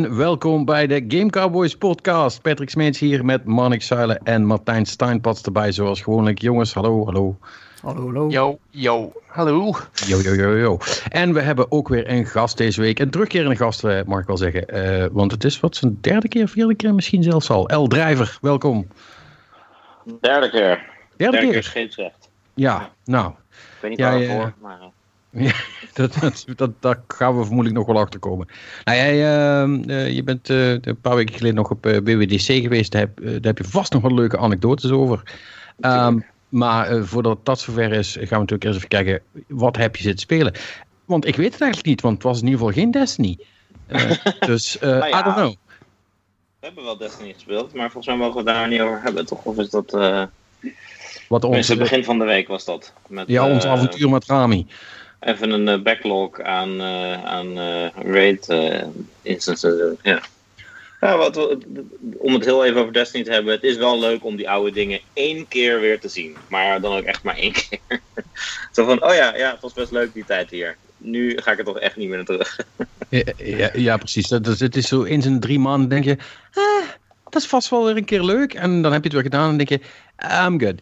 En welkom bij de Game Cowboys podcast. Patrick Smeets hier met Marnik Zuilen en Martijn Steinpats erbij zoals gewoonlijk. Jongens, hallo, hallo. Hallo, hallo. Yo, yo, hallo. Yo, yo, yo, yo. En we hebben ook weer een gast deze week. Een terugkerende gast, eh, mag ik wel zeggen. Eh, want het is wat zijn derde keer, vierde keer misschien zelfs al. El Drijver, welkom. Derde keer. Derde, Derde keer keer? Ja, nou, Ik weet niet Ja, waarvoor, ja. maar... eh, dat, dat, dat, daar gaan we vermoedelijk nog wel achter komen. Nou, jij, eh, eh, je bent eh, een paar weken geleden nog op eh, WWDC geweest. Daar heb, daar heb je vast nog wel leuke anekdotes over. Ehm, maar voordat dat zover is, gaan we natuurlijk eerst even kijken. Wat heb je zitten spelen? Want ik weet het eigenlijk niet, want het was in ieder geval geen Destiny. Dus, Nou ja. I don't know. We hebben wel Destiny gespeeld, maar volgens mij mogen we daar niet over hebben, toch? Of is dat... Wat ons, begin van de week was dat. Met, ja, ons avontuur met Rami. Even een eh, backlog aan, eh, aan eh, raid instances. ja. Ja, wat, om het heel even over Destiny te hebben. Het is wel leuk om die oude dingen één keer weer te zien. Maar dan ook echt maar één keer. Zo van, oh ja, ja, het was best leuk die tijd hier. Nu ga ik er toch echt niet meer naar terug. Ja, ja, ja, precies. Dat, is- het is zo eens in drie maanden denk je, ah, dat is vast wel weer een keer leuk. En dan heb je het weer gedaan en denk je, I'm good.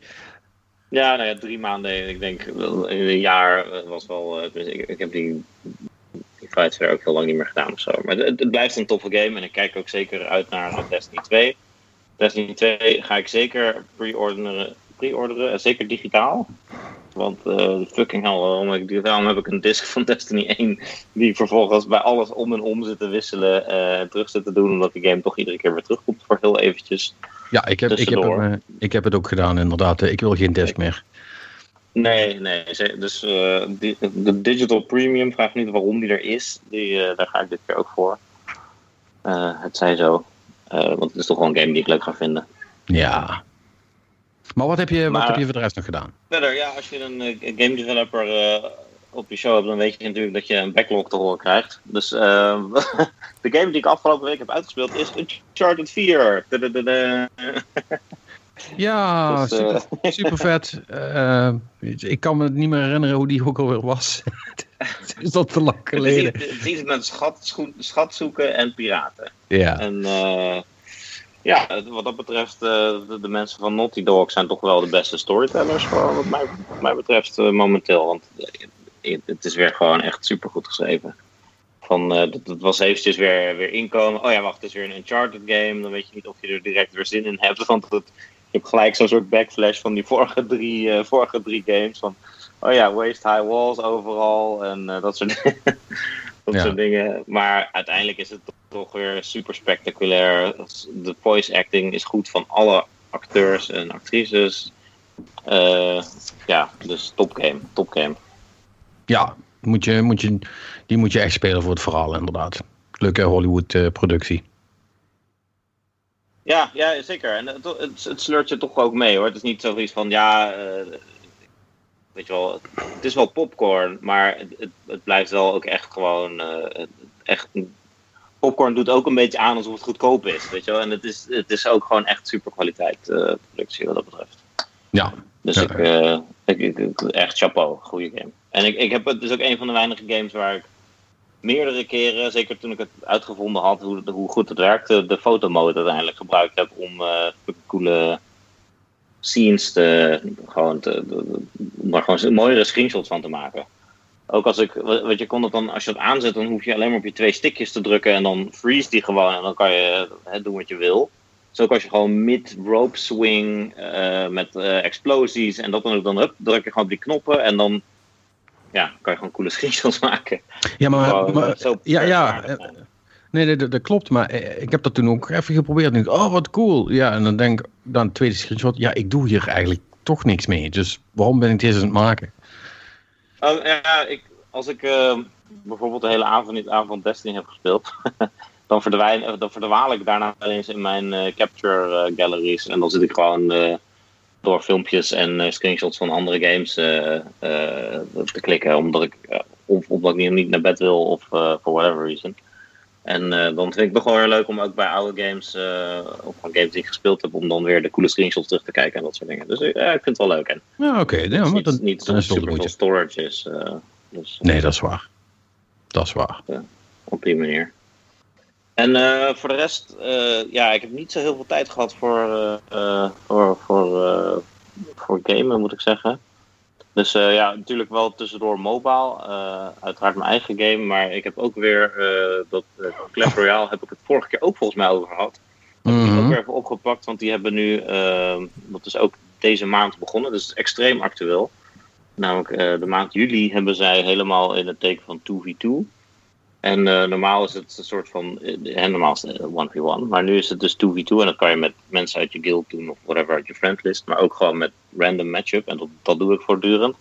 Ja, nou ja, drie maanden. Ik denk een jaar was wel. eh, dus ik, ik heb die, die fights verder ook heel lang niet meer gedaan of zo. Maar het, blijft een toffe game en ik kijk ook zeker uit naar Destiny 2. Destiny 2 ga ik zeker pre-orderen, pre-orderen en zeker digitaal. Want eh fucking hell, waarom, heb ik, waarom heb ik een disc van Destiny 1 die vervolgens bij alles om en om zit te wisselen en terug zit te doen, omdat die game toch iedere keer weer terugkomt voor heel eventjes. Ja, ik heb, ik, heb hem, ik heb het ook gedaan inderdaad. Ik wil geen desk meer. Nee, nee. Dus eh, die- de Digital Premium, vraag niet waarom die er is. Die, daar ga ik dit keer ook voor. Het zij zo. Want het is toch wel een game die ik leuk ga vinden. Ja. Maar wat heb je, wat heb je voor de rest nog gedaan? Verder, ja, als je een eh, game developer eh, op je show hebt, dan weet je natuurlijk dat je een backlog te horen krijgt. Dus eh, de game die ik afgelopen week heb uitgespeeld is Uncharted 4. Dadadada. Ja, Dus, eh, super, super vet. Eh, ik kan me niet meer herinneren hoe die ook alweer was. Het is al te lang geleden. het is iets met schat, schat zoeken en piraten. Ja, En ja, het- wat dat betreft, eh, de, de mensen van Naughty Dog zijn toch wel de beste storytellers, gewoon, wat, mij, wat mij betreft, eh, momenteel. Want eh, het is weer gewoon echt super goed geschreven. Van, eh, dat, dat was eventjes weer, weer inkomen. Oh ja, wacht, het is weer een Uncharted game. Dan weet je niet of je er direct weer zin in hebt. Want het, je hebt gelijk zo'n soort backflash van die vorige drie, eh, vorige drie games. Van, oh ja, waste high walls overal en eh, dat soort dat Ja. soort dingen. Maar uiteindelijk is het toch, weer super spectaculair. De voice acting is goed van alle acteurs en actrices. Eh, ja, dus top game, top game. ja moet je, moet je, die moet je echt spelen voor het verhaal inderdaad. Leuke Hollywood eh, productie. Ja, ja zeker. En het, het, het sleurt je toch ook mee hoor. Het is niet zoiets van ja, eh, weet je wel, het is wel popcorn, maar het, het, blijft wel ook echt gewoon echt. Popcorn doet ook een beetje aan alsof het goedkoop is, weet je wel. En het is, het is ook gewoon echt super kwaliteit eh, productie wat dat betreft. Ja, Dus Ja. ik, eh, ik, ik, ik- echt chapeau, goede game. En ik, ik heb het dus ook een van de weinige games waar ik meerdere keren, zeker toen ik het uitgevonden had hoe, hoe goed het werkte, de fotomode uiteindelijk gebruikt heb om eh, coole scenes te, gewoon te, om daar gewoon mooiere screenshots van te maken. Ook als ik, weet je, kon het dan, als je het aanzet, dan hoef je alleen maar op je twee stickjes te drukken en dan freeze die gewoon en dan kan je hè, doen wat je wil. Zo als je gewoon mid-rope swing eh, met eh, explosies en dat dan ook dan up, druk je gewoon op die knoppen en dan ja, kan je gewoon coole screenshots maken. ja maar, Gewoon, maar- zo ja, ja, eh, nee, nee dat, dat klopt. Maar ik heb dat toen ook even geprobeerd. En ik, oh, wat cool. Ja, en dan denk ik, dan tweede screenshot. Ja, ik doe hier eigenlijk toch niks mee. Dus waarom ben ik deze aan het maken? Ja, ik, als ik eh, bijvoorbeeld de hele avond niet avond Destiny heb gespeeld, dan, verdwijn, eh, dan verdwaal ik daarna eens in mijn eh, capture eh, galleries. En dan zit ik gewoon door filmpjes en screenshots van andere games te klikken, omdat ik, of omdat ik niet, naar bed wil of for whatever reason. En eh, dan vind ik het wel heel leuk om ook bij oude games, eh, of van games die ik gespeeld heb, om dan weer de coole screenshots terug te kijken en dat soort dingen. Dus eh, ja, ik vind het wel leuk. En Ja, oké. Ja, maar niet, dan, niet dan super veel storage is. dus, Nee, dat is waar. Dat is waar. op die manier. En voor de rest, ja, ik heb niet zo heel veel tijd gehad voor, voor, voor, voor gamen, moet ik zeggen. Dus ja, natuurlijk wel tussendoor mobile. uiteraard mijn eigen game. Maar ik heb ook weer dat Clash Royale heb ik het vorige keer ook volgens mij over gehad. Heb ik Mhm. ook weer even opgepakt, want die hebben nu, dat is ook deze maand begonnen. Dus het is extreem actueel. Namelijk de maand juli hebben zij helemaal in het teken van 2v2. En uh, normaal is het een soort van. Uh, normaal is het 1v1. Maar nu is het dus 2v2. En dat kan je met mensen uit je guild doen. Of whatever uit je friendlist. Maar ook gewoon met random matchup. En dat, dat doe ik voortdurend.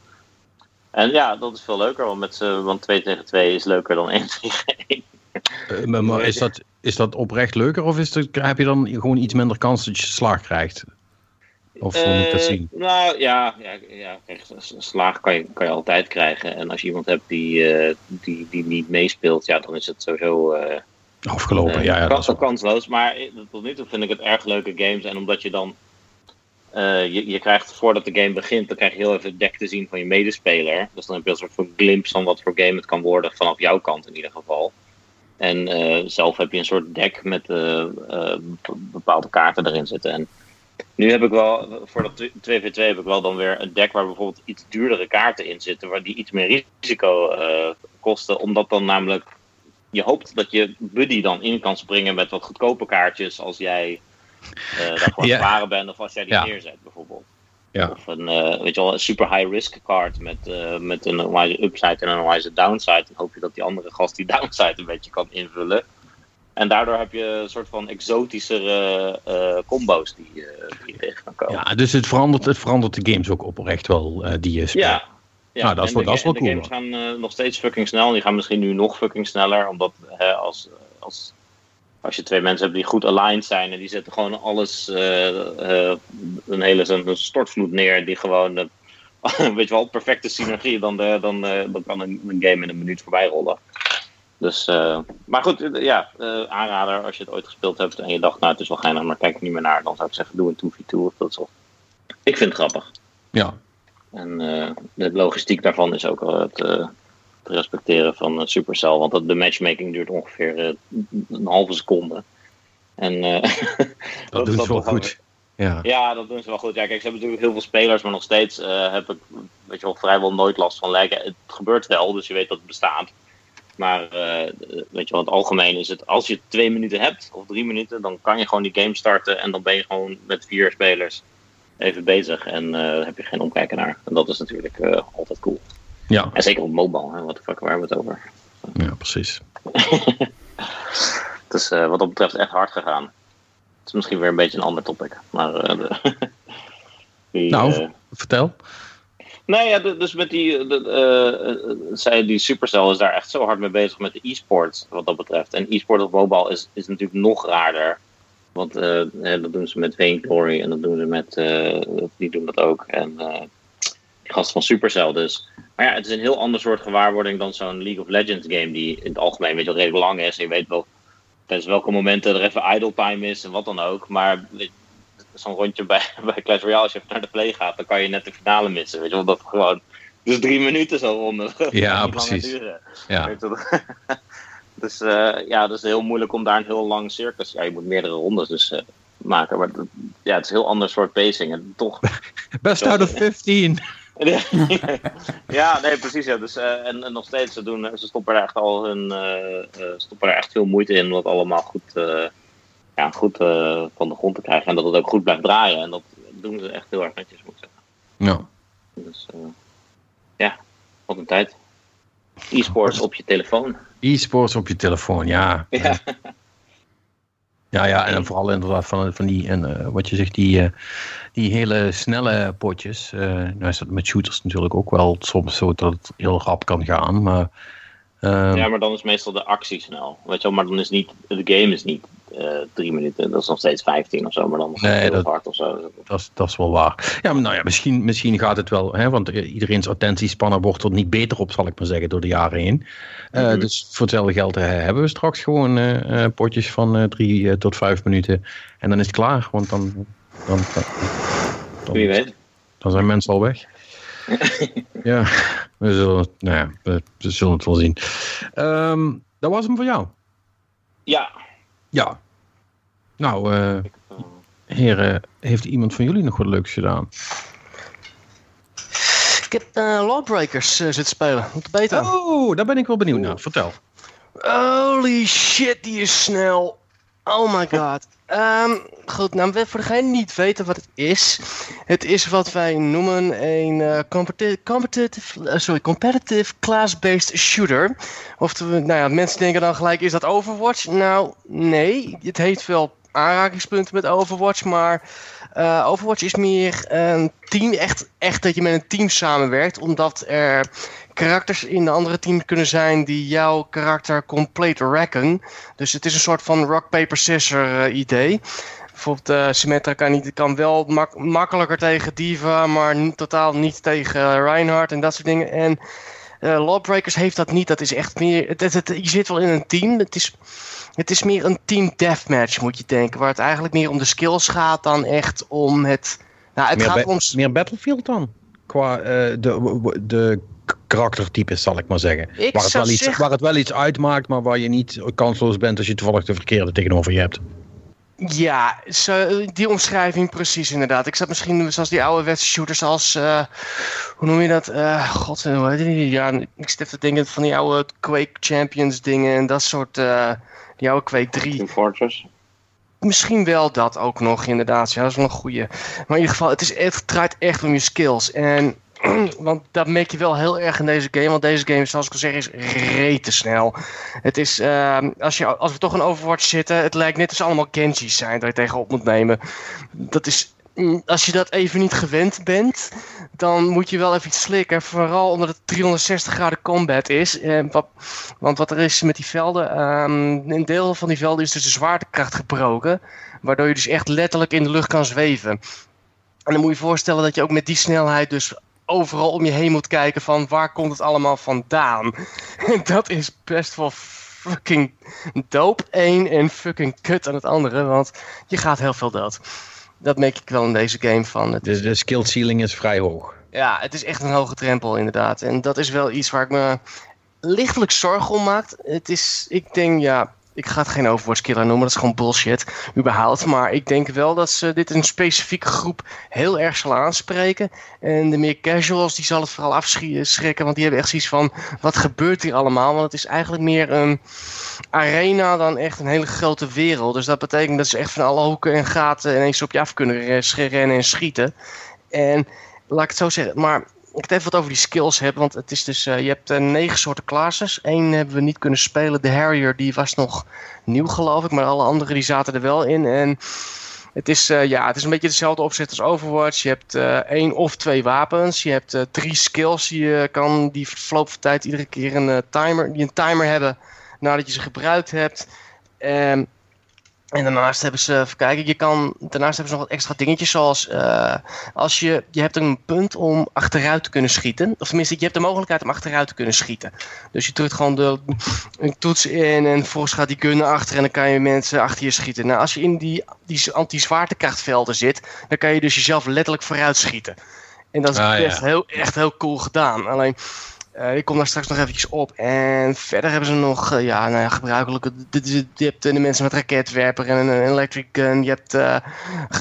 En ja, dat is veel leuker. Want, met, want 2 tegen 2 is leuker dan 1 tegen 1. Uh, maar, maar is, dat, is dat oprecht leuker? Of is het, heb je dan gewoon iets minder kans dat je slag krijgt? Of hoe moet ik dat zien? Nou ja, ja, ja slaag kan je, kan je altijd krijgen. En als je iemand hebt die, uh, die, die niet meespeelt, ja, dan is het sowieso. Uh, Afgelopen, ja. ja dat is kansloos. Maar tot nu toe vind ik het erg leuke games. En omdat je dan. Je, je krijgt voordat de game begint, dan krijg je heel even het deck te zien van je medespeler. Dus dan heb je een soort van glimpse van wat voor game het kan worden, vanaf jouw kant in ieder geval. En zelf heb je een soort deck met bepaalde kaarten erin zitten. En nu heb ik wel, voor dat 2v2 heb ik wel dan weer een deck waar bijvoorbeeld iets duurdere kaarten in zitten, waar die iets meer risico uh, kosten, omdat dan namelijk je hoopt dat je buddy dan in kan springen met wat goedkope kaartjes als jij uh, daar gewoon sparen bent of als jij die Ja. neerzet bijvoorbeeld. Ja. Of een, uh, weet je wel, een super high risk card met, uh, met een onwijze upside en een onwijze downside. Dan hoop je dat die andere gast die downside een beetje kan invullen. En daardoor heb je een soort van exotischere uh, combo's die, uh, die je tegen kan komen. Ja, dus het verandert, het verandert de games ook oprecht wel uh, die je speelt. Ja. ja. Nou, dat is en wel- de, dat is wel en cool, De games gaan nog steeds fucking snel. Die gaan misschien nu nog fucking sneller. Omdat hè, als, als, als je twee mensen hebt die goed aligned zijn. En die zetten gewoon alles, een hele een stortvloed neer. Die gewoon, weet je wel, perfecte synergie. Dan, de, dan, dan kan een, een game in een minuut voorbij rollen. Dus, uh, maar goed, uh, ja, uh, aanrader als je het ooit gespeeld hebt en je dacht, nou het is wel geinig, maar kijk er niet meer naar, dan zou ik zeggen, doe een 2v2 of dat soort. Ik vind het grappig. Ja. En de logistiek daarvan is ook wel het, te respecteren van Supercell, want dat, de matchmaking duurt ongeveer een halve seconde. En uh, Dat doen ze wel goed. Ja. ja, dat doen ze wel goed. Ja, kijk, ze hebben natuurlijk heel veel spelers, maar nog steeds heb ik weet je wel, vrijwel nooit last van lijken. Het gebeurt wel, dus je weet dat het bestaat. Maar uh, weet je wel, in het algemeen is het, als je twee minuten hebt, of drie minuten, dan kan je gewoon die game starten en dan ben je gewoon met vier spelers even bezig en uh, heb je geen omkijken naar. En dat is natuurlijk uh, altijd cool. Ja. En zeker op mobile, hè? wat de fuck, waar we het over? ja, precies. het is wat dat betreft echt hard gegaan. Het is misschien weer een beetje een ander topic, maar... Die, nou, vertel. Nee, ja, dus met die, de, uh, zij, die Supercell is daar echt zo hard mee bezig met de e-sport, wat dat betreft. En e-sport op mobile is, is natuurlijk nog raarder. Want dat doen ze met Vainglory en dat doen ze met, die doen dat ook. En die gast van Supercell dus. Maar ja, het is een heel ander soort gewaarwording dan zo'n League of Legends game die in het algemeen weet je, wel, redelijk lang is. En je weet wel tijdens welke momenten er even idle time is en wat dan ook. Maar zo'n rondje bij, bij Clash Royale, als je even naar de play gaat, dan kan je net de finale missen. Weet je wel, dat gewoon. Dus drie minuten zo'n ronde. Ja, precies. Ja. dus uh, ja, het is heel moeilijk om daar een heel lang circus. Ja, je moet meerdere rondes dus uh, maken. Maar ja, het is een heel ander soort pacing. En toch. Best out of 15. ja, nee, precies. Ja. Dus, uh, en, en, nog steeds, ze, doen, ze stoppen er echt al hun, stoppen er echt veel moeite in om dat allemaal goed ja, goed uh, van de grond te krijgen. En dat het ook goed blijft draaien. En dat doen ze echt heel erg netjes, moet ik zeggen. Ja. Dus uh, ja, wat een tijd. E-sports op je telefoon. E-sports op je telefoon, ja. Ja, ja, ja en vooral inderdaad van, van die, en, uh, wat je zegt, die, die hele snelle potjes. Nou is dat met shooters natuurlijk ook wel soms zo dat het heel rap kan gaan, maar... Uh, ja, maar dan is meestal de actie snel. Weet je wel, maar dan is niet, de game is niet drie minuten. Dat is nog steeds 15 of zo, maar dan is het nee, heel dat, hard of zo. Dat is, dat is wel waar. Ja, maar nou ja, misschien, misschien gaat het wel, hè, want iedereen's attentiespannen wordt er niet beter op, zal ik maar zeggen, door de jaren heen. Uh, mm -hmm. Dus voor hetzelfde geld hebben we straks gewoon uh, potjes van drie tot vijf minuten. En dan is het klaar, want dan... dan, dan, dan Wie weet. Dan zijn mensen al weg. ja, we zullen, nou ja, we, we zullen het wel zien. Um, dat was hem voor jou. Ja, Ja. Nou, uh, heren, heeft iemand van jullie nog wat leuks gedaan? Ik heb uh, Lawbreakers uh, zitten spelen op de beta. Oh, daar ben ik wel benieuwd naar. Vertel. Holy shit, die is snel. Oh my god. Um, goed, nou, voor degene die niet weten wat het is. Het is wat wij noemen een uh, competitive, uh, sorry, competitive class-based shooter. Of nou ja, mensen denken dan gelijk, is dat Overwatch? Nou, nee. Het heeft wel aanrakingspunten met Overwatch, maar uh, Overwatch is meer een team, echt, echt dat je met een team samenwerkt, omdat er karakters in de andere team kunnen zijn die jouw karakter compleet wrecken. Dus het is een soort van rock, paper, scissors uh, idee. Bijvoorbeeld uh, Symmetra kan, niet, kan wel mak makkelijker tegen Diva, maar totaal niet tegen Reinhardt en dat soort dingen. En uh, Lawbreakers heeft dat niet. Dat is echt meer. Het, het, het, je zit wel in een team. Het is, het is meer een team deathmatch, moet je denken. Waar het eigenlijk meer om de skills gaat dan echt om het. Nou, het meer gaat om. Meer Battlefield dan? Qua uh, de, de karaktertypes, zal ik maar zeggen. Ik waar, het wel iets, waar het wel iets uitmaakt, maar waar je niet kansloos bent als je toevallig de verkeerde tegenover je hebt. Ja, zo, die omschrijving precies inderdaad. Ik zat misschien zoals die oude shooters als, uh, hoe noem je dat? Uh, God, hoe heet die? Ja, ik zit even te denken van die oude Quake Champions dingen en dat soort, uh, die oude Quake 3. Team Fortress? Misschien wel dat ook nog, inderdaad. Ja, dat is wel een goeie. Maar in ieder geval, het, is, het draait echt om je skills. En want dat merk je wel heel erg in deze game. Want deze game, zoals ik al zeg, is rete snel. Het is, uh, als, je, als we toch een Overwatch zitten, het lijkt net als allemaal Genji's zijn dat je tegenop moet nemen. Dat is, als je dat even niet gewend bent, dan moet je wel even iets slikken. Vooral omdat het 360 graden combat is. Eh, want wat er is met die velden, um, een deel van die velden is dus de zwaartekracht gebroken. Waardoor je dus echt letterlijk in de lucht kan zweven. En dan moet je je voorstellen dat je ook met die snelheid dus overal om je heen moet kijken van waar komt het allemaal vandaan. En dat is best wel fucking dope één en fucking kut aan het andere, want je gaat heel veel dood. Dat merk ik wel in deze game van. Het dus de skill ceiling is vrij hoog. Ja, het is echt een hoge drempel inderdaad. En dat is wel iets waar ik me lichtelijk zorgen om maak. Het is, ik denk, ja, ik ga het geen Overwatch killer noemen, dat is gewoon bullshit, überhaupt. Maar ik denk wel dat ze dit een specifieke groep heel erg zal aanspreken. En de meer casuals, die zal het vooral afschrikken, want die hebben echt zoiets van, wat gebeurt hier allemaal? Want het is eigenlijk meer een arena dan echt een hele grote wereld. Dus dat betekent dat ze echt van alle hoeken en gaten ineens op je af kunnen rennen en schieten. En laat ik het zo zeggen, maar ik het even wat over die skills hebben, want het is dus, uh, je hebt uh, negen soorten classes. Eén hebben we niet kunnen spelen, de Harrier, die was nog nieuw geloof ik, maar alle andere die zaten er wel in. En het is, uh, ja, het is een beetje dezelfde opzet als Overwatch. Je hebt één of twee wapens, je hebt drie skills die je kan, die verloop van tijd iedere keer een timer, die een timer hebben nadat je ze gebruikt hebt. Um, en daarnaast hebben ze, even kijken, je kan, daarnaast hebben ze nog wat extra dingetjes zoals uh, als je, je hebt een punt om achteruit te kunnen schieten. Of tenminste, je hebt de mogelijkheid om achteruit te kunnen schieten. Dus je drukt gewoon de toets in en vervolgens gaat die gun naar achter en dan kan je mensen achter je schieten. Nou, als je in die, die anti-zwaartekrachtvelden zit, dan kan je dus jezelf letterlijk vooruit schieten. En dat is ah, ja. heel, echt heel cool gedaan. Alleen, uh, ik kom daar straks nog eventjes op. En verder hebben ze nog, uh, ja, nou ja, gebruikelijke. Je hebt de mensen met raketwerper en een electric gun. Je hebt,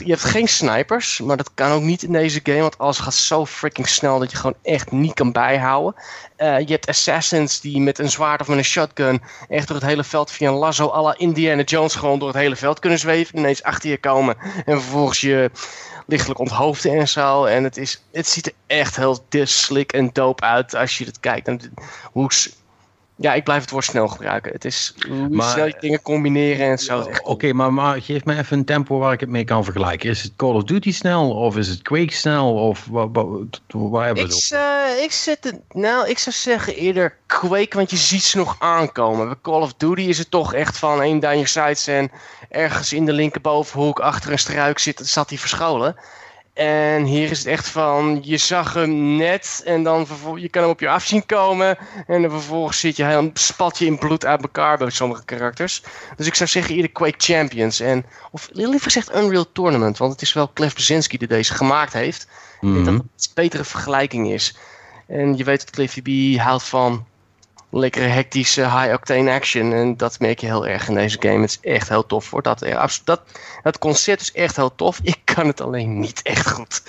je hebt geen snipers, maar dat kan ook niet in deze game. Want alles gaat zo freaking snel dat je gewoon echt niet kan bijhouden. je hebt assassins die met een zwaard of met een shotgun echt door het hele veld via een lasso à la Indiana Jones gewoon door het hele veld kunnen zweven. Ineens achter je komen en vervolgens je lichtelijk onthoofden en zo. En het, is, het ziet er echt heel slick en dope uit als je het kijkt. En hoe, ja, ik blijf het woord snel gebruiken. Het is hoe maar, snel je dingen combineren en zo. Oké, okay, maar, maar geef me even een tempo waar ik het mee kan vergelijken. Is het Call of Duty snel of is het Quake snel? Of waar, waar, waar hebben we het uh, ik, het, nou, ik zou zeggen eerder Quake, want je ziet ze nog aankomen. Bij Call of Duty is het toch echt van één down your sights en ergens in de linkerbovenhoek achter een struik zit, zat hij verscholen. En hier is het echt van, je zag hem net en dan je kan hem op je af zien komen. En dan vervolgens zit je, heel, spat je in bloed uit elkaar bij sommige karakters. Dus ik zou zeggen eerder Quake Champions. En, of liever gezegd Unreal Tournament, want het is wel Cliff Brzezinski die deze gemaakt heeft. Mm -hmm. Ik denk dat het een betere vergelijking is. En je weet dat Cliffy B houdt van lekkere hectische high-octane action. En dat merk je heel erg in deze game. Het is echt heel tof. Voor dat, dat, dat concept is echt heel tof. Ik kan het alleen niet echt goed.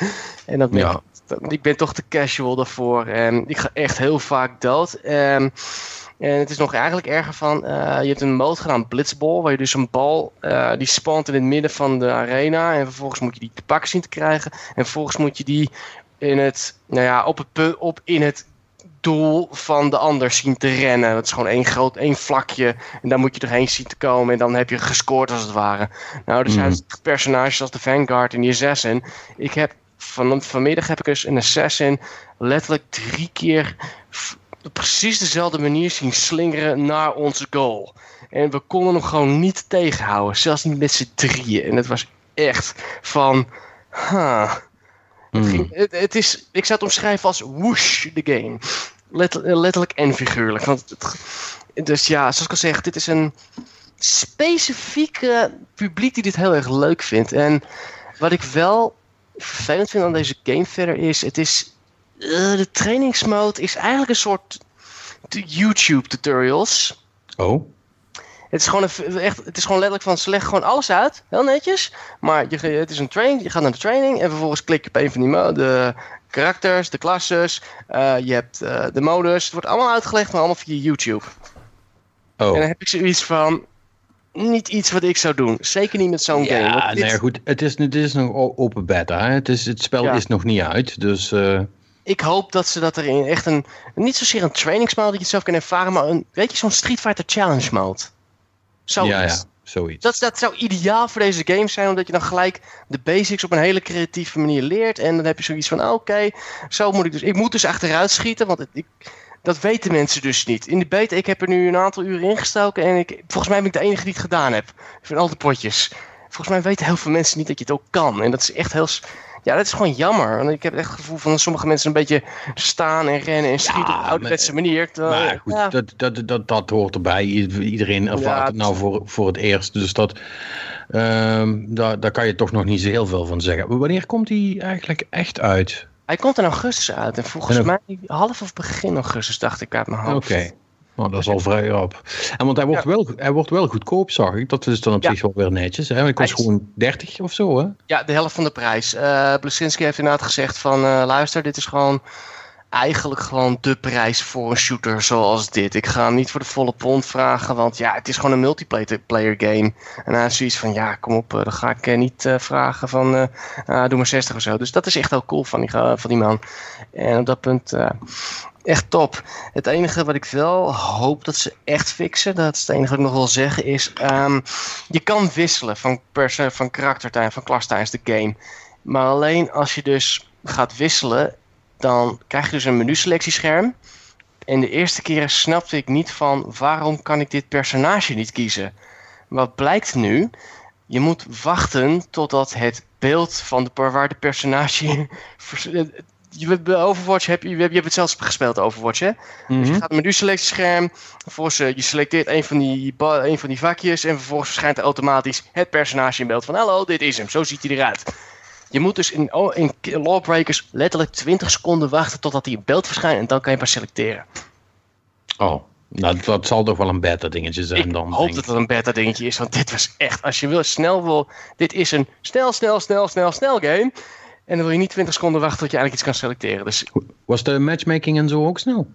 En dat ik. Ik ben toch te casual daarvoor. En ik ga echt heel vaak dood. En, en het is nog eigenlijk erger van, uh, je hebt een mode gedaan, Blitzball, waar je dus een bal, uh, die spant in het midden van de arena. En vervolgens moet je die te pakken zien te krijgen. En vervolgens moet je die in het, nou ja, op het, op in het doel van de ander zien te rennen. Dat is gewoon één groot, één vlakje. En dan moet je erheen zien te komen. En dan heb je gescoord als het ware. Nou, er zijn mm. personages als de Vanguard en die Assassin. Ik heb van, vanmiddag heb ik dus een Assassin letterlijk drie keer op precies dezelfde manier zien slingeren naar onze goal. En we konden hem gewoon niet tegenhouden. Zelfs niet met z'n drieën. En het was echt van... Huh. Het, het, is, ik zou het omschrijven als whoosh, de game. Letterlijk en figuurlijk. Want het, dus ja, zoals ik al zeg, dit is een specifieke publiek die dit heel erg leuk vindt. En wat ik wel vervelend vind aan deze game verder is, het is uh, de trainingsmode is eigenlijk een soort YouTube tutorials. Oh. Het is, gewoon een, echt, het is gewoon letterlijk van ze leggen gewoon alles uit, heel netjes. Maar je, het is een training, je gaat naar de training en vervolgens klik je op een van die de karakters, de klasses, uh, je hebt uh, de modus. Het wordt allemaal uitgelegd, maar allemaal via YouTube. Oh. En dan heb ik zoiets van, niet iets wat ik zou doen. Zeker niet met zo'n ja, game. Ja, nee, goed. Het is, het is nog open beta. Hè? Het, is, het spel is nog niet uit. Dus, uh... Ik hoop dat ze dat erin echt een. Niet zozeer een trainingsmode dat je het zelf kan ervaren, maar een. Weet je, zo'n Street Fighter Challenge mode. Zoiets. Ja, ja, zoiets. Dat, dat zou ideaal voor deze game zijn, omdat je dan gelijk de basics op een hele creatieve manier leert. En dan heb je zoiets van: oké, zo moet ik dus. Ik moet dus achteruit schieten, want ik, dat weten mensen dus niet. In de beta, ik heb er nu een aantal uren ingestoken en ik, volgens mij ben ik de enige die het gedaan heb. Vind al de potjes. Volgens mij weten heel veel mensen niet dat je het ook kan. En dat is echt heel. Ja, dat is gewoon jammer. Want ik heb echt het gevoel van sommige mensen een beetje staan en rennen en schieten op een ouderwetse manier. maar goed, ja. dat, dat, dat, dat hoort erbij. Iedereen ervaart het nou voor, voor het eerst. Dus dat, um, daar, daar kan je toch nog niet zo heel veel van zeggen. Wanneer komt hij eigenlijk echt uit? Hij komt in augustus uit. En volgens mij half of begin augustus, dacht ik uit mijn hoofd. Oké. Nou, dat is al vrij op. En want hij wordt, wel, hij wordt wel goedkoop, zag ik. Dat is dan op zich wel weer netjes. Hè? Hij kost gewoon 30 of zo, hè? Ja, de helft van de prijs. Uh, heeft inderdaad gezegd van... Uh, luister, dit is gewoon eigenlijk gewoon de prijs voor een shooter zoals dit. Ik ga hem niet voor de volle pond vragen, want ja, het is gewoon een multiplayer game. En hij is zoiets van, ja, kom op, uh, dan ga ik niet vragen van, ah, doe maar 60 of zo. Dus dat is echt wel cool van die, van die man. En op dat punt echt top. Het enige wat ik wel hoop dat ze echt fixen, dat is het enige wat ik nog wil zeggen, is um, je kan wisselen van, per, van van klas tijdens de game. Maar alleen als je dus gaat wisselen, dan krijg je dus een menu-selectiescherm. En de eerste keren snapte ik niet van waarom kan ik dit personage niet kiezen. Wat blijkt nu? Je moet wachten totdat het beeld van de waar de personage je, Overwatch heb je, je hebt het zelfs gespeeld, Overwatch, hè? Dus je mhm. gaat met uw selectiescherm, vervolgens uh, je selecteert een van, die, een van die vakjes en vervolgens verschijnt er automatisch het personage in beeld van hallo, dit is hem, zo ziet hij eruit. Je moet dus in, oh, in Lawbreakers letterlijk 20 seconden wachten totdat hij in beeld verschijnt en dan kan je pas selecteren. Oh, nou, dat zal toch wel een beta dingetje zijn ik dan. Ik hoop dat het een beta dingetje is, want dit was echt, als je wil, snel wil, dit is een snel, snel, snel, snel, snel game. En dan wil je niet 20 seconden wachten tot je eigenlijk iets kan selecteren. Dus... Was de matchmaking en zo ook snel?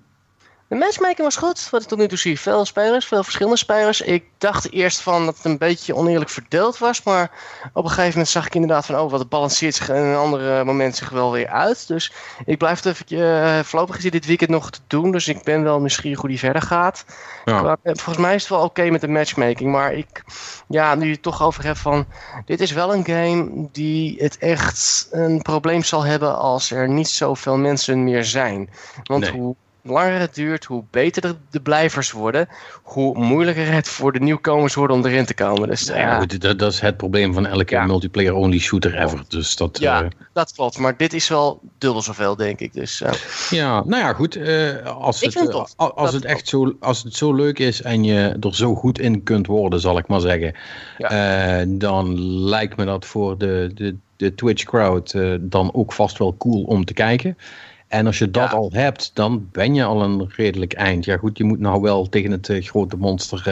De matchmaking was goed. Wat ik tot nu toe zie, veel spelers, veel verschillende spelers. Ik dacht eerst van dat het een beetje oneerlijk verdeeld was. Maar op een gegeven moment zag ik inderdaad van... oh, wat het balanceert zich in een ander moment zich wel weer uit. Dus ik blijf het even uh, voorlopig gezien dit weekend nog te doen. Dus ik ben wel nieuwsgierig hoe die verder gaat. Ja. Eh, volgens mij is het wel oké met de matchmaking. Maar ik, ja, nu je het toch over hebt van... dit is wel een game die het echt een probleem zal hebben... als er niet zoveel mensen meer zijn. Want hoe langer het duurt, hoe beter de, blijvers worden, hoe moeilijker het voor de nieuwkomers wordt om erin te komen. Dus, ja, ja. Goed, dat, dat, is het probleem van elke multiplayer-only shooter ever. Dus dat, ja, uh... dat klopt. Maar dit is wel dubbel zoveel, denk ik. Dus, uh... Ja, nou ja, goed. Uh, als het, het als het echt zo, als het zo leuk is en je er zo goed in kunt worden, zal ik maar zeggen, dan lijkt me dat voor de, de, de Twitch crowd dan ook vast wel cool om te kijken. En als je dat Ja. al hebt, dan ben je al een redelijk eind. Ja goed, je moet nou wel tegen het eh, grote monster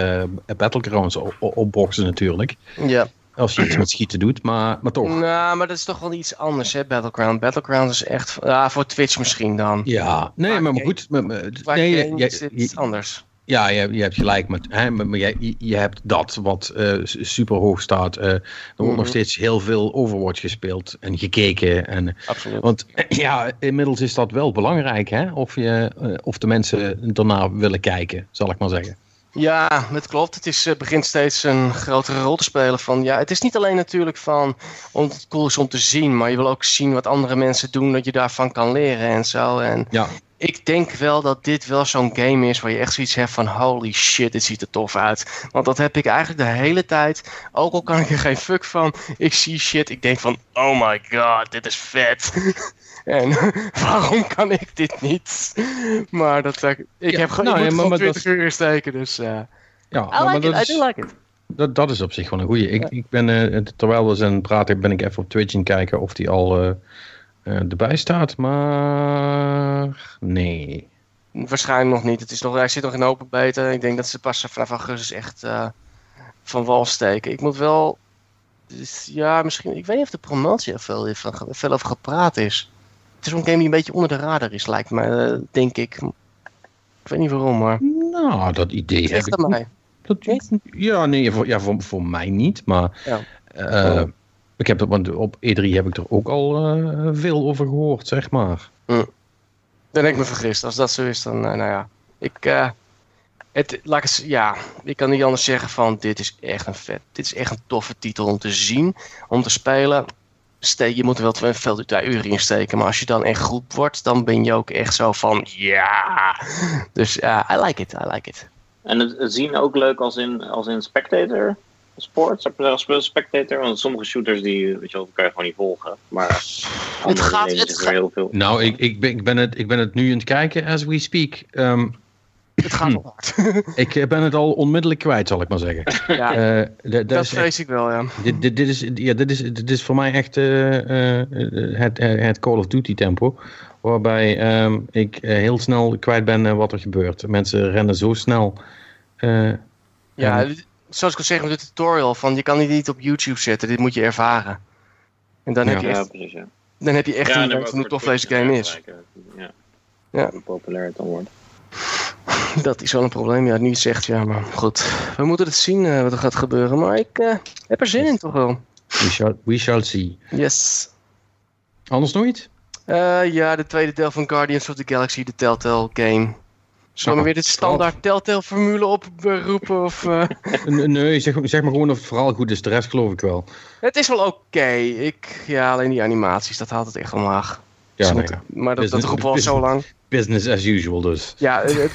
eh, Battlegrounds opboksen natuurlijk. Ja. Als je iets met schieten doet, maar, maar toch. Nou, maar dat is toch wel iets anders, hè, Battleground. Battleground is echt... Ja, voor Twitch misschien dan. Ja, nee, Maar maar, maar kijk, goed. maar- nee, je- is het je- iets anders. Ja, je, je hebt gelijk met. Hè, maar je, je- hebt dat wat eh, s- super hoog staat. Eh, er wordt nog Mhm. steeds heel veel Overwatch gespeeld en gekeken. En, Absoluut. want ja, inmiddels is dat wel belangrijk, hè? Of, je, eh, of de mensen daarna willen kijken, zal ik maar zeggen. Ja, het klopt. Het is, eh, begint steeds een grotere rol te spelen. Van, ja, het is niet alleen natuurlijk van om het cool is om te zien, maar je wil ook zien wat andere mensen doen, dat je daarvan kan leren en zo. En Ja, ik denk wel dat dit wel zo'n game is waar je echt zoiets hebt van holy shit, dit ziet er tof uit. Want dat heb ik eigenlijk de hele tijd. Ook al kan ik er geen fuck van. Ik zie shit, ik denk van oh my god, dit is vet. en waarom kan ik dit niet? Maar dat, eh, ik Ja, heb gewoon, nou, ik ja, moet maar- gewoon maar 20 uur in steken, dus eh ja I maar like dat, it, I do like it. dat, dat is op zich wel een goeie. Ik, ik ben, eh, terwijl we zijn praten, ben ik even op Twitch het kijken of die al erbij staat. Maar nee. Waarschijnlijk nog niet. Het is nog, hij zit nog in open beta. Ik denk dat ze pas vanaf augustus echt eh, van wal steken. Ik moet wel... dus ja, misschien... Ik weet niet of de promotie er veel, veel over gepraat is. Het is een game die een beetje onder de radar is, lijkt me. eh, denk ik. Ik weet niet waarom, maar... Nou, dat idee heb Echt ik mij. Dat, ja, nee, voor, ja, voor, voor mij niet. Maar Ja. eh, ik heb, want op E3 heb ik er ook al eh, veel over gehoord, zeg maar. Dan heb ik me vergist. Als dat zo is, dan... eh, nou ja. Ik... eh, het, laat ik het, ja, ik kan niet anders zeggen van dit is echt een vet. Dit is echt een toffe titel om te zien, om te spelen. Steek, je moet er wel twee, veel twee uur in steken, maar als je dan echt goed wordt, dan ben je ook echt zo van ja. Dus ja, I like it, I like it. En het, het zien ook leuk als in, als in spectator sport, als spectator. Want sommige shooters die, weet je wel, kan je gewoon niet volgen. Maar gaat- het gaat- weer heel veel. Nou, ik, ik, ben, ik, ben het, ik ben het nu aan het kijken as we speak. Ehm, Het gaat wel hard. ik eh, ben het al onmiddellijk kwijt, zal ik maar zeggen. ja, Eh, dat dat is echt- vrees ik wel, ja. dit, dit, dit, is, ja, dit, is, dit is voor mij echt eh, eh, het, het Call of Duty tempo. Waarbij ehm, ik heel snel kwijt ben wat er gebeurt. Mensen rennen zo snel. eh, Ja, zoals ik al zeg met de tutorial, van je kan dit niet op YouTube zetten, dit moet je ervaren. En dan, heb, je Ja, echt, precies. Ja. dan heb je echt ja, een hoe tof deze game is. Ja. Ja. Hoe populair het dan wordt. Dat is wel een probleem, ja, niet zegt ja, maar goed. We moeten het zien eh, wat er gaat gebeuren, maar ik eh, heb er zin in toch wel. we, shall, we shall see. Yes. Anders nog iets? Eh, ja, de tweede deel van Guardians of the Galaxy, de Telltale game. Zullen we weer de standaard Telltale formule oproepen? Of, eh? Nee, zeg, zeg maar gewoon of het verhaal goed is. De rest geloof ik wel. Het is wel oké. Ik, ja, alleen die animaties, dat haalt het echt omlaag. Ja. Maar dat, dat Business- roepen we al zo lang. Business as usual dus. Ja, eh, eh,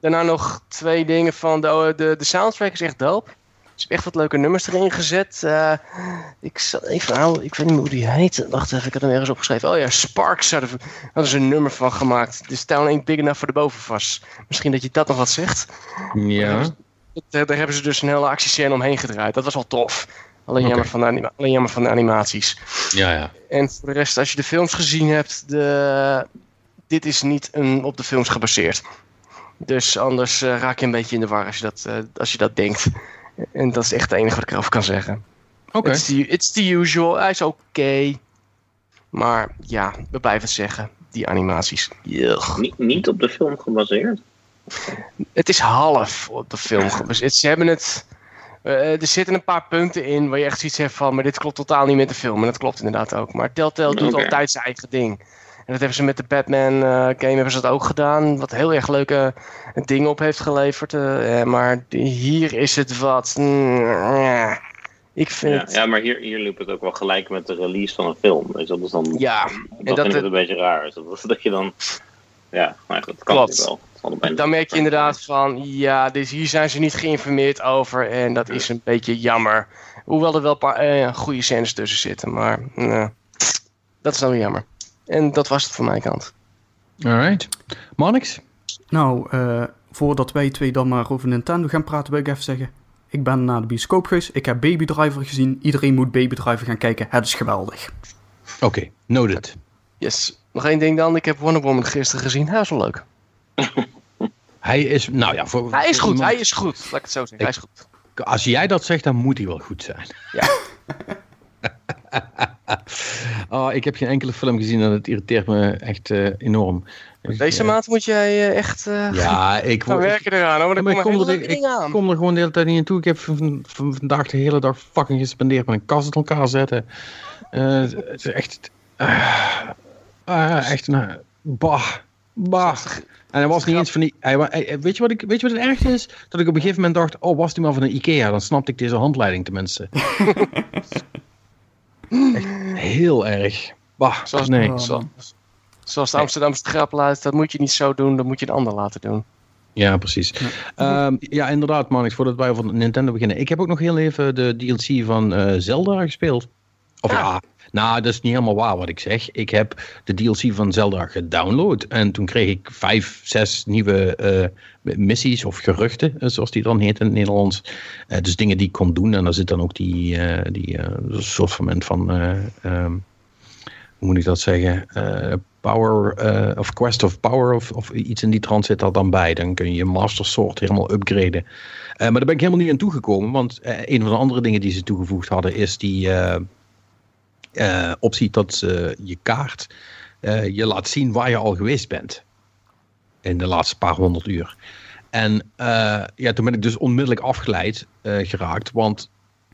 daarna nog twee dingen van de, de, de soundtrack is echt dope. Er zijn echt wat leuke nummers erin gezet. Eh, ik, zal even, ik weet niet meer hoe die heet. Wacht even, ik had hem ergens opgeschreven. Oh ja, Sparks hadden, hadden ze een nummer van gemaakt. De Town ain't big enough voor de bovenvas. Misschien dat je dat nog wat zegt. Ja. Eh, daar hebben ze dus een hele actiescène omheen gedraaid. Dat was wel tof. Alleen, jammer, van de alleen jammer van de animaties. Ja, ja. En voor de rest, als je de films gezien hebt, de... dit is niet een, op de films gebaseerd. Dus anders eh, raak je een beetje in de war als je dat, als je dat denkt. En dat is echt het enige wat ik erover kan zeggen. Oké. It's, the, it's the usual. Hij is oké. Maar ja, we blijven het zeggen. Die animaties. Ugh. Niet, niet op de film gebaseerd. Het is half op de film gebaseerd. Ze hebben het... eh, er zitten een paar punten in waar je echt zoiets hebt van... maar dit klopt totaal niet met de film. En dat klopt inderdaad ook. Maar Telltale doet altijd zijn eigen ding. En dat hebben ze met de Batman eh, game hebben ze dat ook gedaan. Wat heel erg leuke dingen op heeft geleverd. eh, eh, maar hier is het wat... mm, ja. ik vind Ja, het... ja, maar hier, hier liep het ook wel gelijk met de release van een film. Dus dat is dan. Ja, dat en vind dat, ik het een beetje raar. Dus dat, dat je dan. Ja, maar dat kan Klopt. wel. Dan merk je inderdaad van, ja, dus hier zijn ze niet geïnformeerd over en dat is een beetje jammer. Hoewel er wel een paar eh, goede scènes tussen zitten, maar eh, dat is dan weer jammer. En dat was het van mijn kant. Alright. Monix? Nou, eh, voordat wij twee dan maar over Nintendo gaan praten, wil ik even zeggen. Ik ben naar de bioscoop geweest. Ik heb Baby Driver gezien. Iedereen moet Baby Driver gaan kijken. Het is geweldig. Oké, noted. Yes. Nog één ding dan. Ik heb Wonder Woman gisteren gezien. Hij is wel leuk. Hij is, nou ja, voor, Hij is goed. iemand- Hij is goed. Laat ik het zo zeggen. Hij is goed. Als jij dat zegt, dan moet hij wel goed zijn. Ja. oh, ik heb geen enkele film gezien en het irriteert me echt eh, enorm. Deze eh, maand moet jij eh, echt uh, Ja, ik, gaan word- ik, werken eraan. Hoor. Maar ik kom, er, ik dingen aan. kom er gewoon de hele tijd niet naartoe. Ik heb van, van vandaag de hele dag fucking gespendeerd met een kast in elkaar zetten. Eh, het is echt... echt een... Bah. Bah. En hij was niet eens van die... Hij- weet, je wat ik, weet je wat het ergste is? Dat ik op een gegeven moment dacht... Oh, was die maar van een Ikea? Dan snapte ik deze handleiding tenminste. echt heel erg. Bah. Zoals- nee. Zo. Zoals de Amsterdamse grapluid. Dat moet je niet zo doen. Dat moet je een ander laten doen. Ja, precies. Ja, ja inderdaad, Manix, voordat wij over Nintendo beginnen. Ik heb ook nog heel even de DLC van eh, Zelda gespeeld. Of ja. Ja. nou, dat is niet helemaal waar wat ik zeg. Ik heb de DLC van Zelda gedownload. En toen kreeg ik vijf, zes nieuwe eh, missies of geruchten, eh, zoals die dan heet in het Nederlands. Eh, dus dingen die ik kon doen. En daar zit dan ook die, eh, die soort van, van eh, ehm, hoe moet ik dat zeggen? Power of Quest of Power of, of iets in die trant zit daar dan bij. Dan kun je je Master Sword helemaal upgraden. Maar daar ben ik helemaal niet aan toegekomen, want een van de andere dingen die ze toegevoegd hadden is die eh, eh, optie dat ze je kaart eh, je laat zien waar je al geweest bent in de laatste paar honderd uur. En eh, ja, toen ben ik dus onmiddellijk afgeleid eh, geraakt, want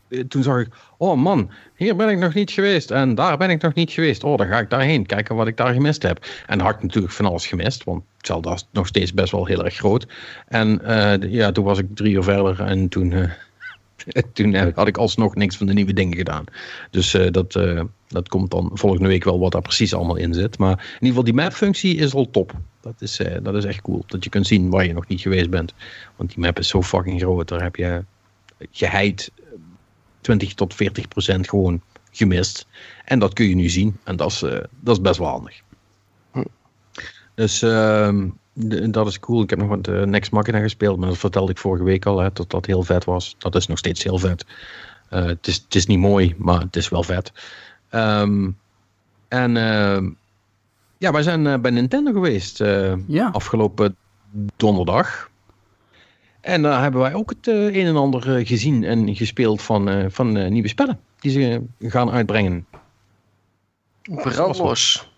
eh, toen zag ik, oh man, hier ben ik nog niet geweest en daar ben ik nog niet geweest. Oh, dan ga ik daarheen, kijken wat ik daar gemist heb. En had ik natuurlijk van alles gemist, want Zelda is nog steeds best wel heel erg groot. En eh, ja, toen was ik drie uur verder en toen, eh, toen eh, had ik alsnog niks van de nieuwe dingen gedaan. Dus eh, dat, eh, dat komt dan volgende week wel wat daar precies allemaal in zit. Maar in ieder geval die map-functie is al top. Dat is, dat is echt cool, dat je kunt zien waar je nog niet geweest bent. Want die map is zo fucking groot, daar heb je geheid 20 tot 40 procent gewoon gemist. En dat kun je nu zien. En dat is, dat is best wel handig. Dus ehm, dat is cool. Ik heb nog wat uh, Next Machina gespeeld. Maar dat vertelde ik vorige week al. Hè, dat dat heel vet was. Dat is nog steeds heel vet. Eh, het, is, het is niet mooi, maar het is wel vet. Ehm, en ehm, ja, wij zijn eh, bij Nintendo geweest. eh, Ja. afgelopen donderdag. En daar hebben wij ook het eh, een en ander eh, gezien en gespeeld van, eh, van eh, nieuwe spellen die ze gaan uitbrengen. Brandlos.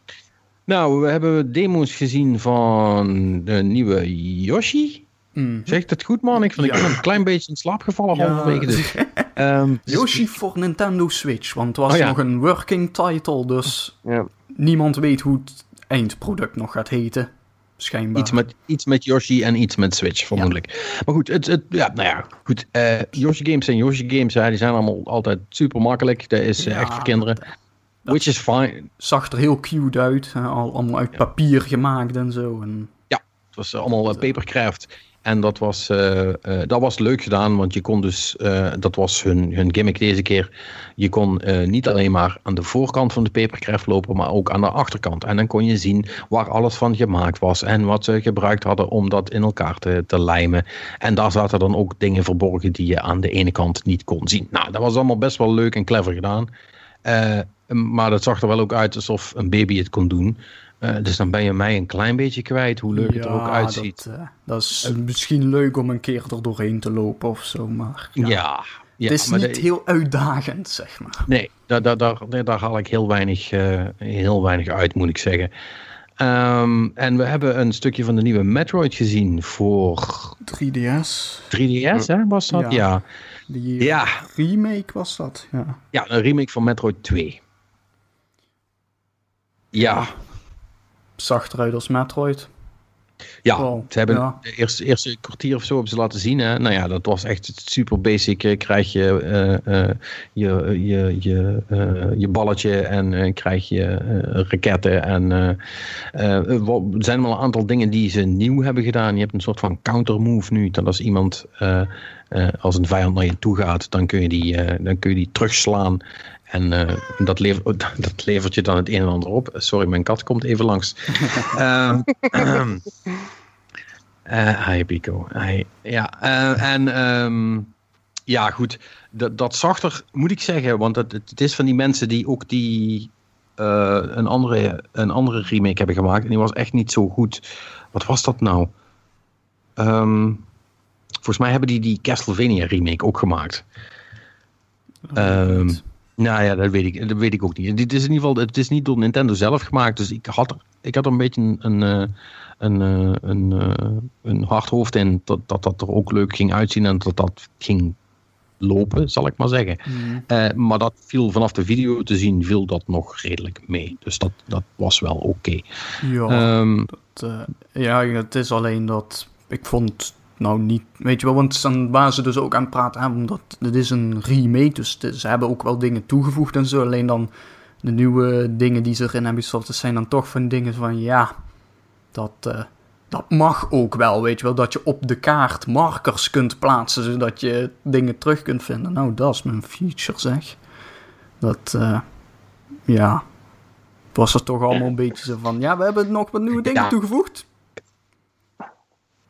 Nou, we hebben demo's gezien van de nieuwe Yoshi. Mm. Zegt het goed, man? Ik, vond, ik ben een klein beetje in slaap gevallen Ja. halverwege. Dus, ehm, Yoshi voor Nintendo Switch, want het was Oh ja. nog een working title, dus Ja. niemand weet hoe het eindproduct nog gaat heten. Schijnbaar. iets, met, iets met Yoshi en iets met Switch, vermoedelijk. Maar goed, het, het, ja, nou ja, goed. eh, Yoshi games zijn Yoshi games. Hè, die zijn allemaal altijd super makkelijk. Dat is eh, Ja, echt voor kinderen. Which is fine. Zag er heel cute uit, hè, al, allemaal uit papier gemaakt en zo. En, Het was allemaal eh, papercraft. En dat was, eh, eh, dat was leuk gedaan, want je kon dus, eh, dat was hun, hun gimmick deze keer. Je kon eh, niet alleen maar aan de voorkant van de papercraft lopen, maar ook aan de achterkant. En dan kon je zien waar alles van gemaakt was en wat ze gebruikt hadden om dat in elkaar te, te lijmen. En daar zaten dan ook dingen verborgen die je aan de ene kant niet kon zien. Nou, dat was allemaal best wel leuk en clever gedaan. Eh, maar dat zag er wel ook uit alsof een baby het kon doen. Eh, dus dan ben je mij een klein beetje kwijt hoe leuk het er ook uitziet. Dat, eh, dat is misschien leuk om een keer er doorheen te lopen of zo, maar Ja, ja, ja, het is maar niet de- heel uitdagend, zeg maar. Nee, daar, daar, daar, daar haal ik heel weinig, eh, heel weinig uit, moet ik zeggen. Ehm, en we hebben een stukje van de nieuwe Metroid gezien voor 3DS, 3DS, hè, was dat? Ja. Ja. die Ja, remake was dat, ja. ja, een remake van Metroid 2. Ja, Zag eruit als Metroid. ja. Wow, ze hebben ja. de eerste, eerste kwartier of zo hebben ze laten zien. Hè. Nou ja, dat was echt super basic. Krijg je eh, eh, je, je, je, eh, je balletje en krijg je raketten. En er zijn wel een aantal dingen die ze nieuw hebben gedaan. Je hebt een soort van counter move nu. Dat als iemand, als een vijand naar je toe gaat, dan kun je die, dan kun je die terugslaan. En eh, dat, levert, dat levert je dan het een en ander op. Sorry, mijn kat komt even langs. Ehm, eh, hi Pico. Hi. Ja, eh, en ehm, ja, goed. Dat, dat zag er, moet ik zeggen, want het, het is van die mensen die ook die eh, een, andere, een andere remake hebben gemaakt. En die was echt niet zo goed. Wat was dat nou? Ehm, volgens mij hebben die die Castlevania remake ook gemaakt. Ehm, nou ja, dat weet, ik, dat weet ik ook niet. Dit is in ieder geval, het is niet door Nintendo zelf gemaakt. Dus ik had er, ik had er een beetje een, een, eh, een, eh, een, eh, een hard hoofd in dat, dat dat er ook leuk ging uitzien en dat dat ging lopen, zal ik maar zeggen. Mm. Maar dat viel vanaf de video te zien, viel dat nog redelijk mee. Dus dat, dat was wel oké. Ja, Ehm, dat, eh, ja, het is alleen dat ik vond nou niet, weet je wel, want dan waren ze dus ook aan het praten, hè, omdat dit is een remake, dus ze hebben ook wel dingen toegevoegd en zo, alleen dan de nieuwe dingen die ze erin hebben gestopt, dat zijn dan toch van dingen van, ja, dat, eh, dat mag ook wel, weet je wel, dat je op de kaart markers kunt plaatsen, zodat je dingen terug kunt vinden. Nou, dat is mijn feature, zeg. Dat, eh, ja, was er toch allemaal een beetje zo van, ja, we hebben nog wat nieuwe dingen Ja. toegevoegd.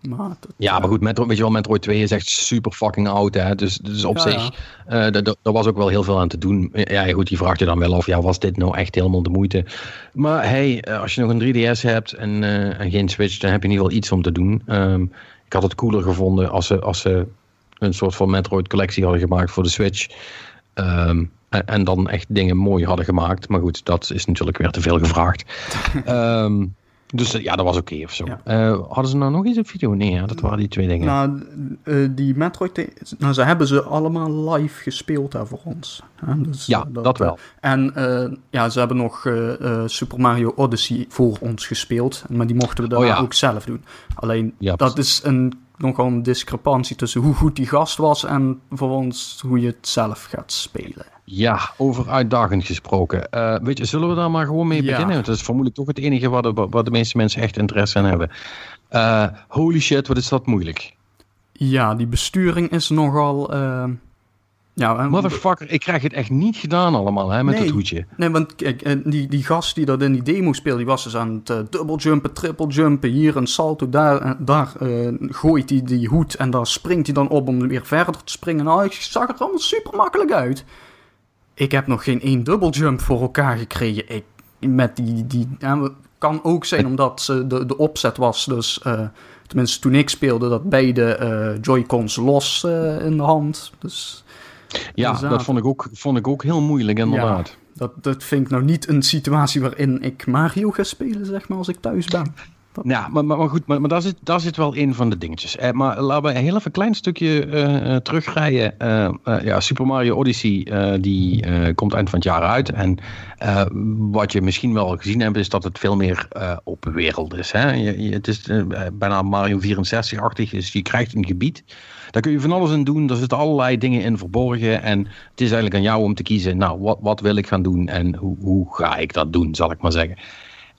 Maar, dat, ja, maar goed, Metro, weet je wel, Metroid 2 is echt super fucking oud. Hè? Dus, dus op Ja, zich, eh, d- d- daar was ook wel heel veel aan te doen. Ja, goed, die vraagt je dan wel af, ja, was dit nou echt helemaal de moeite? Maar hey, eh, als je nog een 3DS hebt en, eh, en geen Switch, dan heb je in ieder geval iets om te doen. Ehm, ik had het cooler gevonden als ze, als ze een soort van Metroid collectie hadden gemaakt voor de Switch. Ehm, en, en dan echt dingen mooi hadden gemaakt. Maar goed, dat is natuurlijk weer te veel gevraagd. Ehm, dus eh, ja, dat was oké of zo. Ja. Eh, hadden ze nou nog iets op video? Nee, ja, dat waren die twee dingen. Nou, eh, die Metroid, nou, ze hebben ze allemaal live gespeeld daar voor ons. Hè? Dus, ja, dat, wel. En ja, ze hebben nog Super Mario Odyssey voor ons gespeeld. Maar die mochten we daarna Oh ja. ook zelf doen. Alleen, Ja, dat is een, nogal een discrepantie tussen hoe goed die gast was... en voor ons hoe je het zelf gaat spelen. Ja, over uitdagend gesproken. Eh, weet je, zullen we daar maar gewoon mee Ja. beginnen? Want dat is vermoedelijk toch het enige waar de, waar de meeste mensen echt interesse in hebben. Eh, holy shit, wat is dat moeilijk. Ja, die besturing is nogal... eh, ja, Motherfucker, ik krijg het echt niet gedaan allemaal, hè, met Nee. het hoedje. Nee, want kijk, die, die gast die dat in die demo speelde, die was dus aan het uh, dubbeljumpen, trippeljumpen, hier een salto, daar, daar gooit hij die hoed en daar springt hij dan op om weer verder te springen. Nou, ik zag er allemaal super makkelijk uit. Ik heb nog geen één dubbeljump voor elkaar gekregen. Ik, met die, die, ja, kan ook zijn omdat ze de, de opzet was, dus eh, tenminste toen ik speelde, dat beide eh, Joy-Cons los eh, in de hand. Dus Ja, Inderdaad. dat vond ik, ook, vond ik ook heel moeilijk, inderdaad. Dat, dat vind ik nou niet een situatie waarin ik Mario ga spelen, zeg maar, als ik thuis ben. Ja, maar, maar, goed, maar, maar daar, zit, daar zit wel een van de dingetjes. Eh, maar laten we heel even een klein stukje eh, terugrijden. Eh, ja, Super Mario Odyssey die komt eind van het jaar uit. En wat je misschien wel gezien hebt, is dat het veel meer open wereld is. Hè? Je, het is bijna Mario 64-achtig, dus je krijgt een gebied. Daar kun je van alles in doen. Er zitten allerlei dingen in verborgen. En het is eigenlijk aan jou om te kiezen. Nou, wat, wat wil ik gaan doen en hoe, hoe ga ik dat doen, zal ik maar zeggen.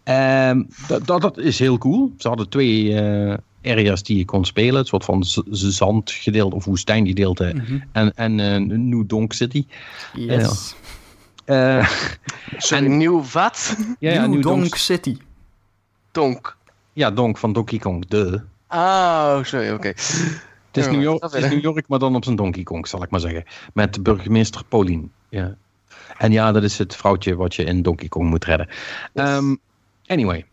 Ehm, dat, dat, dat is heel cool. Ze hadden twee eh, areas die je kon spelen. Een soort van zandgedeelte of woestijngedeelte. Mhm. En, en eh, New Donk City. Yes. Eh, Sorry, nieuw wat? ja, ja, New Donk Donk. City. Donk. Ja, Donk van Donkey Kong. De. Oh, sorry, oké. Het is, New York, het is. New York, maar dan op zijn Donkey Kong, zal ik maar zeggen. Met burgemeester Pauline. Ja. En ja, dat is het vrouwtje wat je in Donkey Kong moet redden. Ehm, anyway.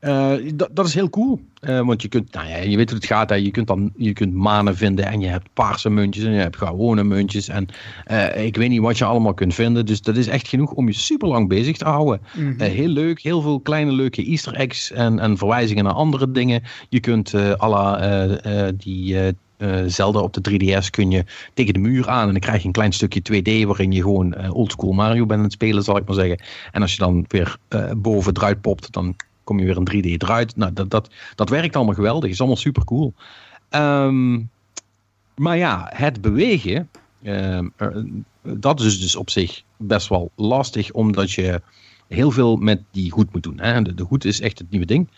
Eh, dat, is heel cool. Eh, want je kunt, nou ja, je weet hoe het gaat. Hè. Je, kunt dan, je kunt manen vinden en je hebt paarse muntjes en je hebt gewone muntjes. En eh, ik weet niet wat je allemaal kunt vinden. Dus dat is echt genoeg om je super lang bezig te houden. Mhm. Heel leuk, heel veel kleine leuke easter eggs en, en verwijzingen naar andere dingen. Je kunt à la die eh, Zelda op de 3DS kun je tegen de muur aan en dan krijg je een klein stukje 2D waarin je gewoon eh, oldschool Mario bent aan het spelen, zal ik maar zeggen. En als je dan weer eh, boven eruit popt, dan kom je weer in 3D eruit. Nou, dat, dat, dat werkt allemaal geweldig, is allemaal super cool. Ehm, maar ja, het bewegen, dat is dus op zich best wel lastig, omdat je heel veel met die hoed moet doen. Hè? De, de is echt het nieuwe ding.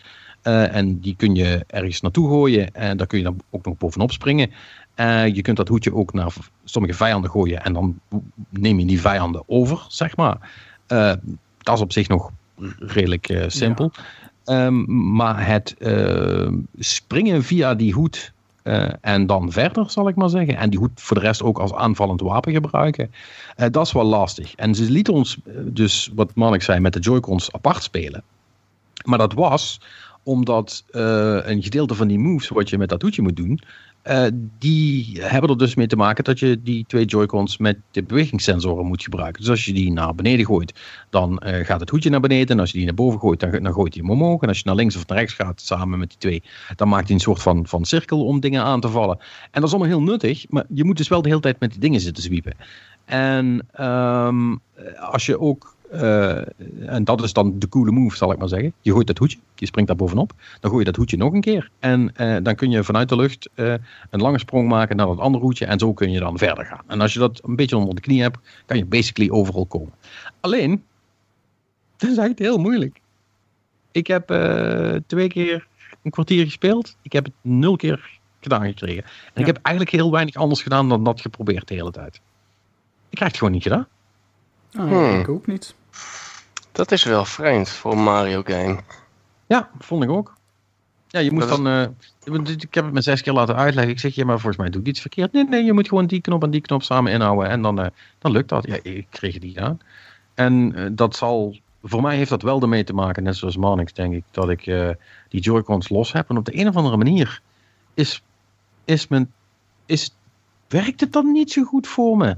Eh, en die kun je ergens naartoe gooien en daar kun je dan ook nog bovenop springen. Eh, je kunt dat hoedje ook naar sommige vijanden gooien en dan neem je die vijanden over, zeg maar. Eh, dat is op zich nog redelijk simpel. Ehm, maar het eh, springen via die hoed en dan verder, zal ik maar zeggen. En die hoed voor de rest ook als aanvallend wapen gebruiken. Dat is wel lastig. En ze lieten ons dus, wat Manik zei, met de Joy-Cons apart spelen. Maar dat was omdat een gedeelte van die moves wat je met dat hoedje moet doen, uh, die hebben er dus mee te maken dat je die twee Joy-Cons met de bewegingssensoren moet gebruiken. Dus als je die naar beneden gooit, dan uh, gaat het hoedje naar beneden. En als je die naar boven gooit, dan, gooit hij hem omhoog. En als je naar links of naar rechts gaat, samen met die twee, dan maakt hij een soort van, van cirkel om dingen aan te vallen. En dat is allemaal heel nuttig, maar je moet dus wel de hele tijd met die dingen zitten zwiepen. En um, als je ook uh, en dat is dan de coole move, zal ik maar zeggen. Je gooit dat hoedje, je springt daar bovenop. Dan gooi je dat hoedje nog een keer. En uh, dan kun je vanuit de lucht uh, een lange sprong maken naar dat andere hoedje. En zo kun je dan verder gaan. En als je dat een beetje onder de knie hebt, kan je basically overal komen. Alleen, dat is echt heel moeilijk. Ik heb twee keer een kwartier gespeeld. Ik heb het nul keer gedaan gekregen. En ja. ik heb eigenlijk heel weinig anders gedaan dan dat geprobeerd de hele tijd. Ik krijg het gewoon niet gedaan. Oh, hmm. Ik ook niet. Dat is wel vreemd voor een Mario game. Ja, vond ik ook. Ja, je moet dan... Uh, ik heb het me zes keer laten uitleggen. Ik zeg, ja, maar volgens mij doe ik iets verkeerd. Nee, nee, je moet gewoon die knop en die knop samen inhouden. En dan, uh, dan lukt dat. Ja, ik kreeg die aan. En uh, dat zal... Voor mij heeft dat wel ermee te maken, net zoals Manix, denk ik, dat ik die Joy-Cons los heb. En op de een of andere manier is, is mijn... Is, werkt het dan niet zo goed voor me?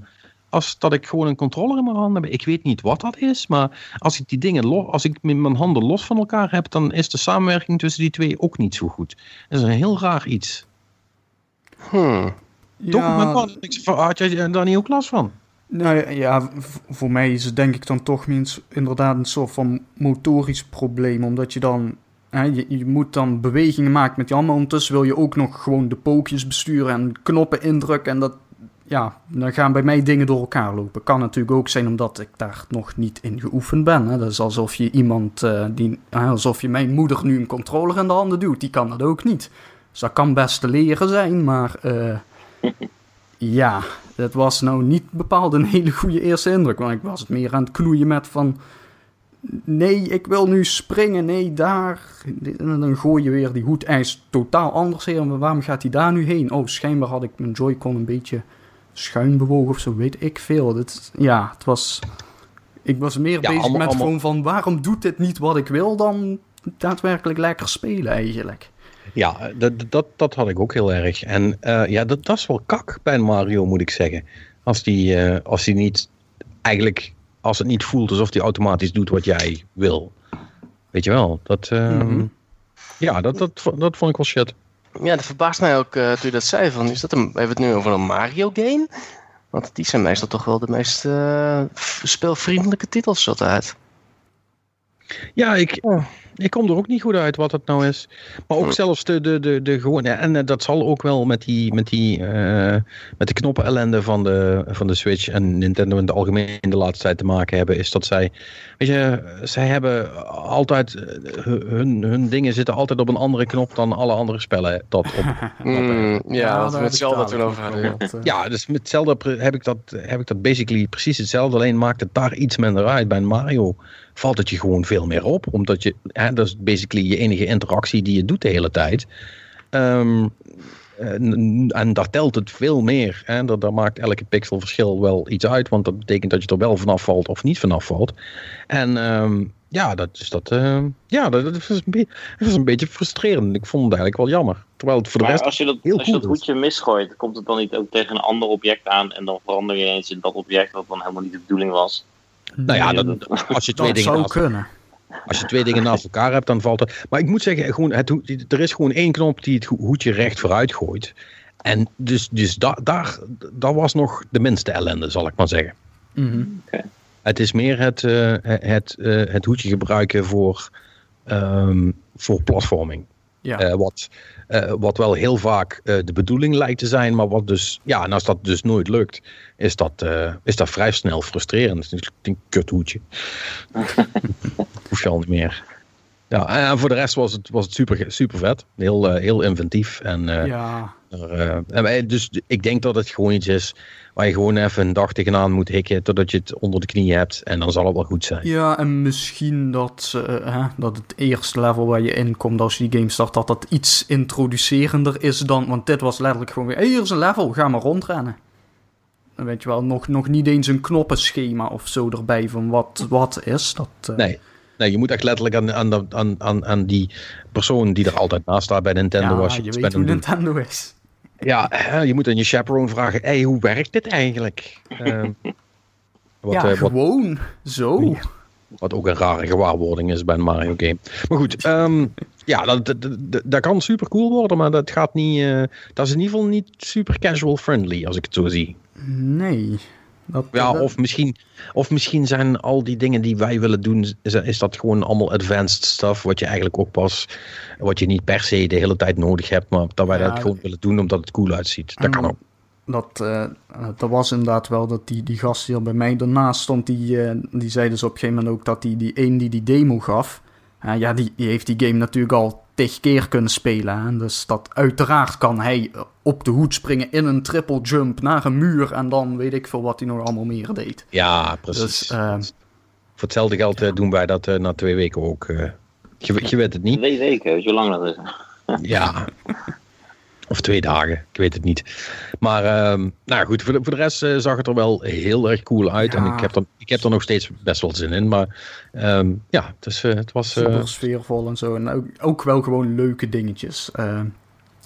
Als dat ik gewoon een controller in mijn handen heb. Ik weet niet wat dat is, maar als ik die dingen los, als ik mijn handen los van elkaar heb, dan is de samenwerking tussen die twee ook niet zo goed. Dat is een heel raar iets. Hmm. Toch, ja, had jij daar niet ook last van? Nou ja, voor mij is het denk ik dan toch minst inderdaad een soort van motorisch probleem. Omdat je dan, hè, je, je, moet dan bewegingen maken met je handen. Ondertussen wil je ook nog gewoon de pookjes besturen en knoppen indrukken. En dat, ja, dan gaan bij mij dingen door elkaar lopen. Kan natuurlijk ook zijn omdat ik daar nog niet in geoefend ben. Hè. Dat is alsof je iemand, uh, die, alsof je mijn moeder nu een controller in de handen doet. Die kan dat ook niet. Dus dat kan best te leren zijn, maar uh, ja, dat was nou niet bepaald een hele goede eerste indruk. Want ik was het meer aan het knoeien met van, nee, ik wil nu springen, nee, daar. En dan gooi je weer die hoed ijs totaal anders heen. Waarom gaat hij daar nu heen? Oh, schijnbaar had ik mijn Joy-Con een beetje schuin bewogen of zo, weet ik veel. Dat, ja, het was... Ik was meer bezig allemaal, met allemaal... gewoon van waarom doet dit niet wat ik wil dan daadwerkelijk lekker spelen eigenlijk. Ja, dat, dat, dat had ik ook heel erg. En uh, ja, dat, dat is wel kak bij Mario, moet ik zeggen. Als die, uh, als die niet eigenlijk, als het niet voelt alsof hij automatisch doet wat jij wil. Weet je wel, dat, uh, mm -hmm. ja, dat, dat, dat vond ik wel shit. Ja, dat verbaast mij ook uh, toen je dat zei. Van, is dat een, we hebben het nu over een Mario game? Want die zijn meestal toch wel de meest uh, speelvriendelijke titels altijd. Ja, ik, ik kom er ook niet goed uit wat het nou is. Maar ook zelfs de, de, de, de gewone. En eh, dat zal ook wel met die, met die uh, met de knoppen ellende van de, van de Switch en Nintendo in het algemeen in de laatste tijd te maken hebben. Is dat zij. Weet je, zij hebben altijd. Hun, hun dingen zitten altijd op een andere knop dan alle andere spellen. Dat op, mm, ja, dat met Zelda toen over hadden. Ja. dus met Zelda heb ik, dat, heb ik dat basically precies hetzelfde. Alleen maakt het daar iets minder uit. Bij Mario valt het je gewoon veel meer op. Omdat je, hè, dat is basically je enige interactie die je doet de hele tijd. Um, en, en, daar telt het veel meer. Hè. Daar, daar, maakt elke pixelverschil wel iets uit. Want dat betekent dat je er wel vanaf valt of niet vanaf valt. En um, ja, dat is dat. Uh, ja, dat, dat, is een dat een beetje frustrerend. Ik vond het eigenlijk wel jammer. Terwijl het voor de maar rest als je dat, heel als je dat hoedje misgooit, komt het dan niet ook tegen een ander object aan en dan verander je eens in dat object wat dan helemaal niet de bedoeling was? Nou ja, dat, als je twee dat dingen zou kunnen. als je twee dingen naast elkaar hebt, dan valt het. Maar ik moet zeggen, gewoon het, er is gewoon één knop die het ho- hoedje recht vooruit gooit. En dus, dus da, daar, dat was nog de minste ellende, zal ik maar zeggen. Mhm. Het is meer het, eh, het, eh, het hoedje gebruiken voor, ehm, voor platforming. Ja. Eh, wat, eh, wat wel heel vaak eh, de bedoeling lijkt te zijn, maar wat dus, ja, en als dat dus nooit lukt, is dat, eh, is dat vrij snel frustrerend. Het is een kut hoedje. Hoef je al niet meer. Ja, en voor de rest was het, was het super, super vet. Heel, eh, heel inventief. En, eh, Ja, er, eh, en dus ik denk dat het gewoon iets is waar je gewoon even een dag tegenaan moet hikken totdat je het onder de knie hebt. En dan zal het wel goed zijn. ja en misschien dat, hè, dat het eerste level waar je in komt als je die game start, dat dat iets introducerender is dan... Want dit was letterlijk gewoon weer, hey, hier is een level, ga maar rondrennen. Dan weet je wel, nog, nog niet eens een knoppenschema of zo erbij van wat wat is. Dat, Nee. Nee, je moet echt letterlijk aan, aan, aan, aan, aan die persoon die er altijd naast staat bij Nintendo ja, als je je iets weet hoe. Nintendo is. Ja, je moet aan je chaperone vragen, hey, hoe werkt dit eigenlijk? Ehm, wat, ja, eh, wat, gewoon zo. wat ook een rare gewaarwording is bij een Mario game. Maar goed, ehm, ja, dat, dat, dat, dat kan super cool worden, maar dat gaat niet, eh, dat is in ieder geval niet super casual friendly, als ik het zo zie. Nee. Dat, Ja, dat- of misschien, of misschien zijn al die dingen die wij willen doen, is, is dat gewoon allemaal advanced stuff, wat je eigenlijk ook pas, wat je niet per se de hele tijd nodig hebt, maar dat wij Ja, dat gewoon willen doen omdat het cool uitziet. Dat kan ook. Dat, eh, dat was inderdaad wel dat die, die gast die er bij mij daarnaast stond, die, eh, die zei dus op een gegeven moment ook dat die, die een die die demo gaf, ja, die, die heeft die game natuurlijk al tig keer kunnen spelen. Hè? Dus dat uiteraard kan hij op de hoed springen in een triple jump naar een muur en dan weet ik veel wat hij nog allemaal meer deed. Ja, precies. Dus eh, Voor hetzelfde geld eh, doen wij dat eh, na twee weken ook. eh. je, je weet het niet. Twee weken, weet je hoe lang dat is? Ja. Of twee dagen, ik weet het niet. Maar ehm, nou goed, voor de, voor de rest eh, zag het er wel heel erg cool uit. En ik heb, er, ik heb er nog steeds best wel zin in. Maar ehm, ja, het, is, eh, het was... eh, super sfeervol en zo. En ook, ook wel gewoon leuke dingetjes. Eh,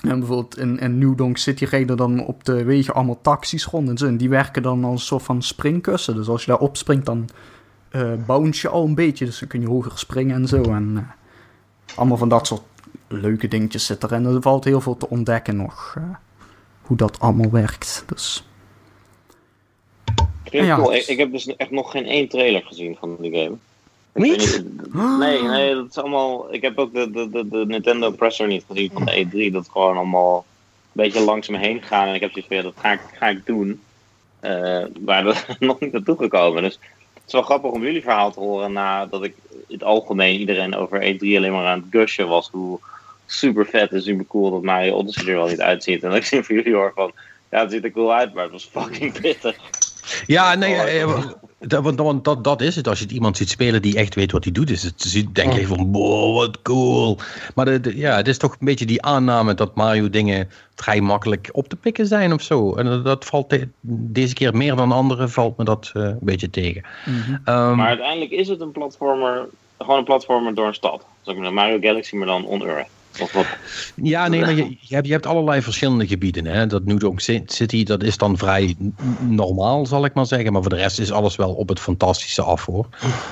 en bijvoorbeeld in, in New Donk City reden dan op de wegen allemaal taxis rond en zo. En die werken dan als een soort van springkussen. Dus als je daar opspringt, dan eh bounce je al een beetje. Dus dan kun je hoger springen en zo. En eh, allemaal van dat soort leuke dingetjes zitten erin. Er valt heel veel te ontdekken nog. eh, hoe dat allemaal werkt. Dus Ja, cool. ik, ik heb dus echt nog geen één trailer gezien van die game. Ik Niet? nee, nee, dat is allemaal. Ik heb ook de, de, de, de Nintendo presser niet gezien van de E3. Dat is gewoon allemaal een beetje langs me heen gegaan. En ik heb zoiets van, ja, dat ga ik, ga ik doen. Eh maar dat is nog niet naartoe gekomen. Dus het is wel grappig om jullie verhaal te horen. Nadat ik in het algemeen iedereen over E3 alleen maar aan het gushen was. Hoe super vet en super cool dat Mario Odyssey er wel niet uitziet. En ik van jullie hoor van. Ja, het ziet er cool uit, maar het was fucking pittig. Ja, nee, Oh, eh, eh, dat, want, want dat, dat is het. Als je het iemand ziet spelen die echt weet wat hij doet, is het, zie- denk je van, wow, wat cool. Maar de, de- ja, het is toch een beetje die aanname dat Mario dingen vrij makkelijk op te pikken zijn of zo. En dat, dat valt de- deze keer meer dan andere, valt me dat eh, een beetje tegen. Ehm, Maar uiteindelijk is het een platformer, gewoon een platformer door een stad. Maar zeggen, Mario Galaxy, maar dan on-Earth. Of wat? Ja, nee, maar je, je, hebt, je hebt allerlei verschillende gebieden. Hè? Dat New Donk City, dat is dan vrij normaal, zal ik maar zeggen. Maar voor de rest is alles wel op het fantastische af, hoor.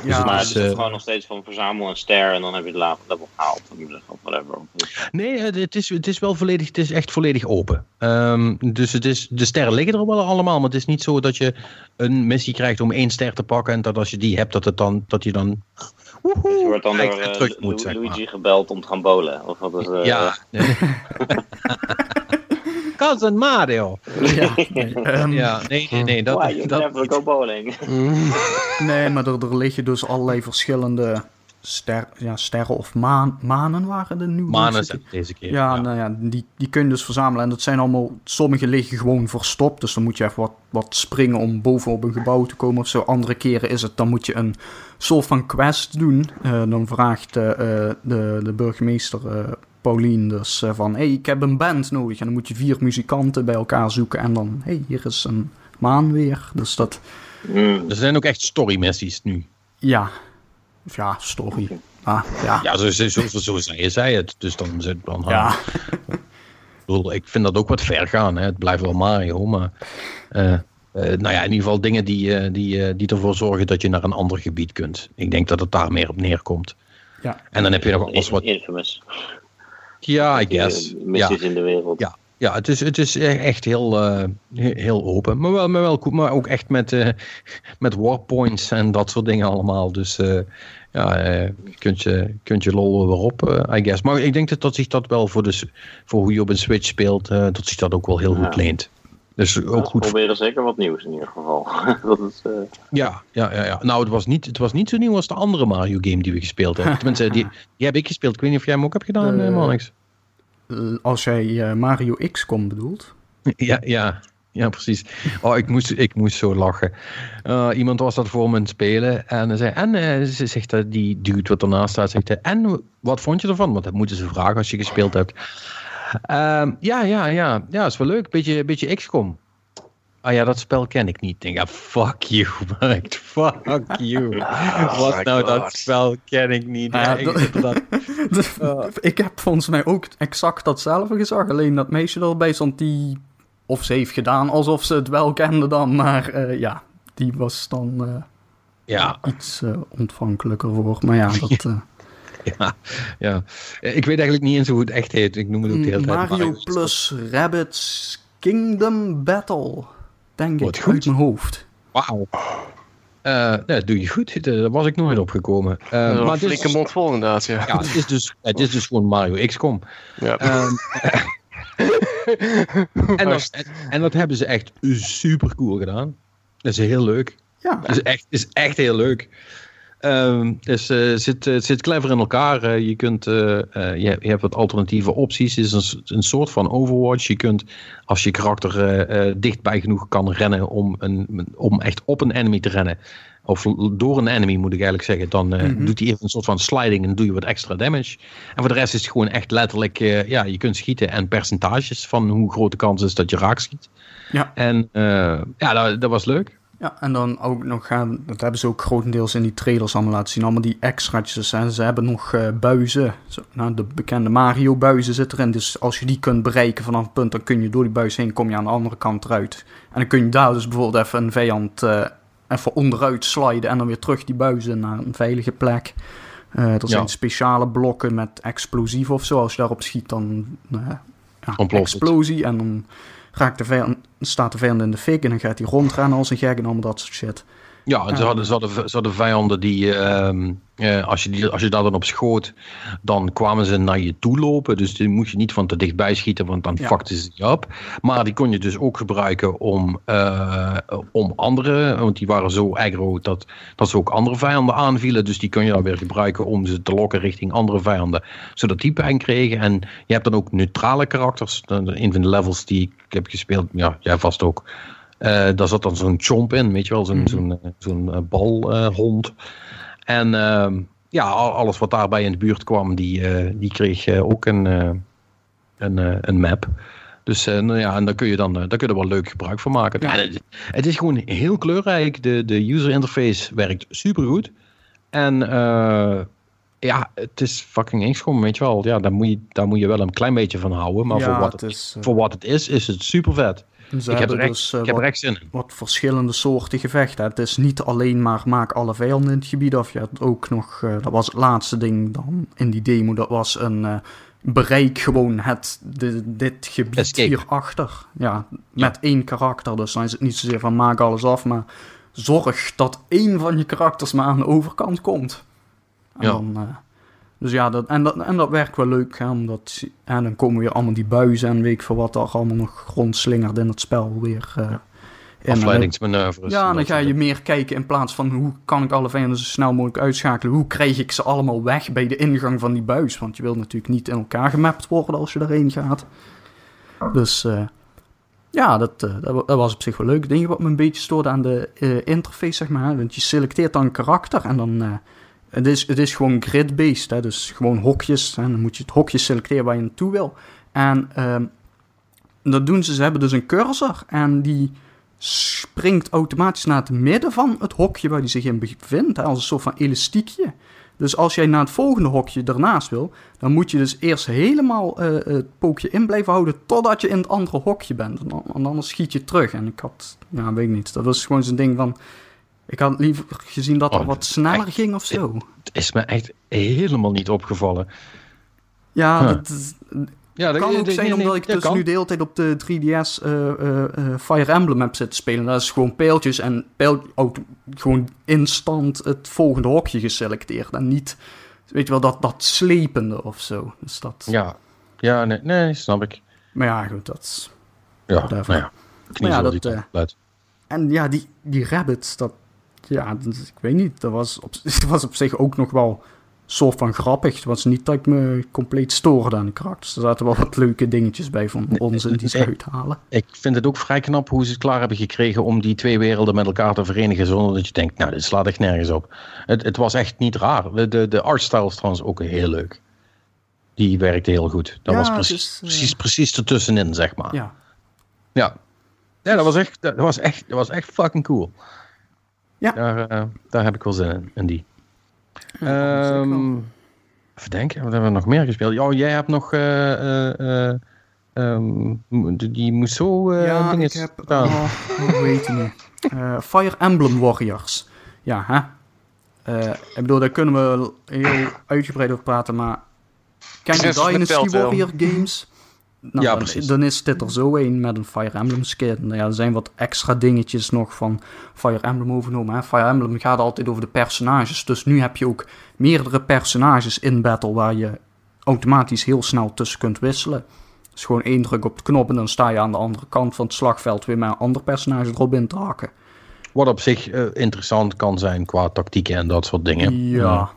ja, maar dus, het is eh, gewoon nog steeds van verzamel een ster en dan heb je het later level gehaald. Of whatever. Nee, het het is, het is wel volledig, het is echt volledig open. Ehm, dus het is, de sterren liggen er wel allemaal, maar het is niet zo dat je een missie krijgt om één ster te pakken en dat als je die hebt, dat, het dan, dat je dan Dus je wordt dan door eh, terug moet, Lu- zeg maar. Luigi gebeld om te gaan bowlen. Of wat is eh, Ja. Cousin Mario. ja, nee, ehm, Ja, nee, nee, nee. Dat, Why dat, never go bowling? Nee, maar er, er liggen dus allerlei verschillende ster, ja, sterren of maan, manen waren er nu. Manen zijn deze keer. Ja, nou ja, die, die kun je dus verzamelen. En dat zijn allemaal, sommige liggen gewoon verstopt. Dus dan moet je even wat, wat springen om bovenop een gebouw te komen of zo. Andere keren is het, dan moet je een soort van quest doen. Eh, dan vraagt eh, eh, de, de burgemeester eh Paulien dus van... Hé, hey, ik heb een band nodig. En dan moet je vier muzikanten bij elkaar zoeken. En dan, hé, hey, hier is een maan weer. Dus dat, Hmm. Er zijn ook echt story missies nu. ja... Of ja, story. Ah, ja. Ja, zo, zo, zo, zo zei zij het. Dus dan zit dan. Ja. Ik, bedoel, ik vind dat ook wat ver gaan. Hè. Het blijft wel Mario, maar. eh, eh, nou ja, in ieder geval dingen die, eh, die, eh, die ervoor zorgen dat je naar een ander gebied kunt. Ik denk dat het daar meer op neerkomt. Ja. En dan heb je nog alles wat. Infamous. Ja, I guess. Eh, Ja, Missies in de wereld. Ja. ja het, is, het is echt heel, eh, he- heel open. Maar wel, maar wel goed. Maar ook echt met, eh met warpoints en dat soort dingen allemaal. Dus eh, ja, eh, je kunt je, kunt je lol weer op, eh, I guess. Maar ik denk dat, dat zich dat wel voor, de, voor hoe je op een Switch speelt, eh, dat zich dat ook wel heel Ja. goed leent. Dus ook We goed. proberen zeker wat nieuws in ieder geval. dat is, eh, Ja, ja, ja, ja. Nou, het was, niet, het was niet zo nieuw als de andere Mario game die we gespeeld hebben. Tenminste, die, die heb ik gespeeld. Ik weet niet of jij hem ook hebt gedaan, Mannix. Eh, Als jij eh, Mario XCOM bedoelt. Ja, ja, ja, precies. Oh, ik moest, ik moest zo lachen. Eh, iemand was dat voor me aan het spelen. En zei, en eh, ze zegt dat die dude wat ernaast staat, zegt hij, en wat vond je ervan? Want dat moeten ze vragen als je gespeeld hebt. Ehm, ja, ja, ja, ja, is wel leuk. Beetje, beetje XCOM. Ah ja, dat spel ken ik niet. Ik denk, ja, fuck you, Mark. Fuck you. Wat nou, dat spel ken ik niet. Ja, Ja, ik- dat- dat- ik heb volgens mij ook exact datzelfde gezegd. Alleen dat meisje erbij stond die... Of ze heeft gedaan alsof ze het wel kende dan. Maar eh, ja, die was dan eh, ja, iets eh, ontvankelijker voor. Maar ja, dat... eh, ja, ja. Ik weet eigenlijk niet eens hoe het echt heet. Ik noem het ook de hele tijd Mario plus Rabbids Kingdom Battle. Denk Wat ik, goed. uit mijn hoofd. Wauw. Eh, nou, dat doe je goed. Daar was ik nooit opgekomen. Eh, maar maar een flinke mond vol inderdaad, ja. ja, het, is dus, het is dus gewoon Mario XCOM. Ja. Ehm, en, dat, en, en dat hebben ze echt super cool gedaan. Dat is heel leuk. Ja, Dat is echt, is echt heel leuk. Ehm dus eh, het zit, het zit clever in elkaar. Eh, je, kunt, eh, eh, je, je hebt wat alternatieve opties. Het is een, een soort van Overwatch. Je kunt, als je karakter eh, eh, dichtbij genoeg kan rennen om, een, om echt op een enemy te rennen. Of door een enemy moet ik eigenlijk zeggen. Dan eh, Mhm. doet hij even een soort van sliding en doe je wat extra damage. En voor de rest is het gewoon echt letterlijk, eh, ja, je kunt schieten en percentages van hoe groot de kans is dat je raak schiet. Ja. En eh, ja, dat, dat was leuk. Ja, en dan ook nog gaan, dat hebben ze ook grotendeels in die trailers allemaal laten zien, allemaal die extraatjes. Ze hebben nog buizen, Zo, nou, de bekende Mario buizen zit erin. Dus als je die kunt bereiken vanaf een punt, dan kun je door die buis heen, kom je aan de andere kant eruit. En dan kun je daar dus bijvoorbeeld even een vijand even onderuit sliden en dan weer terug die buizen naar een veilige plek. Eh, er zijn speciale blokken met explosief of zo. Als je daarop schiet, dan eh, ja, explosie en dan raakt de vijand, staat de vijand in de fik en dan gaat hij rondrennen als een gek en allemaal dat soort shit. Ja, en ze hadden, ze, hadden, ze hadden vijanden die, ehm, eh, als, je die, als je daar dan op schoot, dan kwamen ze naar je toe lopen. Dus die moest je niet van te dichtbij schieten, want dan Ja. ze je op. Maar die kon je dus ook gebruiken om, eh, om andere, want die waren zo aggro dat, dat ze ook andere vijanden aanvielen. Dus die kun je dan weer gebruiken om ze te lokken richting andere vijanden, zodat die pijn kregen. En je hebt dan ook neutrale karakters. Een van de levels die ik heb gespeeld, ja, jij vast ook. Eh, daar zat dan zo'n chomp in, weet je wel, zo'n Mhm. zo'n eh, zo'n eh, balhond. en ehm, ja, al- alles wat daarbij in de buurt kwam, die, die kreeg ook een, een, een map. Dus nou ja, en daar kun je dan daar kun je er wel leuk gebruik van maken. Ja. Het, het is gewoon heel kleurrijk. De, de user interface werkt supergoed. En ja, het is fucking XCOM, weet je wel. Ja, daar moet je, daar moet je wel een klein beetje van houden. Maar Ja, voor, wat het, is, voor wat het is, is het super vet. Ze Ik heb, er dus eh, heb er wat, echt zin in. wat verschillende soorten gevechten. Het is niet alleen maar maak alle vijanden in het gebied af. Je hebt ook nog, eh, dat was het laatste ding dan in die demo, dat was een eh, bereik gewoon het, de, dit gebied Escape. hierachter. Ja, met één karakter. Dus dan is het niet zozeer van maak alles af, maar zorg dat één van je karakters maar aan de overkant komt. En Ja. dan... dus ja, dat, en, dat, en dat werkt wel leuk. Hè, omdat, en dan komen weer allemaal die buizen en weet ik veel wat er allemaal nog rondslingert in het spel weer. eh, in. En dan- Afleidingsmanoeuvres. ja, en dan ga je meer kijken in plaats van hoe kan ik alle vijanden zo snel mogelijk uitschakelen. Hoe krijg ik ze allemaal weg bij de ingang van die buis? Want je wilt natuurlijk niet in elkaar gemapt worden als je erheen gaat. Dus eh, ja, dat, eh, dat, wa- dat was op zich wel leuk. Het ding wat me een beetje stoorde aan de eh, interface, zeg maar. Want je selecteert dan een karakter en dan... het, is, het is gewoon grid-based, dus gewoon hokjes. Hè, dan moet je het hokje selecteren waar je naartoe wil. En ehm, dat doen ze. Ze hebben dus een cursor en die springt automatisch naar het midden van het hokje waar hij zich in bevindt. Hè, als een soort van elastiekje. Dus als jij naar het volgende hokje ernaast wil, dan moet je dus eerst helemaal eh, het pookje in blijven houden totdat je in het andere hokje bent. En, en anders schiet je terug. En ik had, ja, weet ik niet. Dat was gewoon zo'n ding van. Ik had liever gezien dat het Oh, wat sneller echt? ging of zo. Het is me echt helemaal niet opgevallen. Ja, Huh. dat is- Ja, Het kan ook zijn omdat ik dus nu de hele tijd op de 3DS eh, eh, eh, Fire Emblem heb zitten spelen. Dat is gewoon pijltjes en pijl, auto- gewoon instant het volgende hokje geselecteerd. En niet, weet je wel, dat, dat slepende of zo. Dus dat, Ja, ja nee, nee, snap ik. Maar ja, goed, dat is... Ja, nou ja. Knie Maar ja, dat. En ja, die, die rabbits, dat, ja, dat- ik weet niet, dat was, op, dat was op zich ook nog wel soort van grappig. Het was niet dat ik me compleet stoorde aan de karakters. Er zaten wel wat leuke dingetjes bij van onzin die ze uithalen. Ik vind het ook vrij knap hoe ze het klaar hebben gekregen om die twee werelden met elkaar te verenigen zonder dat je denkt, nou, dit slaat echt nergens op. Het, het was echt niet raar. De, de, de artstyle is trouwens ook heel leuk. Die werkte heel goed. Dat Ja, was precies, eh, precies, precies ertussenin, zeg maar. Ja, Ja. Ja, dat was echt, dat was echt, dat was echt fucking cool. Ja. Daar, eh, daar heb ik wel zin in, in die. Ja, zeker wel. Ehm, even denken, wat hebben we nog meer gespeeld? Oh, jij hebt nog eh, eh, eh, ehm, die, die moest zo eh ja, dingen ik heb, oh, hoe heet die? Eh, Fire Emblem Warriors. Ja, hè? Eh, ik bedoel, daar kunnen we heel uitgebreid over praten, maar... Ken je met Dynasty. Warrior games? Nou, Ja, dan, precies. Dan is dit er zo een met een Fire Emblem skin. Nou ja, er zijn wat extra dingetjes nog van Fire Emblem overgenomen. Hè? Fire Emblem gaat altijd over de personages. Dus nu heb je ook meerdere personages in battle waar je automatisch heel snel tussen kunt wisselen. Dus gewoon één druk op de knop en dan sta je aan de andere kant van het slagveld weer met een ander personage erop in te hakken. Wat op zich eh, interessant kan zijn qua tactieken en dat soort dingen. Ja,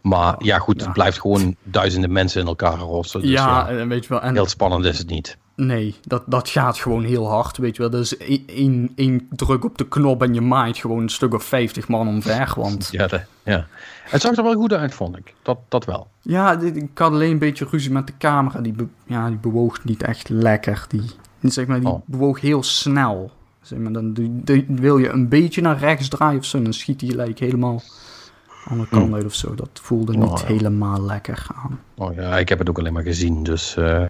Maar ja, goed, Ja. het blijft gewoon duizenden mensen in elkaar rossen. Dus ja, ja, weet je wel. En heel spannend is het niet. Nee, dat, dat gaat gewoon heel hard, weet je wel. Dus één- één, druk op de knop en je maait gewoon een stuk of 50 man omver, want... Ja, de- ja. Het zag er wel goed uit, vond ik. Dat, dat wel. Ja, dit- ik had alleen een beetje ruzie met de camera. Die, be- ja, die bewoog niet echt lekker. Die, zeg maar, die Oh. bewoog heel snel. Zeg maar, dan wil je een beetje naar rechts draaien of zo, dan schiet hij gelijk helemaal de andere kant uit of zo. Dat voelde niet Oh, ja. helemaal lekker aan. Oh ja, ik heb het ook alleen maar gezien. Dus, eh,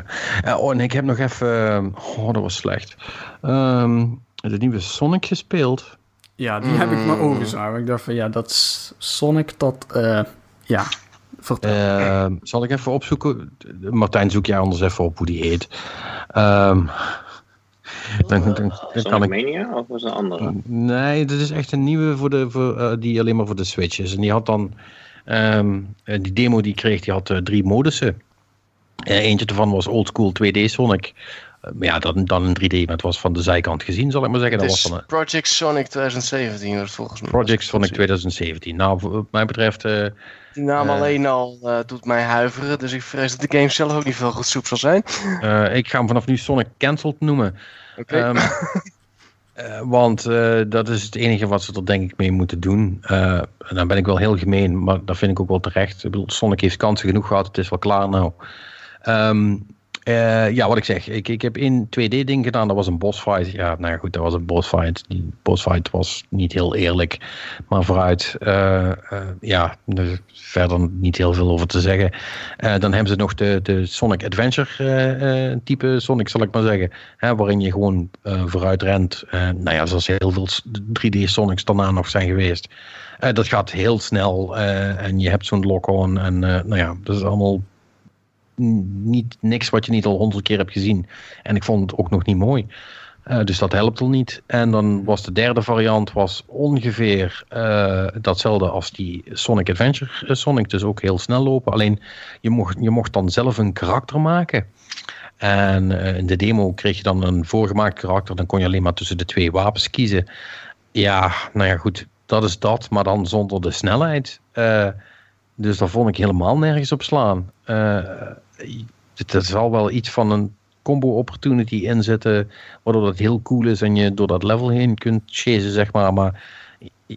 ja, oh, en ik heb nog even... Oh, dat was slecht. Ehm, de nieuwe Sonic gespeeld. Ja, die heb ik maar Mm. overgeslagen. Ik dacht van, ja, dat is Sonic, dat... eh, ja, vertel. Ehm, zal ik even opzoeken? Martijn, zoek jij anders even op hoe die heet. Ehm, dan, dan, dan kan ik... Mania of was een andere? Nee, dit is echt een nieuwe voor de, voor, eh, die alleen maar voor de Switch is. En die had dan... ehm, eh, die demo die ik kreeg, die had eh, drie modussen. Eentje ervan was Old School 2D Sonic. Maar ja, dan, dan in 3D, maar het was van de zijkant gezien, zal ik maar zeggen. Dat was van een Project Sonic 2017 wordt volgens mij. Project Sonic 2017. Nou, wat mij betreft... eh, Die naam Eh. alleen al eh, doet mij huiveren, dus ik vrees dat de game zelf ook niet veel goed soep zal zijn. ik ga hem vanaf nu Sonic Cancelled noemen. Oké. Ehm, eh, want dat is het enige wat ze er denk ik mee moeten doen. En dan ben ik wel heel gemeen, maar dat vind ik ook wel terecht. Ik bedoel, Sonic heeft kansen genoeg gehad, het is wel klaar nou. Ehm, eh, ja, wat ik zeg, ik, ik heb één 2D-ding gedaan, dat was een bossfight. Ja, nou goed, dat was een bossfight. Die bossfight was niet heel eerlijk, maar vooruit. eh, eh, ja, er verder niet heel veel over te zeggen. Dan hebben ze nog de, de Sonic Adventure type Sonic, zal ik maar zeggen. Hè, waarin je gewoon vooruit rent. Nou ja, zoals heel veel 3D Sonics daarna nog zijn geweest. Dat gaat heel snel en je hebt zo'n lock-on. En nou ja, dat is allemaal niet niks wat je niet al honderd keer hebt gezien. En ik vond het ook nog niet mooi. Eh, dus dat helpt al niet. En dan was de derde variant was ongeveer eh, datzelfde als die Sonic Adventure eh, Sonic. Dus ook heel snel lopen. Alleen je mocht, je mocht dan zelf een karakter maken. En in de demo kreeg je dan een voorgemaakt karakter. Dan kon je alleen maar tussen de twee wapens kiezen. Ja, nou ja, goed. Dat is dat, maar dan zonder de snelheid. Eh, dus daar vond ik helemaal nergens op slaan. Eh, er zal wel iets van een combo opportunity in zitten, waardoor dat heel cool is en je door dat level heen kunt chasen, zeg maar. Maar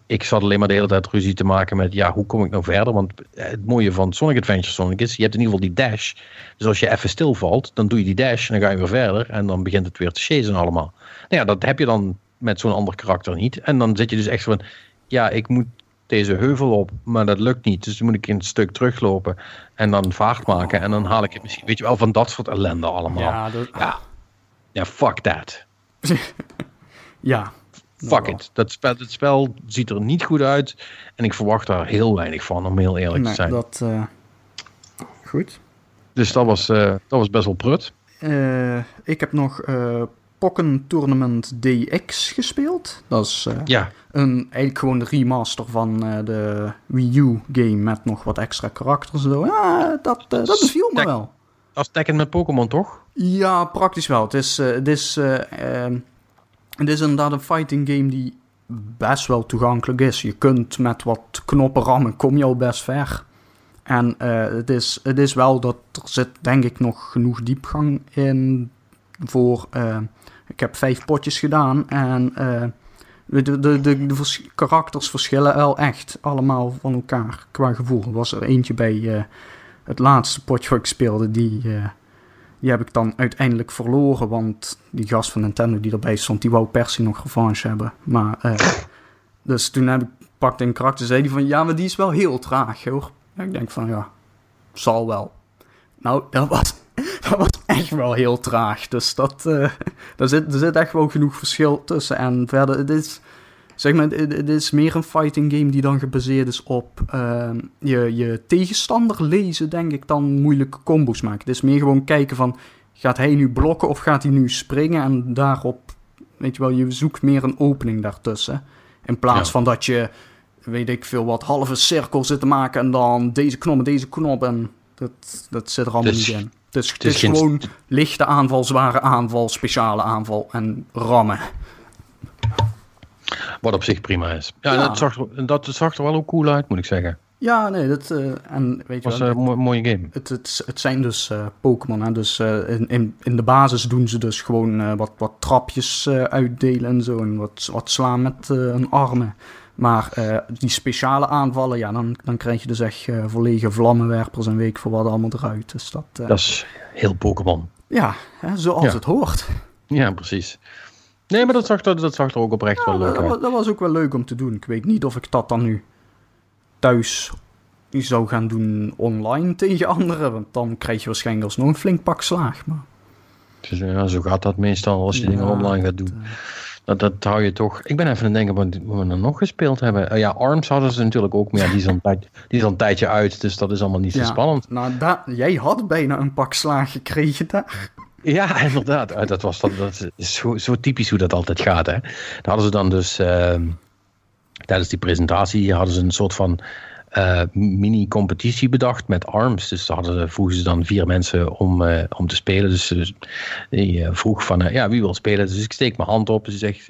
ik zat alleen maar de hele tijd ruzie te maken met, ja, hoe kom ik nou verder? Want het mooie van Sonic Adventure Sonic is, je hebt in ieder geval die dash. Dus als je even stilvalt, dan doe je die dash en dan ga je weer verder en dan begint het weer te chasen allemaal. Nou ja, dat heb je dan met zo'n ander karakter niet. En dan zit je dus echt van, ja, ik moet deze heuvel op, maar dat lukt niet. Dus dan moet ik een stuk teruglopen en dan vaart maken en dan haal ik het misschien, weet je wel, van dat soort ellende allemaal. Ja, dat, Ja, ja fuck that. ja. Fuck wel. it. Dat spel, het spel ziet er niet goed uit en ik verwacht daar heel weinig van, om heel eerlijk Nee, te zijn. dat... eh, goed. Dus dat was, eh, dat was best wel prut. Eh, ik heb nog Pokken Tournament DX gespeeld. Dat is eh, Ja, een, eigenlijk gewoon de remaster van eh, de Wii U game met nog wat extra karakters zo. Ja, dat, eh, dat beviel me wel. als Tekken met Pokémon toch? Ja, praktisch wel. Het is, het is eh, ehm, het is inderdaad een fighting game die best wel toegankelijk is. Je kunt met wat knoppen rammen, kom je al best ver. En het, is, het is wel dat er zit denk ik nog genoeg diepgang in voor... ik heb vijf potjes gedaan en eh, de, de, de, de karakters verschillen wel echt allemaal van elkaar qua gevoel. Er was er eentje bij eh, het laatste potje wat ik speelde, die, eh, die heb ik dan uiteindelijk verloren. Want die gast van Nintendo die erbij stond, die wou per se nog revanche hebben. Maar, dus toen heb ik pakte een karakter, zei die van ja, maar die is wel heel traag hoor. Ik denk van ja, zal wel. Nou, dat was, dat was echt wel heel traag. Dus dat, eh daar, zit, er zit echt wel genoeg verschil tussen. En verder, het is, zeg maar, het, is meer een fighting game die dan gebaseerd is op ehm, je, je tegenstander lezen, denk ik, dan moeilijke combos maken. Het is meer gewoon kijken van, gaat hij nu blokken of gaat hij nu springen? En daarop, weet je wel, je zoekt meer een opening daartussen. In plaats Ja. van dat je, weet ik veel wat, halve cirkel zit te maken en dan deze knop en deze knop en dat, dat zit er allemaal is- niet in. Het is, het is geen- gewoon lichte aanval, zware aanval, speciale aanval en rammen. Wat op zich prima is. Ja, Ja. Dat, zag er, dat zag er wel ook cool uit, moet ik zeggen. Ja, nee, dat, eh, en weet je was wel, een mo- mooie game. het, het, het zijn dus eh, Pokémon. Hè? Dus eh, in, in, in de basis doen ze dus gewoon eh, wat, wat trapjes eh, uitdelen en zo. En wat, wat slaan met eh, hun armen. Maar eh, die speciale aanvallen, ja, dan, dan krijg je dus echt eh, volledige vlammenwerpers en weet ik voor wat allemaal eruit. Dus dat, eh, Dat is heel Pokémon. ja, hè, zoals Ja. het hoort. Ja, precies. Nee, maar dat zag er, dat zag er ook oprecht wel leuk dat, uit. dat was ook wel leuk om te doen. Ik weet niet of ik dat dan nu thuis zou gaan doen online tegen anderen. Want dan krijg je waarschijnlijk alsnog een flink pak slaag. Maar, Dus, ja, zo gaat dat meestal als je Ja, dingen online gaat dat, doen. Dat, dat hou je toch... Ik ben even aan het denken wat, wat we er nog gespeeld hebben. Eh, ja, ARMS hadden ze natuurlijk ook, maar ja, die, is al een die is al een tijdje uit. Dus dat is allemaal niet zo spannend. Nou, jij had bijna een pak slaag gekregen daar. Ja, inderdaad. Eh, Dat, was, dat, dat is zo, zo typisch hoe dat altijd gaat. Hè. Daar hadden ze dan dus... ehm, tijdens die presentatie hadden ze een soort van... eh, mini-competitie bedacht met ARMS. Dus daar hadden, vroegen ze dan vier mensen om, eh, om te spelen. Dus die eh, vroeg van, ja, wie wil spelen? Dus ik steek mijn hand op. Ze zegt,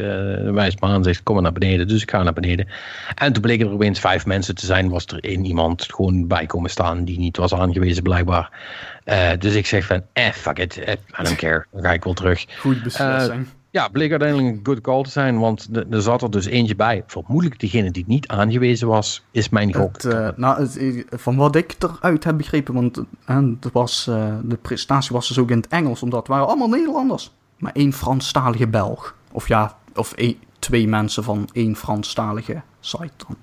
wijst me aan, zegt, kom maar naar beneden. Dus ik ga naar beneden. En toen bleken er opeens vijf mensen te zijn. Was er één iemand gewoon bij komen staan die niet was aangewezen blijkbaar. Dus ik zeg van, eh, fuck it, eh, I don't care. Dan ga ik wel terug. Goed beslissing. Ja, bleek uiteindelijk een good call te zijn, want er- zat er dus eentje bij. Vermoedelijk degene die niet aangewezen was, is mijn gok. Eh, nou, eh, van wat ik eruit heb begrepen, want het was, eh, de presentatie was dus ook in het Engels, omdat het waren allemaal Nederlanders. Maar één Franstalige Belg. Of ja, of twee mensen van één Franstalige site dan.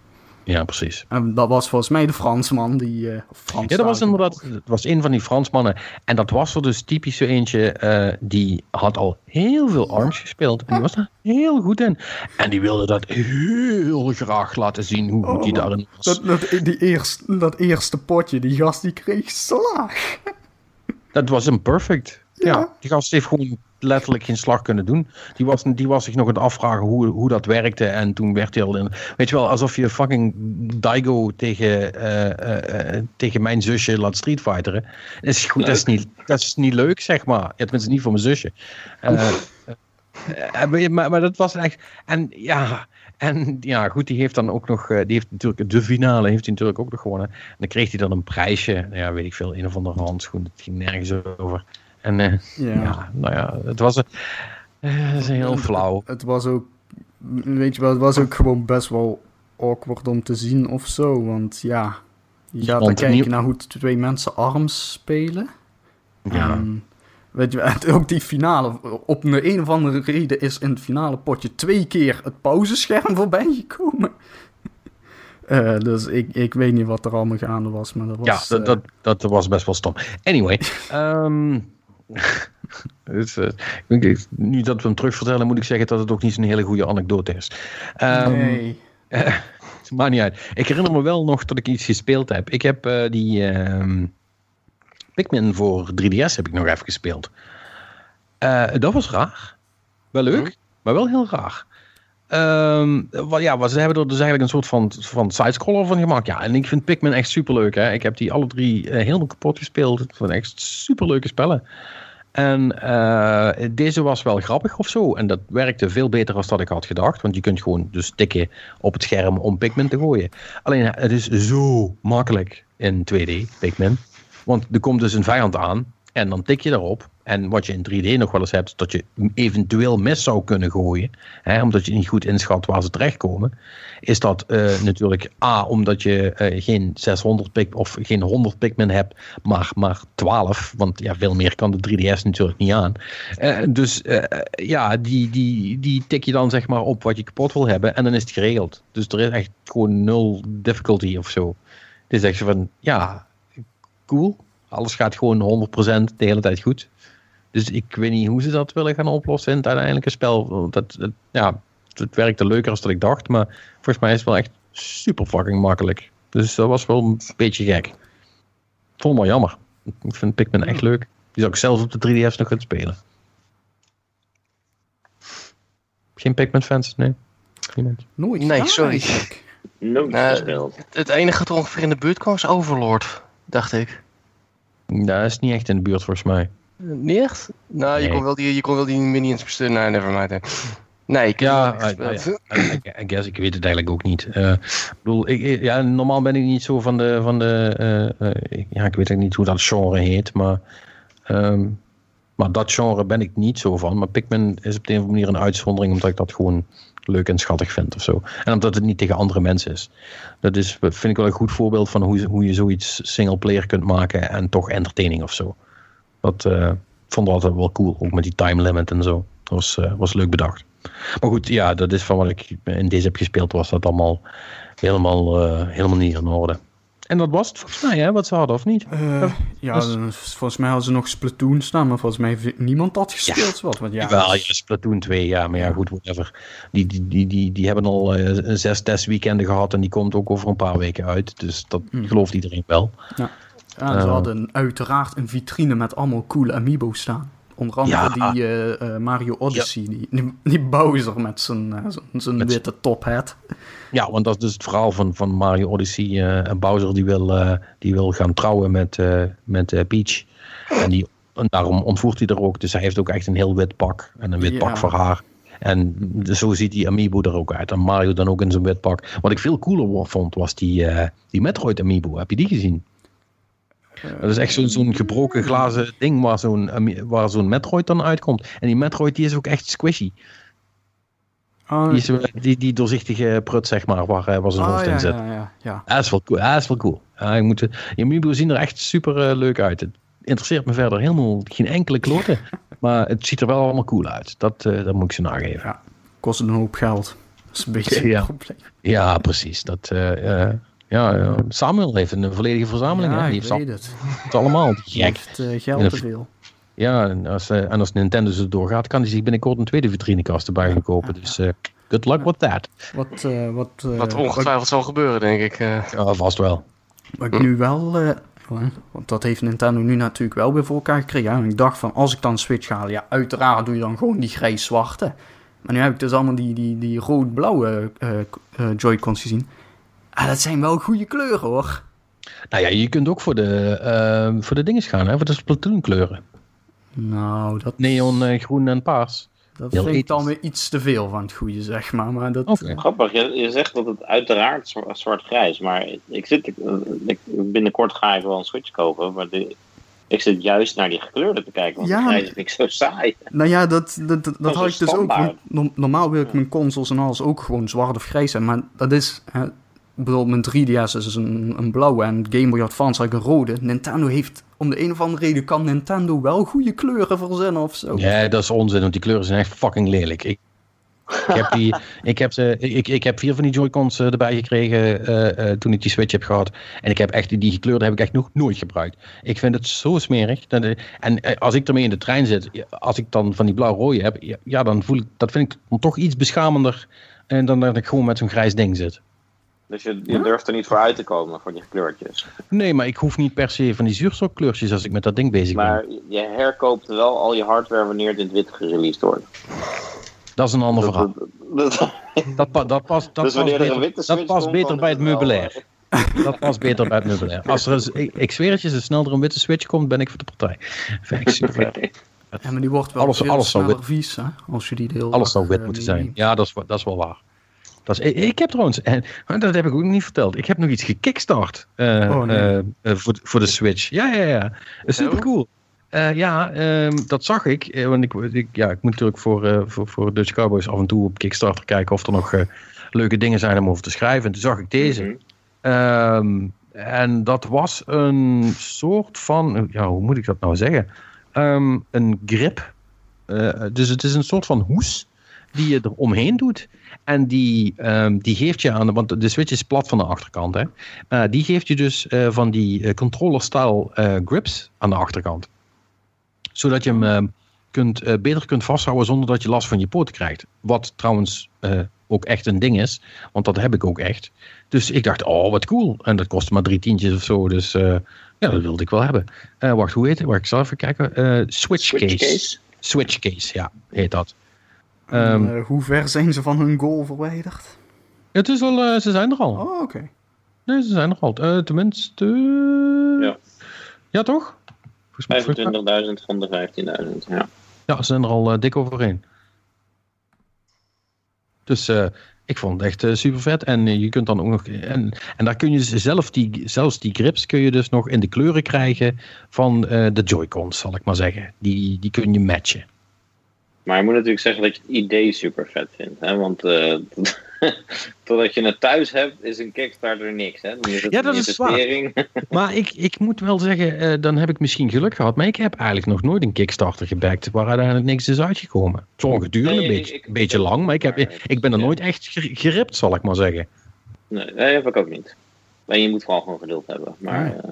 Ja, precies. En dat was volgens mij de Fransman die... eh Ja, dat was inderdaad, het was een van die Fransmannen. En dat was er dus typisch zo eentje, eh, die had al heel veel arms gespeeld. En die was er heel goed in. En die wilde dat heel graag laten zien hoe goed hij daarin was. Dat, dat, die eerst, dat eerste potje, die gast die kreeg slaag. Dat was een perfect. Ja. Ja. die gast heeft gewoon letterlijk geen slag kunnen doen. Die was, die was zich nog aan het afvragen hoe, hoe dat werkte. En toen werd hij al in. Weet je wel, alsof je fucking Daigo tegen, eh, eh, eh, tegen mijn zusje laat streetfighteren. Dat is, goed, dat, is niet, dat is niet leuk, zeg maar. Ja, tenminste, niet voor mijn zusje. Maar, maar dat was echt. En ja. En ja, goed, die heeft dan ook nog, die heeft natuurlijk de finale heeft hij natuurlijk ook nog gewonnen. En dan kreeg hij dan een prijsje, nou ja, weet ik veel, een of andere handschoen, het ging nergens over. En eh, Ja. ja. nou ja, het was, een- eh, het is heel flauw. Het was ook, weet je wel, het was ook gewoon best wel awkward om te zien of zo. Want ja, je gaat dan kijken naar hoe twee mensen arms spelen. Ja. Weet je, ook die finale, op een, een of andere reden is in het finale potje twee keer het pauzescherm voorbij gekomen. Eh, dus ik, ik weet niet wat er allemaal gaande was, maar dat was... ja, dat, dat, dat was best wel stom. Anyway, ehm, eh, nu dat we hem terugvertellen, moet ik zeggen dat het ook niet zo'n hele goede anekdote is. Ehm, nee. Het maakt niet uit. Ik herinner me wel nog dat ik iets gespeeld heb. Ik heb eh, die ehm, Pikmin voor 3DS heb ik nog even gespeeld. Dat was raar. Wel leuk, maar wel heel raar. Ehm, wat, ja, wat, ze hebben er dus eigenlijk een soort van, van sidescroller van gemaakt. Ja, en ik vind Pikmin echt superleuk. Hè. Ik heb die alle drie eh, helemaal kapot gespeeld. Het zijn echt superleuke spellen. En eh, deze was wel grappig of zo. En dat werkte veel beter dan dat ik had gedacht. Want je kunt gewoon dus tikken op het scherm om Pikmin te gooien. Alleen het is zo makkelijk in 2D, Pikmin. Want er komt dus een vijand aan. En dan tik je daarop. En wat je in 3D nog wel eens hebt, dat je eventueel mis zou kunnen gooien, hè, omdat je niet goed inschat waar ze terechtkomen, is dat uh, natuurlijk A, omdat je uh, geen 600 pik of geen 100 Pikmin hebt, maar, maar 12, want ja, veel meer kan de 3DS natuurlijk niet aan. Uh, dus ja, die, die, die tik je dan zeg maar op wat je kapot wil hebben en dan is het geregeld. Dus er is echt gewoon nul difficulty of zo. Het is echt zo van, ja, cool. Alles gaat gewoon 100% de hele tijd goed. Dus ik weet niet hoe ze dat willen gaan oplossen in het uiteindelijke spel. Dat, het, ja, het werkte leuker als dat ik dacht. Maar volgens mij is het wel echt super fucking makkelijk. Dus dat was wel een beetje gek. Ik vond het wel jammer. Ik vind Pikmin echt leuk. Die zou ik zelfs op de 3DS nog gaan spelen. Geen Pikmin fans? Nee? Niemand? Nooit. Nee, sorry. Nooit Nou. Het enige er ongeveer in de buurt kwam is Overlord, dacht ik. Dat is niet echt in de buurt volgens mij. Niet echt? Nou, je, kon wel die, je kon wel die minions besturen. Nee, nevermind. hè. Nee, ik heb Ja. I- I- I guess, ik weet het eigenlijk ook niet. Ik bedoel, ik, ja, normaal ben ik niet zo van de, van de eh, eh, ja, ik weet eigenlijk niet hoe dat genre heet, maar, ehm, maar dat genre ben ik niet zo van. Maar Pikmin is op de een of andere manier een uitzondering, omdat ik dat gewoon leuk en schattig vind of zo. En omdat het niet tegen andere mensen is. Dat is, vind ik wel een goed voorbeeld van hoe, hoe je zoiets single player kunt maken en toch entertaining of zo. Dat eh, vond ik altijd wel cool, ook met die time limit en zo. Dat was, eh, was leuk bedacht. Maar goed, ja, dat is van wat ik in deze heb gespeeld, was dat allemaal helemaal, eh, helemaal niet in orde. En dat was het volgens mij, hè, wat ze hadden, of niet? Eh, ja, dus- volgens mij hadden ze nog Splatoon staan, maar volgens mij heeft niemand dat gespeeld. Wat, want ja, Wel, ja, Splatoon 2, ja, maar ja, goed, whatever. Die, die, die, die, die hebben al eh, zes testweekenden gehad en die komt ook over een paar weken uit. Dus dat Hmm. gelooft iedereen wel. ja, ze eh, hadden uiteraard een vitrine met allemaal coole amiibo's staan. Onder andere Ja. die eh, eh, Mario Odyssey, die, die, die Bowser met zijn, eh, zijn- Met- witte tophat. Ja, want dat is dus het verhaal van, van Mario Odyssey. eh, en Bowser die wil, die wil gaan trouwen met, met Peach. En, die, en daarom ontvoert hij er ook. Dus hij heeft ook echt een heel wit pak. En een wit Ja. pak voor haar. En zo ziet die Amiibo er ook uit. En Mario dan ook in zijn wit pak. Wat ik veel cooler vond, was die, die Metroid Amiibo. Heb je die gezien? Dat is echt zo'n zo'n gebroken glazen ding waar zo'n ami- waar zo'n Metroid dan uitkomt. En die Metroid die is ook echt squishy. Ah, Die, is, eh, die, die doorzichtige prut, zeg maar, waar, eh, waar zijn ah, hoofd ja, in zit. ja, ja, ja. Dat is wel cool. Dat is wel cool. Ja, je moet, je Amiibo zien er echt super eh, leuk uit. Het interesseert me verder helemaal geen enkele kloten. maar het ziet er wel allemaal cool uit. Dat, eh, dat moet ik ze nageven. Ja. Kost een hoop geld. Dat is een beetje Ja. een probleem. Ja, precies. Dat, eh, eh, ja, Samuel heeft een volledige verzameling. Ja, hè? Die ik heeft weet het. het allemaal. Die heeft eh, geld te veel. Ja, en als, eh, en als Nintendo zo doorgaat, kan hij zich binnenkort een tweede vitrinekast erbij gaan kopen. Dus eh, good luck with that. Wat, eh, wat, eh, Wat ongetwijfeld zal gebeuren, denk ik. eh. Ja, vast wel. Wat ik nu wel, eh, want dat heeft Nintendo nu natuurlijk wel weer voor elkaar gekregen. En ik dacht van, als ik dan Switch ga halen, ja, uiteraard doe je dan gewoon die grijs-zwarte. Maar nu heb ik dus allemaal die, die, die rood-blauwe eh, eh, Joy-Cons gezien. Ah, dat zijn wel goede kleuren hoor. Nou ja, je kunt ook voor de, eh, voor de dingen gaan, hè? voor de Splatoon kleuren. Nou, dat, Neon, eh, groen en paars. dat heel vind ik dan weer iets te veel van het goede, zeg maar. Maar dat, Oké. Grappig, je, je zegt dat het uiteraard zwa- zwart-grijs, maar ik zit, ik, ik- binnenkort ga ik wel een Switch kopen, maar de, ik zit juist naar die gekleurde te kijken, want Ja. grijs vind ik zo saai. Nou ja, dat, dat, dat, had ik dus ook. standaard. want no- normaal wil ik mijn consoles en alles ook gewoon zwart of grijs zijn. Maar dat is... Hè, bijvoorbeeld mijn 3DS is een, een blauwe en Game Boy Advance ik een rode. Nintendo heeft... Om de een of andere reden kan Nintendo wel goede kleuren verzinnen of zo. Ja, dat is onzin, want die kleuren zijn echt fucking lelijk. Ik, ik, heb, die, ik, heb, ze, ik, ik heb vier van die Joy-Cons eh, erbij gekregen eh, eh, toen ik die Switch heb gehad. En ik heb echt, die gekleurde heb ik echt nog nooit gebruikt. Ik vind het zo smerig. Dat, En als ik ermee in de trein zit, als ik dan van die blauw-rode heb, ja, ja, dan voel ik, dat vind ik dan toch iets beschamender en dan dat ik gewoon met zo'n grijs ding zit. Dus je, je durft er niet voor uit te komen, voor die kleurtjes. Nee, maar ik hoef niet per se van die zuurstofkleurtjes als ik met dat ding bezig ben. Maar je herkoopt wel al je hardware wanneer het in het wit gereleased wordt. Dat is een ander Dat- verhaal. dat- dat- Dat, pa- dat past, dat dus past er beter, dat past komt, beter bij het meubilair. Dat past beter bij het meubilair. Als er ik, ik zweer het je, zo snel er een witte switch komt, ben ik voor de partij. Vind ik. Ja, maar die wordt wel Alles- alles vies, hè? Als je die Alles zou wit eh, moeten zijn. Ja, dat is, dat is wel waar. Ik, heb trouwens, en dat heb ik ook niet verteld, ik heb nog iets gekickstart eh, Oh, nee. eh, eh, voor, de- voor de Switch. Ja, ja, ja. Super cool. ja, ehm, dat zag ik. want ik, ik, ja, ik moet natuurlijk voor, voor, voor Dutch Cowboys af en toe op Kickstarter kijken of er nog leuke dingen zijn om over te schrijven. En toen zag ik deze. Mhm. Ehm, en dat was een soort van, ja, hoe moet ik dat nou zeggen? Ehm, een grip. Dus het is een soort van hoes die je er omheen doet. En die, ehm, die geeft je aan, want de switch is plat van de achterkant. Hè? Eh, die geeft je dus eh, van die eh, controller-style grips aan de achterkant. Zodat je hem ehm, kunt, beter kunt vasthouden zonder dat je last van je poten krijgt. Wat trouwens ook echt een ding is, want dat heb ik ook echt. Dus ik dacht, oh wat cool. En dat kostte maar drie tientjes of zo. Dus ja, dat wilde ik wel hebben. Wacht, hoe heet het? Wacht, ik zal even kijken. Switch, Switch case. case? Switch case, ja, heet dat. En, Ehm, eh, hoe ver zijn ze van hun goal verwijderd? het is al, eh, ze zijn er al. Oh, oké. Nee, ze zijn er al. Eh, tenminste. Ja. Ja, toch? Volgens mij- volgens mij- 25.000 van de 15.000. Ja. Ja, ze zijn er al dik overheen. Dus eh, ik vond het echt super vet. En je kunt dan ook nog. En, en daar kun je zelf die, zelfs die grips kun je dus nog in de kleuren krijgen van eh, de Joy-Cons, zal ik maar zeggen. Die, die kun je matchen. Maar je moet natuurlijk zeggen dat je het idee super vet vindt. Hè? Want eh, totdat je het thuis hebt, is een Kickstarter niks. Hè? Dan is het Ja, een dat is waar. Maar ik, ik moet wel zeggen, eh, dan heb ik misschien geluk gehad. Maar ik heb eigenlijk nog nooit een Kickstarter gebackt waar uiteindelijk niks is uitgekomen. Sommige duren Nee, een ik- beetje, ik- een beetje lang, maar ik, heb, Maar- ik ben er ja. nooit echt ger- geript, zal ik maar zeggen. Nee, dat heb ik ook niet. En je moet vooral gewoon geduld hebben. Maar Nee. eh,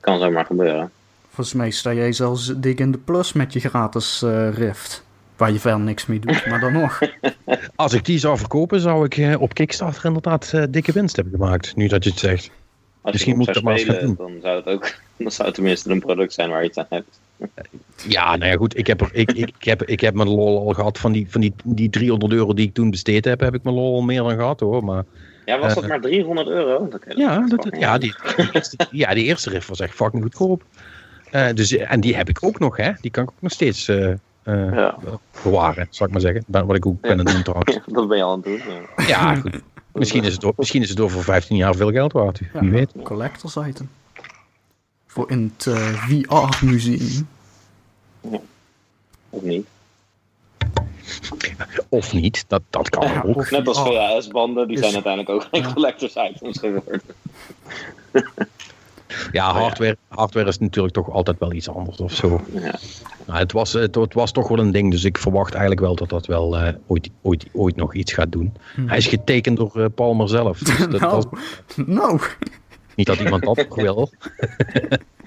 kan zomaar gebeuren. Volgens mij sta jij zelfs dik in de plus met je gratis eh, Rift. Waar je verder niks mee doet, maar dan nog. Als ik die zou verkopen, zou ik eh, op Kickstarter inderdaad eh, dikke winst hebben gemaakt. Nu dat je het zegt. Als Misschien moet dat maar gaan dan zou het ook dan zou het tenminste een product zijn waar je iets aan hebt. Ja, nou ja, goed. Ik heb, er, ik, ik, ik heb, ik heb mijn lol al gehad van die, van die, die 300 euro die ik toen besteed heb. Heb ik mijn lol al meer dan gehad hoor. Maar Ja, was Eh, dat maar 300 euro? Dat ja, dat, ja, die, die eerste, ja, die eerste riff was echt fucking goedkoop. Eh, dus, en die heb ik ook nog, hè. Die kan ik ook nog steeds eh, eh, Ja. bewaren, zal ik maar zeggen. Wat ik ook ben aan het doen trouwens. Ja, dat ben je al aan het doen. Ja. Ja, goed. Misschien is, het, door- misschien is het door voor 15 jaar veel geld waard. Ja, Wie weet. Collectors item. Voor in het eh, VR-museum. Of niet? Of niet, dat, dat kan Ja, ook. of- Net als. VHS-banden, die Is- zijn uiteindelijk ook geen Ja. collectors items geworden. Ja, hardware, hardware is natuurlijk toch altijd wel iets anders of zo. Ja. Nou, het, was, het, het was toch wel een ding, dus ik verwacht eigenlijk wel dat dat wel eh, ooit, ooit, ooit nog iets gaat doen. Hij is getekend door eh, Palmer zelf. Dus dat, nou, was nou. niet dat iemand dat nog wil.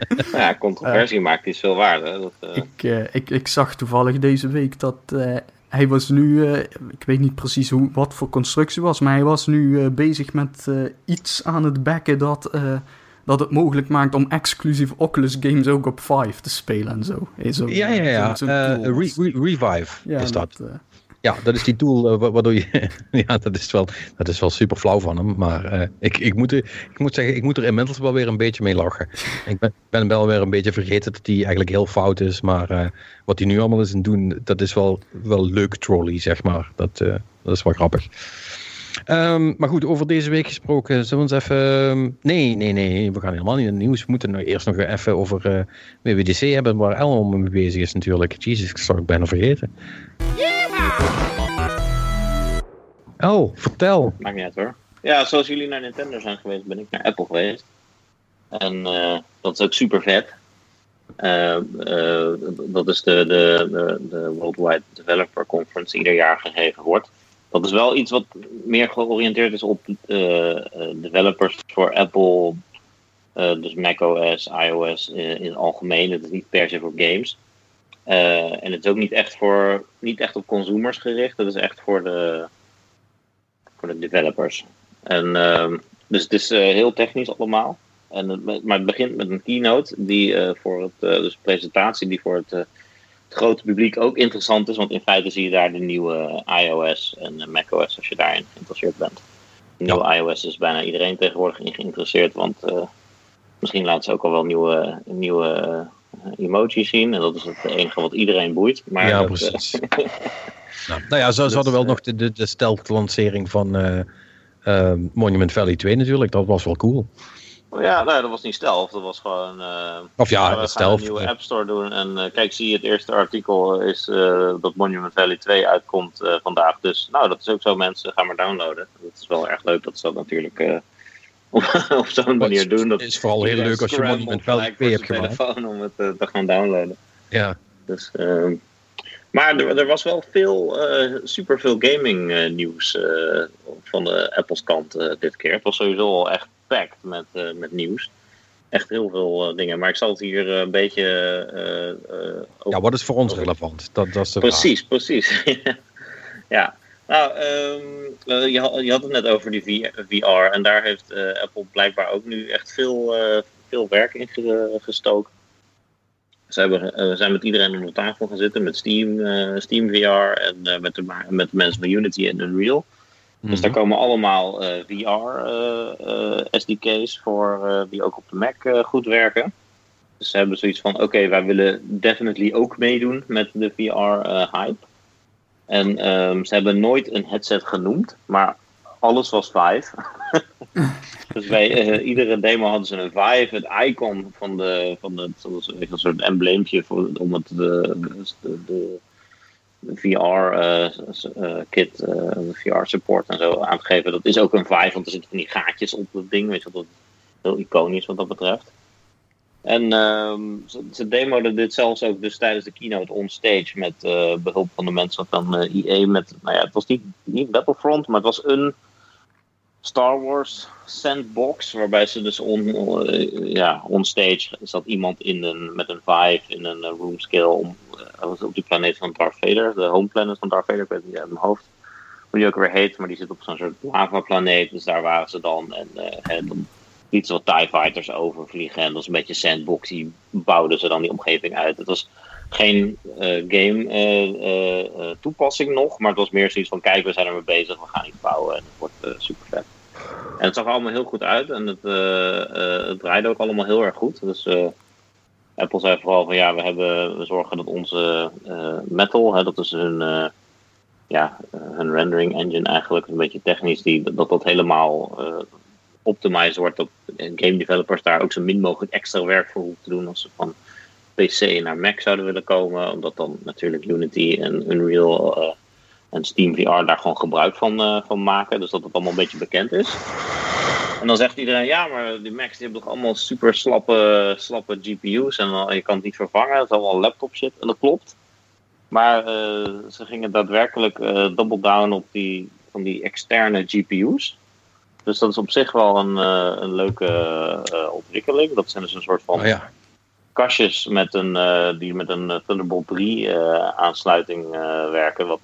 Nou ja, controversie maakt iets veel waarde. hè. Dat, eh, Ik, eh, ik, ik zag toevallig deze week dat eh, hij was nu, eh, ik weet niet precies hoe, wat voor constructie was, maar hij was nu eh, bezig met eh, iets aan het backen dat, eh, dat het mogelijk maakt om exclusief Oculus games ook op Vive te spelen en zo. Zo Ja, ja, ja. Eh, tool. re- re- revive Ja, is dat. eh, Ja, dat is die tool eh, wa- waardoor je... ja, dat is wel, dat is wel super flauw van hem. Maar ik, ik, moet er, ik moet zeggen, ik moet er inmiddels wel weer een beetje mee lachen. ik ben, ben wel weer een beetje vergeten dat die eigenlijk heel fout is. Maar wat hij nu allemaal is aan het doen, dat is wel, wel leuk trolley, zeg maar. Dat, dat is wel grappig. Ehm, maar goed, over deze week gesproken, zullen we ons even... nee, nee, nee, we gaan helemaal niet in het nieuws. We moeten nou eerst nog even over eh, WWDC hebben, waar Elmo mee bezig is natuurlijk. Jezus, ik zou het bijna vergeten. Oh, vertel. Maakt niet uit hoor. Ja, zoals jullie naar Nintendo zijn geweest, ben ik naar Apple geweest. En eh, dat is ook super vet. Eh, dat is de, de, de, de Worldwide Developer Conference, ieder jaar gegeven wordt. Dat is wel iets wat meer georiënteerd is op eh, eh, developers voor Apple, eh, dus macOS, iOS in het algemeen. Het is niet per se voor games. En het is ook niet echt, voor, niet echt op consumers gericht. Het is echt voor de, voor de developers. En, ehm, dus het is heel technisch allemaal. En maar het begint met een keynote, die voor het, dus presentatie die voor het, het grote publiek ook interessant is. Want in feite zie je daar de nieuwe iOS en eh, macOS als je daarin geïnteresseerd bent. De nieuwe iOS is bijna iedereen tegenwoordig in geïnteresseerd, want eh, misschien laten ze ook al wel nieuwe, nieuwe emoji zien. En dat is het enige wat iedereen boeit. Maar ja, dat, precies. nou, nou ja, ze, ze hadden wel nog de, de, de stealth-lancering van eh, eh, Monument Valley 2 natuurlijk. Dat was wel cool. Ja, nee, dat was niet stealth. Dat was gewoon... Uh, of ja, we gaan stealth. een nieuwe App Store doen. En uh, kijk, zie je het eerste artikel is uh, dat Monument Valley 2 uitkomt vandaag. Dus nou, dat is ook zo mensen. Ga maar downloaden. Het is wel erg leuk dat ze dat natuurlijk op, op zo'n manier doen. Dat is vooral heel leuk als je Monument Valley 2 hebt gemaakt. telefoon om het te gaan downloaden. Ja. Dus, ehm, maar er, er, was wel veel, super veel gaming nieuws van de Apple's kant dit keer. Het was sowieso al echt packed met, uh, met nieuws. Echt heel veel uh, dingen. Maar ik zal het hier uh, een beetje. ja, wat is voor ons relevant? Dat, dat is de precies, vraag. precies. ja. Nou, um, je, had, je had het net over die VR. En daar heeft Apple blijkbaar ook nu echt veel, veel werk in gestoken. Ze hebben, zijn met iedereen om de tafel gaan zitten. Met Steam, Steam VR en met, de, met de mensen van Unity en Unreal. Dus daar komen allemaal uh, VR uh, uh, SDK's voor die ook op de Mac goed werken. Dus ze hebben zoiets van: oké, wij willen definitely ook meedoen met de VR-hype. en um, ze hebben nooit een headset genoemd, maar alles was Vive. dus bij iedere demo hadden ze een Vive, het icon van de, van de een soort embleempje voor, om het de, de, de VR-kit, uh, VR-support en zo aan te geven. Dat is ook een vibe, want er zitten van die gaatjes op het ding. Weet je, dat heel iconisch wat dat betreft. En um, ze, ze demoden dit zelfs ook dus tijdens de keynote on stage met behulp van de mensen van EA. Met, nou ja, het was niet, niet Battlefront, maar het was een Star Wars sandbox, waarbij ze dus on, uh, ja, on stage zat iemand in een, met een Vive in een room scale om, uh, op die planeet van Darth Vader, de home planet van Darth Vader, ik weet niet uit mijn hoofd hoe die ook weer heet, maar die zit op zo'n soort lava planeet, dus daar waren ze dan en, uh, en dan lieten ze wat TIE Fighters overvliegen en dat was een beetje sandboxy, bouwden ze dan die omgeving uit. Het was geen uh, game uh, toepassing nog, maar het was meer zoiets van kijk, we zijn er mee bezig, we gaan iets bouwen en het wordt super vet. En het zag allemaal heel goed uit en het, het draaide ook allemaal heel erg goed. Dus Apple zei vooral van ja, we, hebben, we zorgen dat onze metal, hè, dat is hun, ja, hun rendering engine eigenlijk, een beetje technisch, die, dat dat helemaal optimized wordt. Dat game developers daar ook zo min mogelijk extra werk voor hoeven te doen als ze van PC naar Mac zouden willen komen. Omdat dan natuurlijk Unity en Unreal uh, en Steam VR daar gewoon gebruik van, uh, van maken. Dus dat het allemaal een beetje bekend is. En dan zegt iedereen, ja, maar die Macs die hebben toch allemaal super slappe, slappe GPU's en uh, je kan het niet vervangen. Het is allemaal laptop shit. En dat klopt. Maar ze gingen daadwerkelijk double down op die, van die externe GPU's. Dus dat is op zich wel een, een leuke ontwikkeling. Dat zijn dus een soort van... Oh ja kastjes met een, uh, die met een Thunderbolt 3 uh, aansluiting werken. Wat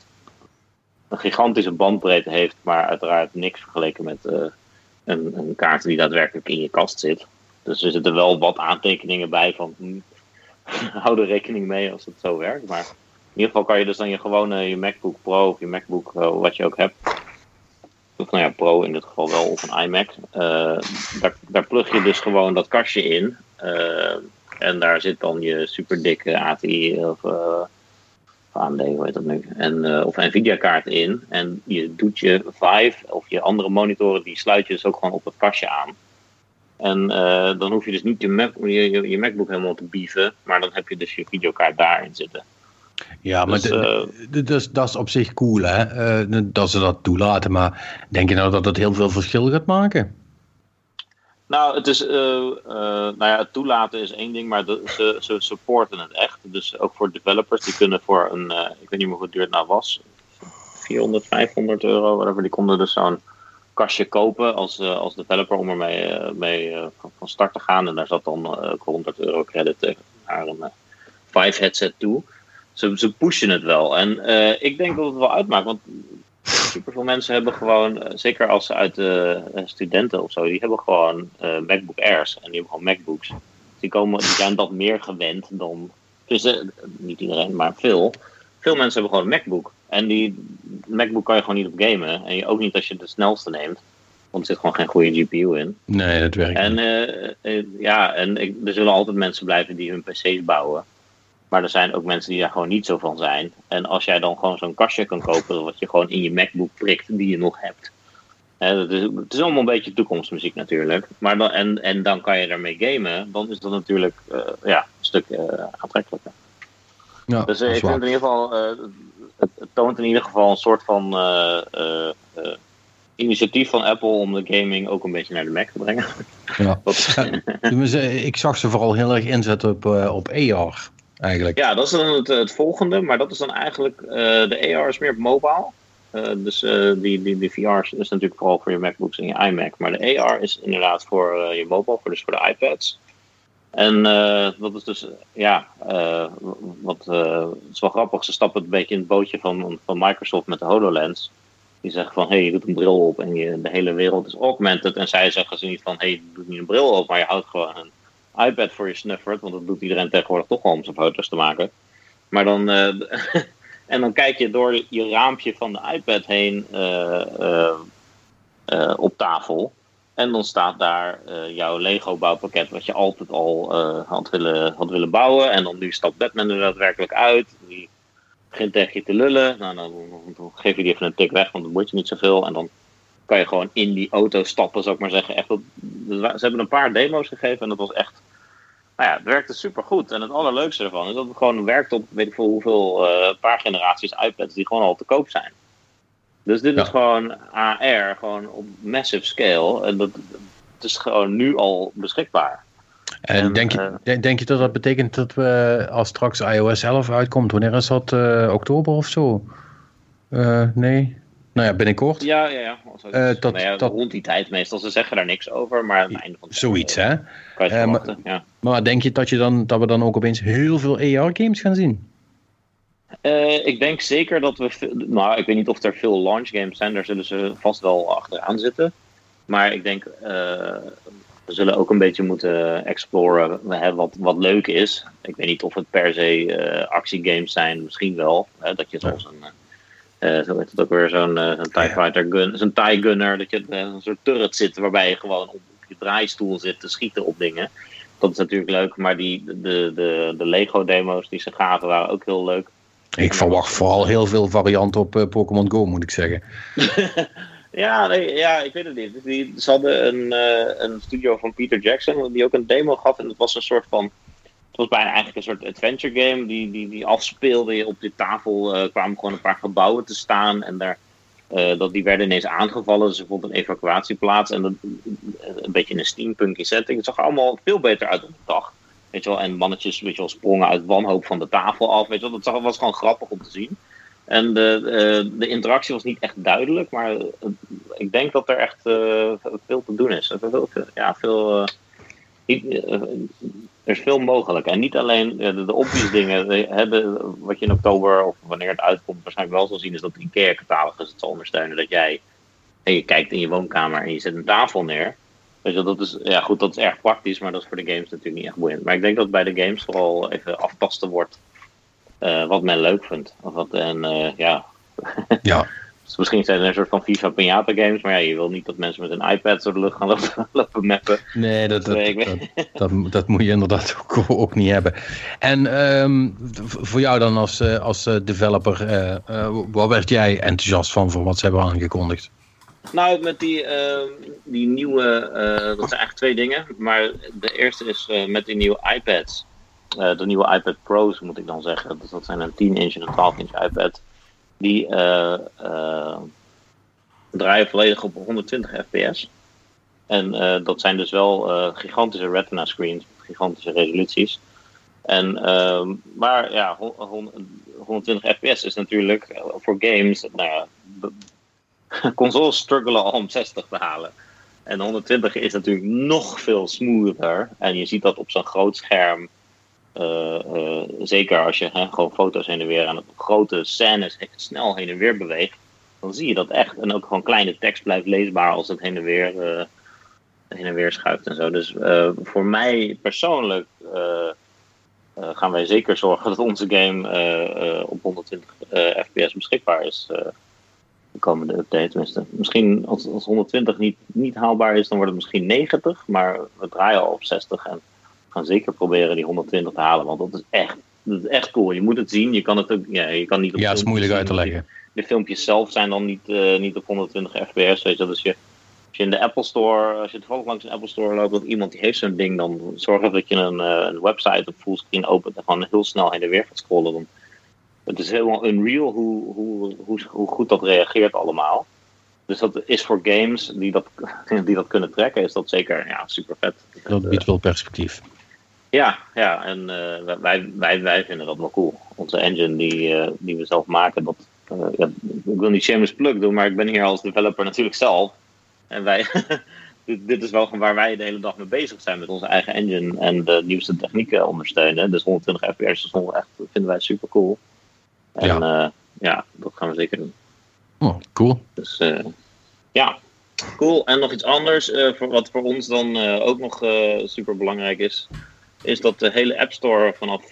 een gigantische bandbreedte heeft, maar uiteraard niks vergeleken met een, een, kaart die daadwerkelijk in je kast zit. Dus er zitten wel wat aantekeningen bij van hm, hou er rekening mee als het zo werkt. Maar in ieder geval kan je dus dan je gewone je MacBook Pro of je MacBook wat je ook hebt. Of nou ja, Pro in dit geval wel, of een iMac. daar, daar plug je dus gewoon dat kastje in. En daar zit dan je super dikke ATI of uh, AMD, hoe heet dat nu? En, uh, of Nvidia kaart in. En je doet je Vive of je andere monitoren, die sluit je dus ook gewoon op het kastje aan. En uh, dan hoef je dus niet je, Mac, je, MacBook helemaal te bieven, maar dan heb je dus je videokaart daarin zitten. Ja, maar dus, dus, dat is op zich cool, hè? dat ze dat toelaten. Maar denk je nou dat dat heel veel verschil gaat maken? Nou, het is, uh, uh, nou ja, toelaten is één ding, maar ze, ze supporten het echt. Dus ook voor developers, die kunnen voor een, uh, ik weet niet meer hoe duur het nou was, 400, 500 euro, whatever, die konden dus zo'n kastje kopen als, als developer om ermee mee, van start te gaan. En daar zat dan 100 euro credit naar een Vive headset toe. Ze, ze pushen het wel. En ik denk dat het wel uitmaakt, want super veel mensen hebben gewoon, zeker als ze uit de uh, studenten of zo, die hebben gewoon uh, MacBook Airs en die hebben gewoon MacBooks. Die, komen, die zijn dat meer gewend dan, dus uh, niet iedereen, maar veel. Veel mensen hebben gewoon een MacBook. En die MacBook kan je gewoon niet op gamen. En je, ook niet als je de snelste neemt. Want er zit gewoon geen goede GPU in. Nee, dat werkt En, niet. eh, eh, ja, en ik, er zullen altijd mensen blijven die hun PC's bouwen. Maar er zijn ook mensen die daar gewoon niet zo van zijn. En als jij dan gewoon zo'n kastje kan kopen, wat je gewoon in je MacBook prikt, die je nog hebt. Hè, dat is, het is allemaal een beetje toekomstmuziek natuurlijk. Maar dan, en, en dan kan je daarmee gamen, dan is dat natuurlijk eh, ja, een stuk eh, aantrekkelijker. Ja, Dus eh, ik vind in ieder geval, het, het toont in ieder geval een soort van initiatief van Apple om de gaming ook een beetje naar de Mac te brengen. Ja. Dus, Ik zag ze vooral heel erg inzetten op, op AR, eigenlijk. Ja, dat is dan het, het volgende, maar dat is dan eigenlijk, eh, de AR is meer op mobile. Eh, dus eh, die, die, die VR is natuurlijk vooral voor je MacBooks en je iMac. Maar de AR is inderdaad voor je mobile, voor, dus voor de iPads. En dat is dus, ja, wat het is wel grappig. Ze stappen een beetje in het bootje van, van Microsoft met de HoloLens. Die zeggen van, hé, hey, je doet een bril op en je, de hele wereld is augmented. En zij zeggen ze niet van, hé, hey, je doet niet een bril op, maar je houdt gewoon een iPad voor je snuffert. Want dat doet iedereen tegenwoordig toch al om zijn foto's te maken. Maar dan, eh, en dan kijk je door je raampje van de iPad heen eh, eh, op tafel. En dan staat daar jouw Lego bouwpakket wat je altijd al had, willen, had willen bouwen. En dan nu stapt Batman er daadwerkelijk uit. Die begint tegen je te lullen. Nou, dan, geef je die even een tik weg, want dan moet je niet zoveel. En dan kan je gewoon in die auto stappen, zou ik maar zeggen. Echt, ze hebben een paar demo's gegeven en dat was echt... Nou ja, het werkte super goed. En het allerleukste ervan is dat het gewoon werkt op weet ik veel hoeveel eh, paar generaties iPads die gewoon al te koop zijn. Dus dit Ja. is gewoon AR, gewoon op massive scale. En dat, het is gewoon nu al beschikbaar. En En, denk, je, eh, denk- je dat dat betekent dat we als straks iOS 11 uitkomt, wanneer is dat? eh, oktober of zo? Nee? Nou ja, binnenkort. Ja, ja, ja. Eh, dat- nou ja, Rond die tijd meestal. Ze zeggen daar niks over, maar aan het einde van het Zoiets, hè? eh, Eh, maar- ja. Maar denk je dat, je dan, dat we dan ook opeens heel veel AR-games gaan zien? Ik denk zeker dat we. Nou, ik weet niet of er veel launch games zijn, daar zullen ze vast wel achteraan zitten. Maar ik denk, we zullen ook een beetje moeten exploren hè, wat, wat leuk is. Ik weet niet of het per se actiegames zijn, misschien wel. Hè, dat je zoals een. Eh, zo heet het ook weer, zo'n zo'n TIE Ja. Fighter gun, zo'n TIE Gunner, dat je eh, een soort turret zit waarbij je gewoon op je draaistoel zit te schieten op dingen. Dat is natuurlijk leuk, maar die, de, de, de Lego-demo's die ze gaven waren ook heel leuk. Ik verwacht vooral heel veel varianten op eh, Pokémon Go, moet ik zeggen. Ja, nee, ja, ik weet het niet. Die, ze hadden een, een studio van Peter Jackson die ook een demo gaf. En dat was een soort van. Was bijna eigenlijk een soort adventure game. Die, die, die afspeelde op die tafel. eh, kwamen gewoon een paar gebouwen te staan. En daar, eh, dat, die werden ineens aangevallen. Dus er vond een evacuatieplaats. En dat, een beetje een steampunky setting. Het zag er allemaal veel beter uit op de dag. Weet je wel, en mannetjes weet je wel, sprongen uit wanhoop van de tafel af. Weet je wel, dat was gewoon grappig om te zien. En de, eh, de interactie was niet echt duidelijk, maar eh, ik denk dat er echt eh, veel te doen is. Ja, veel, eh, eh, er is veel mogelijk. En niet alleen eh, de, de obvious dingen. eh, de- wat je in oktober of wanneer het uitkomt waarschijnlijk wel zal zien, is dat de IKEA-catalogus het zal ondersteunen. Dat jij en je kijkt in je woonkamer en je zet een tafel neer. Weet je, dat is, ja, goed, dat is erg praktisch, maar dat is voor de games natuurlijk niet echt boeiend. Maar ik denk dat bij de games vooral even aftasten wordt eh, wat men leuk vindt. Of wat, en ja, Ja, dus misschien zijn er een soort van FIFA Pinata games, maar ja, je wil niet dat mensen met een iPad door de lucht gaan lopen, lopen mappen. nee, dat, dat, dat, weet- dat, dat moet je inderdaad ook, ook niet hebben. En ehm, voor jou dan als, eh, als eh, developer, eh, waar werd jij enthousiast van voor wat ze hebben aangekondigd? Nou, met die, ehm, die nieuwe, dat zijn eigenlijk twee dingen. Maar de eerste is met die nieuwe iPads. De nieuwe iPad Pro's moet ik dan zeggen. Dus dat zijn een 10-inch en een 12-inch iPad. Die eh, eh, draaien volledig op 120 fps. En eh, dat zijn dus wel gigantische retina screens, gigantische resoluties. En, ehm, maar ja, hon- hon- 120 fps is natuurlijk voor games, nou consoles struggelen al om 60 te halen. En 120 is natuurlijk nog veel smoother. En je ziet dat op zo'n groot scherm. Eh, eh, zeker als je hè, gewoon foto's heen en weer aan grote scènes snel heen en weer beweegt. Dan zie je dat echt. En ook gewoon kleine tekst blijft leesbaar als het heen en weer, eh, heen en weer schuift en zo. Dus voor mij persoonlijk gaan wij zeker zorgen dat onze game op 120 eh, fps beschikbaar is. De komende update. Tenminste. Misschien als, als 120 niet, niet haalbaar is, dan wordt het misschien 90. Maar we draaien al op 60 en gaan zeker proberen die 120 te halen. Want dat is echt, dat is echt cool. Je moet het zien. Je kan het ook. Ja, je kan niet op Ja, het is moeilijk uit te leggen. De filmpjes zelf zijn dan niet, eh, niet op 120 fps. Weet je, dat is je. Als je in de Apple Store, als je toevallig langs een Apple Store loopt, dat iemand die heeft zo'n ding, dan zorg ervoor dat je een, eh, een website op fullscreen opent en gewoon heel snel heen en weer gaat scrollen. Dan, het is helemaal unreal hoe, hoe, hoe, hoe goed dat reageert allemaal. Dus dat is voor games die dat, die dat kunnen trekken, is dat zeker ja, super vet. Dat biedt wel perspectief. Ja, ja en eh, wij, wij, wij vinden dat wel cool. Onze engine die, eh, die we zelf maken, dat, eh, ja, ik wil niet shameless plug doen, maar ik ben hier als developer natuurlijk zelf. En wij, dit, dit is wel gewoon waar wij de hele dag mee bezig zijn met onze eigen engine en de nieuwste technieken ondersteunen. Dus 120 fps is echt, vinden wij super cool. En ja. ja, dat gaan we zeker doen. Oh, cool. Dus ja, cool. En nog iets anders, voor, wat voor ons dan ook nog super belangrijk is, is dat de hele App Store vanaf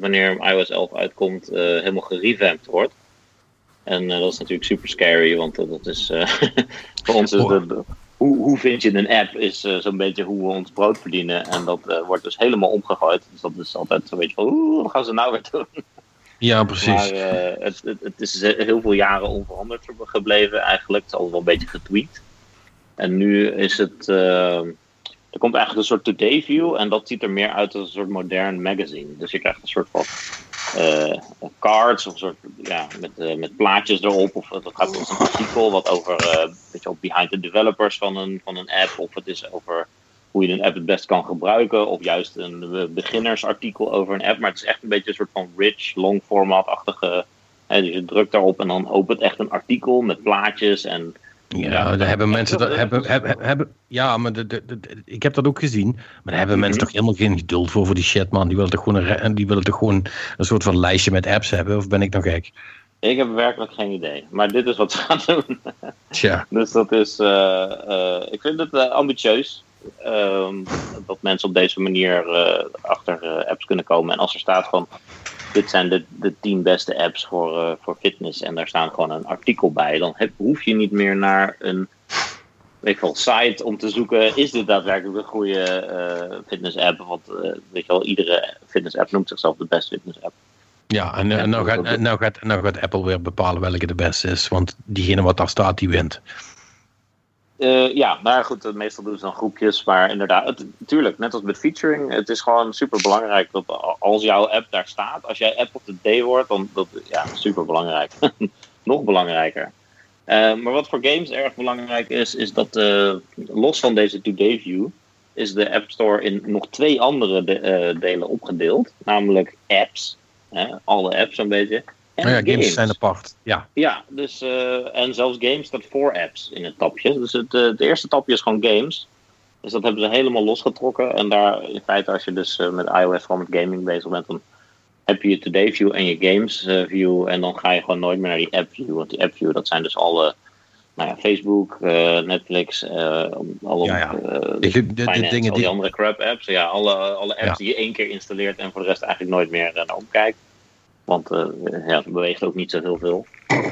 wanneer iOS 11 uitkomt helemaal gerevamped wordt. En dat is natuurlijk super scary, want dat is voor ons is de, de, hoe, hoe vind je een app is zo'n beetje hoe we ons brood verdienen. En dat wordt dus helemaal omgegooid. Dus dat is altijd zo'n beetje van, oeh, wat gaan ze nou weer doen? Ja, precies. Maar uh, het, het, het, is heel veel jaren onveranderd gebleven eigenlijk. Het is altijd wel een beetje getweakt. En nu is het... Uh, er komt eigenlijk een soort today view. En dat ziet er meer uit als een soort modern magazine. Dus je krijgt een soort van uh, cards. Of een soort, ja, met, met plaatjes erop. Of het gaat als een artikel wat over... weet je, behind the developers van een, van een app. Of het is over hoe je een app het best kan gebruiken. Of juist een beginnersartikel over een app. Maar het is echt een beetje een soort van rich, long format-achtige. Dus je drukt daarop en dan opent echt een artikel met plaatjes en. Ja, daar hebben mensen dat, hebben, hebben, hebben, ja, maar de, de, de, ik heb dat ook gezien. Maar daar hebben Mhm. mensen toch helemaal geen geduld voor, voor die shit, man. Die willen toch gewoon een, die willen toch gewoon een soort van lijstje met apps hebben, of ben ik nog gek? Ik heb werkelijk geen idee. Maar dit is wat ze gaan doen. Tja. Dus dat is. Uh, uh, ik vind het uh, ambitieus. Um, dat mensen op deze manier achter apps kunnen komen. En als er staat van dit zijn de, de tien beste apps voor, uh, voor fitness en daar staan gewoon een artikel bij, dan heb, hoef je niet meer naar een weet je wel, site om te zoeken, is dit daadwerkelijk een goede uh, fitness app? Want weet je wel, iedere fitness app noemt zichzelf de beste fitness app. Ja, en, en nou, gaat, nou, gaat, nou gaat Apple weer bepalen welke de beste is, want diegene wat daar staat, die wint. Uh, ja, maar goed, meestal doen ze dan groepjes. Maar inderdaad, het, natuurlijk, net als met featuring, het is gewoon super belangrijk dat als jouw app daar staat, als jij app op de day wordt, dan dat ja, super belangrijk. Nog belangrijker. Uh, maar wat voor games erg belangrijk is, is dat uh, los van deze Today View, is de App Store in nog twee andere de, delen opgedeeld. Namelijk apps, hè, alle apps zo'n beetje. Ja, games. games. zijn apart. Ja, ja dus, uh, en zelfs games staat voor apps in het tapje. Dus het, uh, het eerste tapje is gewoon games. Dus dat hebben ze helemaal losgetrokken. En daar, in feite, als je dus uh, met iOS gewoon met gaming bezig bent, dan heb je je Today View en je Games View. En dan ga je gewoon nooit meer naar die App View. Want die App View, dat zijn dus alle. Nou ja, Facebook, Netflix, alle ja, ja. de, de, de, finance, dingen al die andere crap apps. Ja, alle, alle apps die je één keer installeert en voor de rest eigenlijk nooit meer naar opkijkt. Want uh, ja, het beweegt ook niet zo heel veel.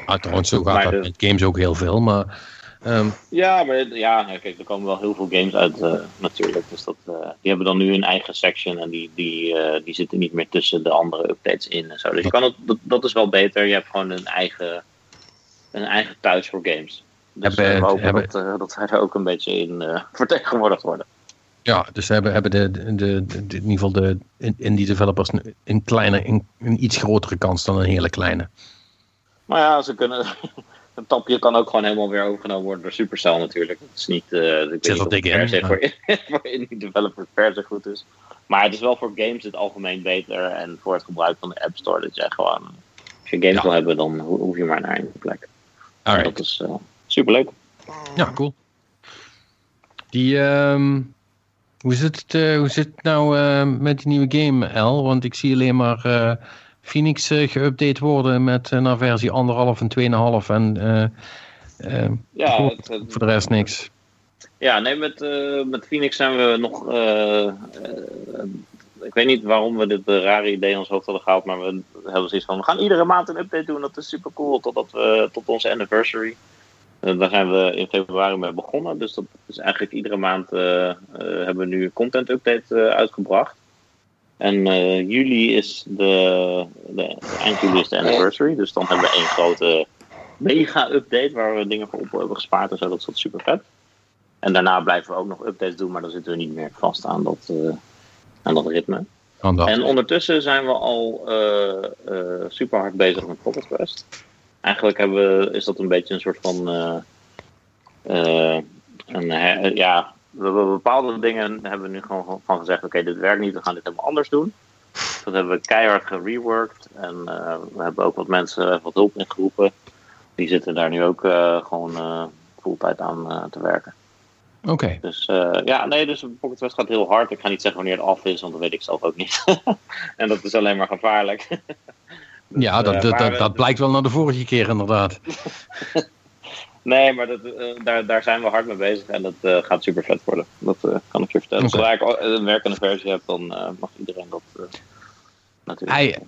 Ah, trouwens, zo gaat Maar dat de- met games ook heel veel. Maar ehm, Ja, maar ja, kijk, er komen wel heel veel games uit eh, natuurlijk. Dus dat, eh, die hebben dan nu een eigen section en die, die, die zitten niet meer tussen de andere updates in en zo. Dus je kan het, dat, dat is wel beter. Je hebt gewoon een eigen, een eigen thuis voor games. Dus Hebben- we hopen hebben- dat, dat zij er ook een beetje in vertegenwoordigd worden. Ja, dus ze hebben, hebben de, de, de, de- in ieder geval de in- indie developers een, een kleine, een, een iets grotere kans dan een hele kleine. Maar ja, ze kunnen. Een tapje kan ook gewoon helemaal weer overgenomen worden door Supercell natuurlijk. Het is niet. eh ik weet niet per se voor, voor indie developers per se goed is. Maar het is wel voor games in het algemeen beter. En voor het gebruik van de App Store. Dat jij gewoon. Als je games Ja. wil hebben, dan ho- hoef je maar naar één plek. Alright. Dat is eh, superleuk. Ja, cool. Die, ehm, hoe, zit het, eh, hoe zit het nou eh, met die nieuwe game, L? Want ik zie alleen maar eh, Phoenix geüpdate worden met naar versie 1,5 en 2,5 en Ja, voor, het, eh, voor de rest niks. Ja, nee, met, met Phoenix zijn we nog. ik weet niet waarom we dit rare idee in ons hoofd hadden gehaald, maar we hebben zoiets van, we gaan iedere maand een update doen, dat is super cool, totdat we, tot onze anniversary. Uh, daar zijn we in februari mee begonnen, dus dat is eigenlijk iedere maand uh, hebben we nu een content update uitgebracht. En juli is de, de, eind juli is de anniversary, dus dan hebben we één grote mega-update waar we dingen voor op hebben gespaard en zo, dat is super vet. En daarna blijven we ook nog updates doen, maar dan zitten we niet meer vast aan dat, uh, aan dat ritme. En ondertussen zijn we al uh, uh, super hard bezig met Pocket Quest. Eigenlijk hebben we, is dat een beetje een soort van. een, ja, we hebben bepaalde dingen hebben we nu gewoon van gezegd: oké, dit werkt niet, we gaan dit helemaal anders doen. Dat hebben we keihard gereworked. En we hebben ook wat mensen wat hulp ingeroepen. Die zitten daar nu ook gewoon fulltime aan te werken. Oké. Dus uh, ja, nee, dus Pocket West gaat heel hard. Ik ga niet zeggen wanneer het af is, want dat weet ik zelf ook niet. en dat is alleen maar gevaarlijk. dus, ja, dat, uh, dat, dat, dat, blijkt wel naar de vorige keer inderdaad. nee, maar dat, uh, daar, daar zijn we hard mee bezig en dat gaat super vet worden. Dat kan ik je vertellen. Okay. Zodra ik een werkende versie heb, dan mag iedereen dat natuurlijk. Hey,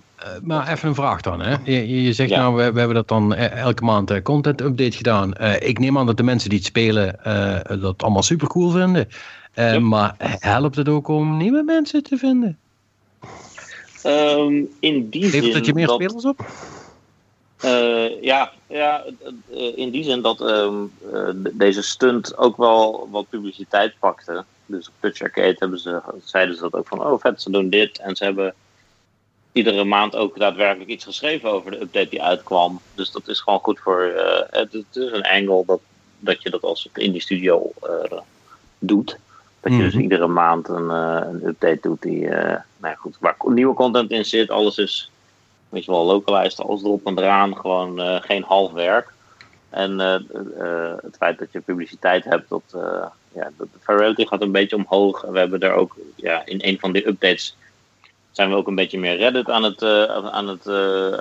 maar even een vraag dan. Hè? Je, je zegt ja. nou, we, we, hebben dat dan elke maand content update gedaan. Ik neem aan dat de mensen die het spelen dat allemaal super cool vinden. Maar helpt het ook om nieuwe mensen te vinden? Um, in die Levert zin het je meer dat, spelers op? ja, ja in die zin dat um, deze stunt ook wel wat publiciteit pakte. Dus op Touch Arcade hebben ze, zeiden ze dat ook van, oh vet, ze doen dit. En ze hebben iedere maand ook daadwerkelijk iets geschreven over de update die uitkwam. Dus dat is gewoon goed voor. Uh, het, het, is een angle dat, dat je dat als indie studio uh, doet. Dat je dus iedere maand een, uh, een update doet die, nou ja, goed, waar nieuwe content in zit. Alles is, weet je wel, localized, alles erop en eraan. Gewoon geen half werk. En het feit dat je publiciteit hebt, dat, ja, de virality gaat een beetje omhoog. En we hebben daar ook ja, in een van die updates zijn we ook een beetje meer Reddit aan het, aan het,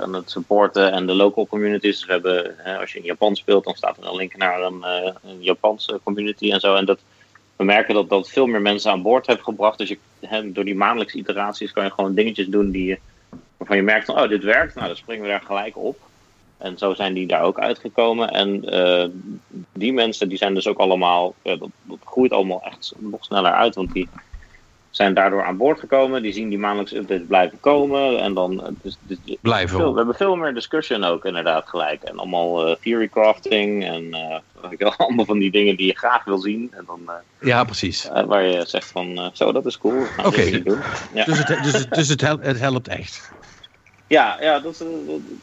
aan het supporten en de local communities. Dus we hebben, als je in Japan speelt, dan staat er een link naar een, een Japanse community en zo. En dat, we merken dat dat veel meer mensen aan boord heeft gebracht. Dus je, he, door die maandelijkse iteraties kan je gewoon dingetjes doen die, waarvan je merkt oh, dit werkt. Nou, dan springen we daar gelijk op. En zo zijn die daar ook uitgekomen. En die mensen, die zijn dus ook allemaal, dat, dat groeit allemaal echt nog sneller uit, want die zijn daardoor aan boord gekomen. Die zien die maandelijkse updates blijven komen. En dan, dus, dus, blijven veel, we hebben veel meer discussion ook inderdaad gelijk. En allemaal uh, theory crafting en uh, allemaal van die dingen die je graag wil zien. En dan, uh, ja, precies. waar je zegt van, zo dat is cool. Oké, okay. ja. dus, het, dus, dus het, helpt, het helpt echt. Ja, ja, dat,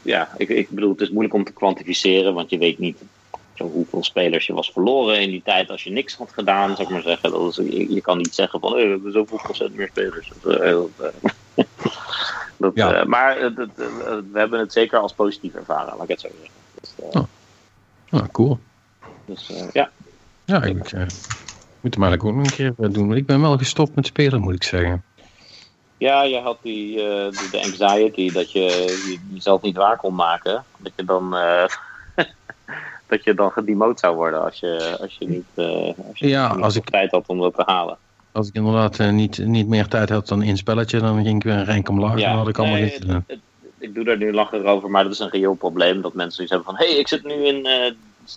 ja ik, ik bedoel, het is moeilijk om te kwantificeren, want je weet niet hoeveel spelers je was verloren in die tijd als je niks had gedaan, zou ik maar zeggen. Dat is, je, je, kan niet zeggen van, hey, we hebben zoveel procent meer spelers. Dat, uh, dat, ja. uh, maar uh, we hebben het zeker als positief ervaren, laat ik het zo zeggen. Dus, oh. oh. cool. Dus ja. Ja, ik moet hem eigenlijk ook nog een keer doen. Ik ben wel gestopt met spelen, moet ik zeggen. Ja, je had die, de, de anxiety dat je, je jezelf niet waar kon maken. Dat je dan dat je dan gedemote zou worden als je, als je niet, uh, als je ja, niet als ik, tijd had om dat te halen. Als ik inderdaad uh, niet, niet meer tijd had dan in spelletje, dan ging ik weer een rank omlaag. Ja, dan had ik allemaal nee, niet het, ik doe daar nu langer over, maar dat is een reëel probleem. Dat mensen zoiets hebben van, hé, hey, ik zit nu in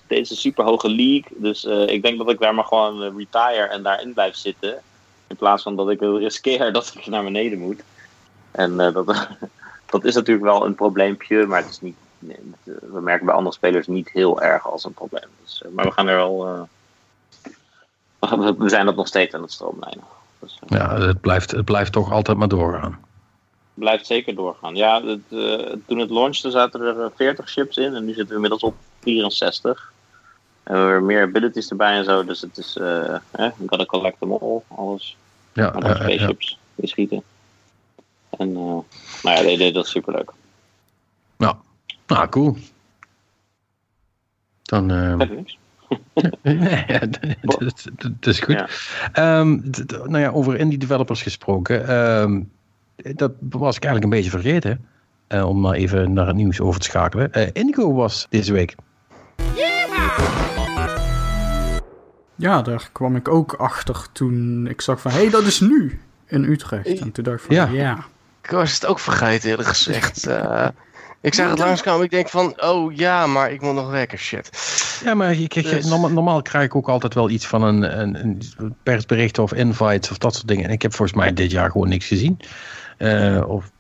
deze superhoge league. Dus ik denk dat ik daar maar gewoon retire en daarin blijf zitten. In plaats van dat ik riskeer dat ik naar beneden moet. En dat, dat is natuurlijk wel een probleempje, maar het is niet we merken bij andere spelers niet heel erg als een probleem. Dus, maar we gaan er wel. Uh, we zijn dat nog steeds aan het stroomlijnen. Dus, uh, ja, het blijft, het blijft toch altijd maar doorgaan. Blijft zeker doorgaan. Ja, het, uh, toen het launchte zaten er 40 chips in en nu zitten we inmiddels op 64. En we hebben meer abilities erbij en zo, dus het is. Uh, eh, gotta collect them all, alles. Ja, alle spaceships ja. schieten. En nou ja, dat, dat is superleuk. Ja. Nou, cool. Dan. Uh... nee, ja, dat, dat, is goed. Ja. Um, nou ja, over indie developers gesproken. Um, dat was ik eigenlijk een beetje vergeten. Uh, om maar even naar het nieuws over te schakelen. Uh, Indigo was deze week. Ja, daar kwam ik ook achter toen ik zag van... Hé, hey, dat is nu! in Utrecht. En toen dacht ik van, Ja. ja. Ik was het ook vergeten, eerlijk gezegd. Ik zag het langskomen. Ik denk van, oh ja, maar ik moet nog werken. Shit. Ja, maar je, kijk, Dus- normaal, normaal krijg ik ook altijd wel iets van een, een, een persbericht of invites of dat soort dingen. En ik heb volgens mij dit jaar gewoon niks gezien. Eh, of,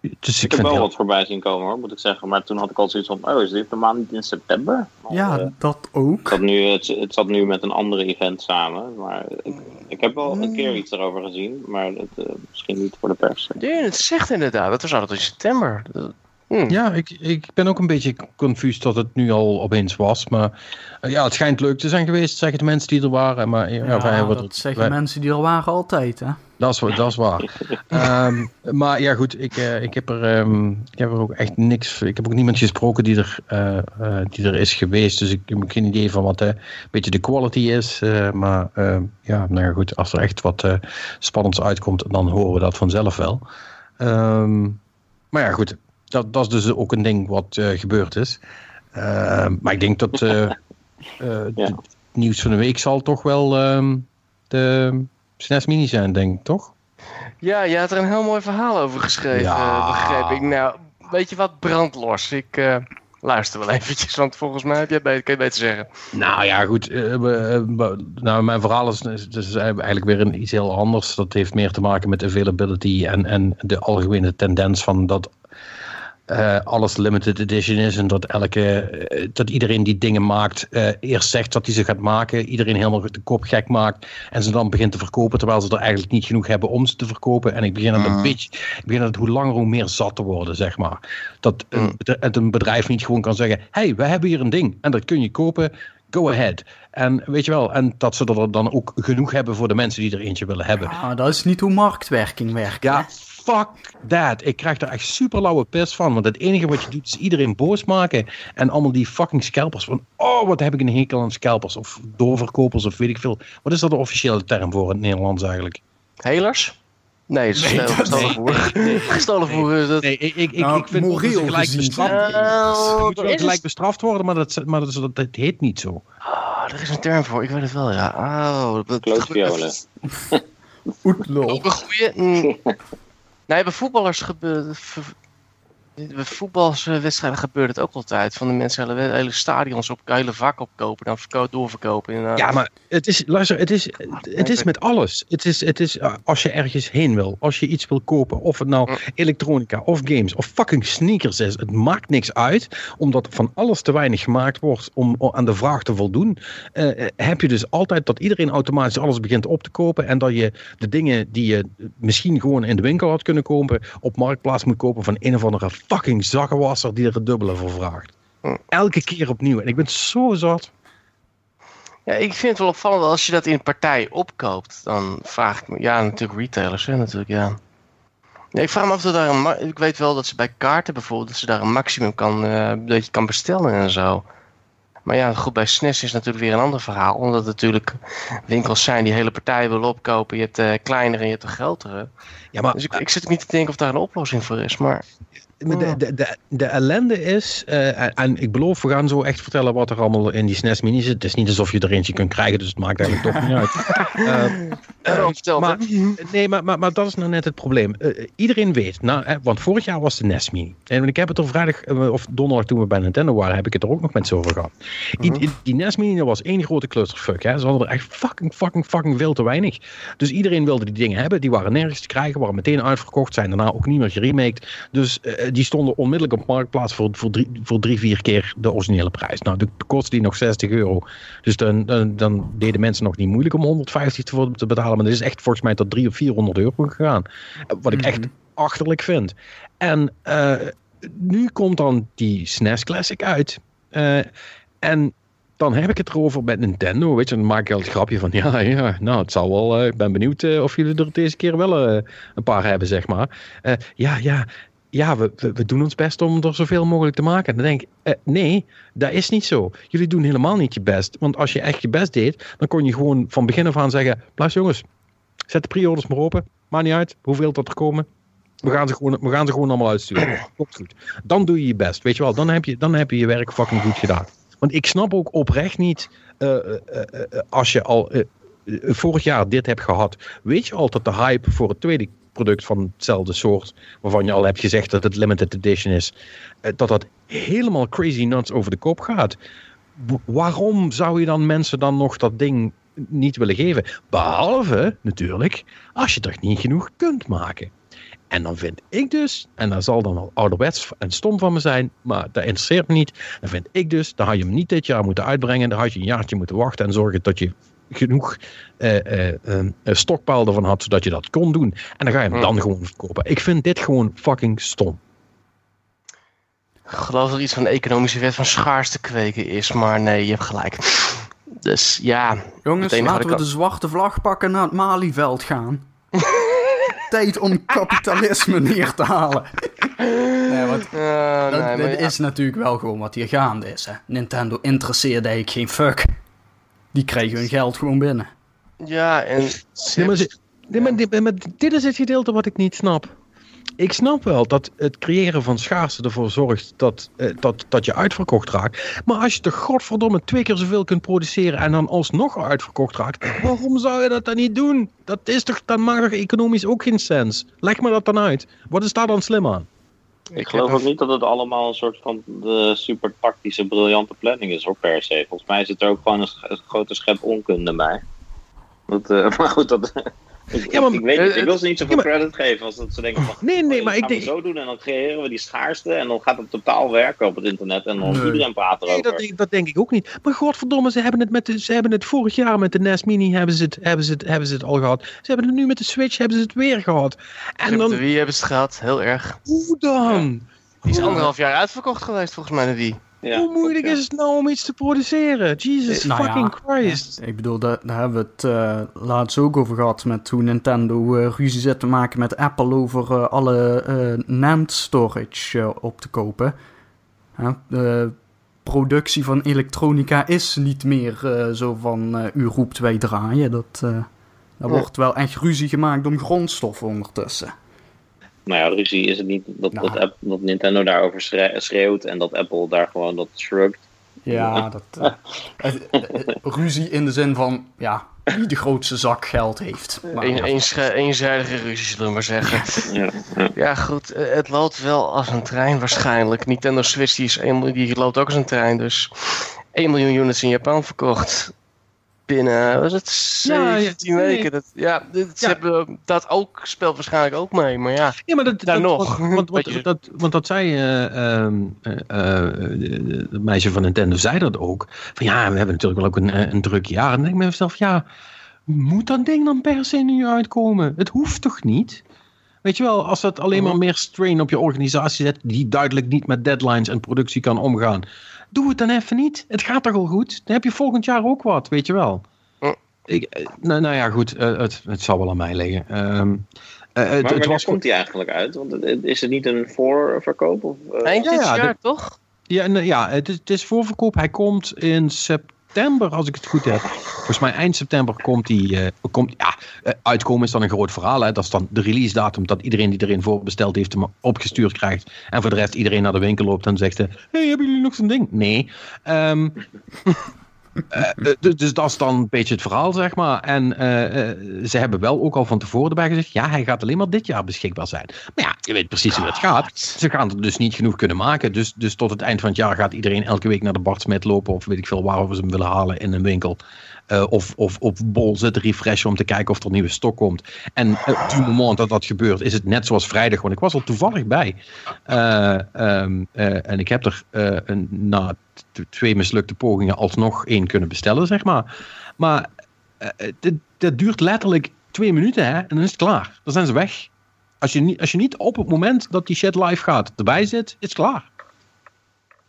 dus ik, Ik heb vind wel heel- wat voorbij zien komen hoor, moet ik zeggen. Maar toen had ik al zoiets van, oh, is dit normaal niet in september? Maar, Ja, eh, dat ook. het, zat nu, het, het zat nu met een andere event samen. Maar ik, ik heb wel een keer iets erover gezien, maar het, eh, misschien niet voor de pers. Nee, het zegt inderdaad. Dat was altijd in september. Dat- hm. Ja, ik, ik ben ook een beetje confused dat het nu al opeens was. Maar eh, ja, het schijnt leuk te zijn geweest, zeggen de mensen die er waren. Maar ja, Ja, wij dat het- zeggen wij- mensen die er waren altijd, hè. Dat is, dat is waar. Ehm, maar ja, goed, ik, eh, ik, heb er, ehm, ik heb er ook echt niks. Ik heb ook niemand gesproken die er, eh, eh, die er is geweest. Dus ik heb geen idee van wat eh, een beetje de quality is. eh, maar ehm, ja, nou ja, goed, als er echt wat eh, spannends uitkomt, dan horen we dat vanzelf wel. Ehm, maar ja, goed, dat, dat is dus ook een ding wat eh, gebeurd is. Ehm, maar ik denk dat eh, eh, Ja. het nieuws van de week zal toch wel ehm, de SNES Mini zijn, denk ik, toch? Ja, je had er een heel mooi verhaal over geschreven, Ja. eh, begreep ik. Nou, weet je wat? Brandlos. Ik eh, luister wel eventjes, want volgens mij heb jij beter, kan je beter zeggen. Nou ja, goed. eh, nou, mijn verhaal is, is, is eigenlijk weer een, iets heel anders. Dat heeft meer te maken met availability en, en de algemene tendens van dat eh, alles limited edition is. En dat, elke, eh, dat iedereen die dingen maakt eh, eerst zegt dat hij ze gaat maken. Iedereen helemaal de kop gek maakt. En ze dan begint te verkopen terwijl ze er eigenlijk niet genoeg hebben om ze te verkopen. En ik begin het een beetje, ik begin het hoe langer hoe meer zat te worden, zeg maar. Dat een, Mm. een bedrijf niet gewoon kan zeggen: hey, we hebben hier een ding en dat kun je kopen. Go ahead. En weet je wel, en dat ze er dan ook genoeg hebben voor de mensen die er eentje willen hebben. Ja, dat is niet hoe marktwerking werkt. hè. Fuck that. Ik krijg daar echt super lauwe pis van. Want het enige wat je doet is iedereen boos maken. En allemaal die fucking scalpers. Van, oh, wat heb ik een hekel aan scalpers. Of doorverkopers of weet ik veel. Wat is dat de officiële term voor in het Nederlands eigenlijk? Helers? Nee, is gestolen voer. Gestolen voer is dat... Nee, ik, ik, ik, Nou, ik vind dat moreel ze gelijk bestraft, is gelijk bestraft worden, maar, dat, maar dat, dat heet niet zo. Oh, er is een term voor, ik weet het wel, ja. Oh, dat Klootviolen. Oetlol. Ook een goeie. Mm. Nee, bij voetballers. Bij voetbalwedstrijden gebeurt het ook altijd. Van de mensen hele, hele stadions op hele vak opkopen, dan verko- doorverkopen. En, uh, Ja, maar het is, luister, het is, het is met alles. Het is, het is uh, als je ergens heen wil, als je iets wil kopen, of het nou elektronica of games of fucking sneakers is, het maakt niks uit, omdat van alles te weinig gemaakt wordt om aan de vraag te voldoen. eh, eh, heb je dus altijd dat iedereen automatisch alles begint op te kopen en dat je de dingen die je misschien gewoon in de winkel had kunnen kopen, op marktplaats moet kopen van een of andere fucking zakkenwasser die er het dubbele voor vraagt. Elke keer opnieuw. En ik ben zo zat. Ja, ik vind het wel opvallend dat als je dat in een partij opkoopt, dan vraag ik me. Ja, natuurlijk retailers, hè, natuurlijk, ja. Ja, ik vraag me af of daar een. Ik weet wel dat ze bij kaarten bijvoorbeeld, dat ze daar een maximum kan, eh, dat je kan bestellen en zo. Maar ja, goed, bij SNES is natuurlijk weer een ander verhaal. Omdat het natuurlijk winkels zijn die hele partijen willen opkopen. Je hebt de kleinere en je hebt de grotere. Ja, maar Dus ik, ik zit niet te denken of daar een oplossing voor is. Maar De, de, de, de ellende is, eh, en, ik beloof, we gaan zo echt vertellen wat er allemaal in die SNES Mini zit. Het is niet alsof je er eentje kunt krijgen, dus het maakt eigenlijk toch niet uit. Eh, eh, vertel maar, nee, maar, maar, maar dat is nou net het probleem. Eh, iedereen weet, nou, eh, want vorig jaar was de NES Mini. En ik heb het er vrijdag, of donderdag toen we bij Nintendo waren, heb ik het er ook nog met ze over gehad. Die, die NES Mini dat was één grote clusterfuck. Hè. Ze hadden er echt fucking, fucking, fucking veel te weinig. Dus iedereen wilde die dingen hebben. Die waren nergens te krijgen, waren meteen uitverkocht, zijn daarna ook niet meer geremaked. Dus eh, die stonden onmiddellijk op marktplaats voor, voor, drie, voor drie, vier keer de originele prijs. Nou, de kostte die nog 60 euro. Dus dan, dan, dan deden mensen nog niet moeilijk om 150 te, te betalen. Maar dat is echt volgens mij tot 300 of 400 euro gegaan. Eh, Wat ik echt achterlijk vind. En eh, nu komt dan die SNES Classic uit. Eh, en dan heb ik het erover met Nintendo. Weet je, dan maak ik al het grapje van: ja, ja, nou, het zal wel. eh, ik ben benieuwd eh, of jullie er deze keer wel eh, een paar hebben, zeg maar. Eh, ja, ja. Ja, we, we, we doen ons best om er zoveel mogelijk te maken. En dan denk ik, eh, nee, dat is niet zo. Jullie doen helemaal niet je best. Want als je echt je best deed, dan kon je gewoon van begin af aan zeggen: luister jongens, zet de pre-orders maar open. Maakt niet uit hoeveel dat er komen. We gaan ze gewoon, we gaan ze gewoon allemaal uitsturen. Komt goed. Dan doe je je best. Weet je wel, dan heb je, dan heb je je werk fucking goed gedaan. Want ik snap ook oprecht niet, eh, eh, als je al vorig jaar dit hebt gehad, weet je al dat de hype voor het tweede product van hetzelfde soort, waarvan je al hebt gezegd dat het limited edition is, eh, dat dat helemaal crazy nuts over de kop gaat. Waarom zou je dan mensen dan nog dat ding niet willen geven? Behalve natuurlijk als je er niet genoeg kunt maken. En dan vind ik dus, en dat zal dan wel ouderwets en stom van me zijn, maar dat interesseert me niet. Dan vind ik dus, dan had je hem niet dit jaar moeten uitbrengen. Dan had je een jaartje moeten wachten en zorgen dat je genoeg eh, eh, eh, stokpaal ervan had, zodat je dat kon doen. En dan ga je hem dan gewoon verkopen. Ik vind dit gewoon fucking stom. Ik geloof dat er iets van de economische wet van schaarste kweken is, maar nee, je hebt gelijk. Dus ja, Jongens, laten we ik de zwarte vlag pakken naar het Malieveld gaan. Tijd om kapitalisme neer te halen. nee, want eh, dat, nee, maar dit ja. is natuurlijk wel gewoon wat hier gaande is. Hè. Nintendo interesseerde eigenlijk geen fuck. Die kregen hun geld gewoon binnen. ja, en Nee, maar, ze- nee, maar, dit- maar dit is het gedeelte wat ik niet snap. Ik snap wel dat het creëren van schaarste ervoor zorgt dat, eh, dat, dat je uitverkocht raakt. Maar als je toch godverdomme twee keer zoveel kunt produceren en dan alsnog uitverkocht raakt, waarom zou je dat dan niet doen? Dat, is toch, dat maakt toch economisch ook geen sens? Leg me dat dan uit. Wat is daar dan slim aan? Ik geloof ook niet dat het allemaal een soort van de super tactische, briljante planning is hoor, per se. Volgens mij zit er ook gewoon een, grote schep onkunde bij. Dat, eh, maar goed, dat, ik, Ja, maar- ik weet niet. eh, Ik wil ze niet zoveel ja, maar- credit geven als dat ze denken van... Nee, nee, oh, maar dat ik denk... zo doen en dan creëren we die schaarste en dan gaat het totaal werken op het internet en dan Nee. iedereen praat Nee, erover. dat, denk- dat denk ik ook niet. Maar godverdomme, ze hebben het, met de, ze hebben het vorig jaar met de NES Mini hebben ze, het, hebben, ze het, hebben ze het al gehad. Ze hebben het nu met de Switch hebben ze het weer gehad. En dan, de Wii hebben ze het gehad, heel erg. hoe dan? Die is anderhalf jaar uitverkocht geweest volgens mij, de Wii. Ja, Hoe moeilijk ja. is het nou om iets te produceren? Jesus Nou ja, fucking Christ. Ik bedoel, daar, daar hebben we het eh, laatst ook over gehad met hoe Nintendo eh, ruzie zit te maken met Apple over eh, alle eh NAND storage eh, op te kopen. De productie van elektronica is niet meer eh, zo van eh, u roept wij draaien. Dat, eh daar wordt wel echt ruzie gemaakt om grondstoffen ondertussen. Nou ja, ruzie is het niet dat, Nou. dat, App- dat Nintendo daarover schre- schreeuwt en dat Apple daar gewoon dat shrugt. Ja, dat, eh, eh, ruzie in de zin van, ja, wie de grootste zak geld heeft. Maar, Een, eenzijdige ruzie, zullen we maar zeggen. Ja, ja. Ja, goed, eh, het loopt wel als een trein waarschijnlijk. Nintendo Switch die, is een, die loopt ook als een trein, dus 1 miljoen units in Japan verkocht. Binnen, wat is het, Ja, ja, 17 nee. weken. Dat, ja, dit, ze Ja. hebben dat ook, speelt waarschijnlijk ook mee, maar ja. Ja, maar dat, Daar dat- nog. Want, want, dat, want dat zei eh, ehm, eh, eh, de- de meisje van Nintendo, zei dat ook. Van ja, we hebben natuurlijk wel ook een, een druk jaar. En dan denk ik bij mezelf, ja, moet dat ding dan per se nu uitkomen? Het hoeft toch niet? Weet je wel, als dat alleen maar meer strain op je organisatie zet, die duidelijk niet met deadlines en productie kan omgaan. Doe het dan even niet. Het gaat toch al goed? Dan heb je volgend jaar ook wat, weet je wel. Hm. Ik, eh, nou, nou ja, goed, eh, het, het zal wel aan mij liggen. Ehm, eh, het, Maar het was komt die eigenlijk uit? Want is het niet een voorverkoop? Of, eh, Eind ja, dit ja, jaar, dat- toch? Ja, ja het, is, het is voorverkoop. Hij komt in september, als ik het goed heb. Volgens mij eind september komt hij. eh, komt, ja, eh, uitkomen is dan een groot verhaal. Hè. Dat is dan de release datum dat iedereen die erin voorbesteld heeft hem opgestuurd krijgt. En voor de rest iedereen naar de winkel loopt en zegt... Hé, hey, hebben jullie nog zo'n ding? Nee. Ehm, eh, eh, dus, dus dat is dan een beetje het verhaal, zeg maar. En eh, ze hebben wel ook al van tevoren erbij gezegd... Ja, hij gaat alleen maar dit jaar beschikbaar zijn. Maar ja, je weet precies hoe het gaat. Ze gaan er dus niet genoeg kunnen maken. Dus, dus tot het eind van het jaar gaat iedereen elke week naar de Bart Smit lopen. Of weet ik veel waar ze hem willen halen in een winkel. Eh, of, of op bol zitten refreshen om te kijken of er nieuwe stok komt. En op het moment dat dat gebeurt, is het net zoals vrijdag. Want ik was er toevallig bij. Uh, um, uh, en ik heb er een, na twee mislukte pogingen alsnog één kunnen bestellen, zeg maar. Maar dat duurt letterlijk twee minuten hè, en dan is het klaar. Dan zijn ze weg. Als je, niet, als je niet op het moment dat die shit live gaat erbij zit, is het klaar.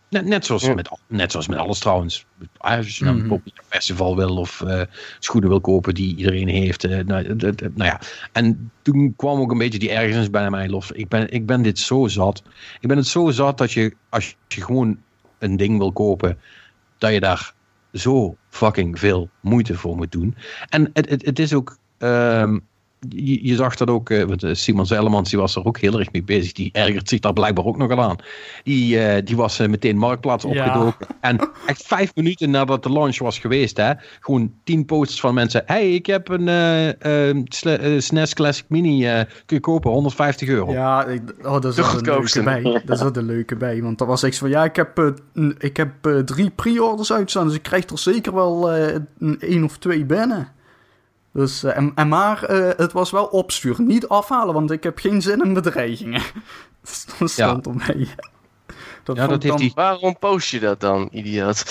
Net, net, zoals ja. met, net zoals met alles trouwens. Als je naar een populair festival wil of uh, schoenen wil kopen die iedereen heeft. Uh, nou, d, nou, ja. En toen kwam ook een beetje die ergens bij mij los. Ik ben, ik ben dit zo zat. Ik ben het zo zat dat je, als je gewoon een ding wil kopen, dat je daar zo fucking veel moeite voor moet doen. En het, het, het is ook. Um, je, je zag dat ook, eh, want, eh, Simon Zeilemans die was er ook heel erg mee bezig. Die ergert zich daar blijkbaar ook nogal aan. Die, eh, die was meteen Marktplaats Ja. opgedoken. En echt vijf minuten nadat de launch was geweest, hè, gewoon tien posts van mensen. hey, ik heb een eh, SNES Classic Mini, eh, kun je kopen, 150 euro. Ja, ik, oh, daar zat een goedkoopste. leuke bij. Daar zat een leuke bij. Want dat was echt van, ja, ik heb, ik heb drie pre-orders uitstaan. Dus ik krijg er zeker wel eh, een één of twee binnen. Dus, eh, en, en maar eh, het was wel opsturen, niet afhalen. Want ik heb geen zin in bedreigingen. Dus dat stond op mij. Dat Ja, dat heeft hij- Waarom post je dat dan, idioot?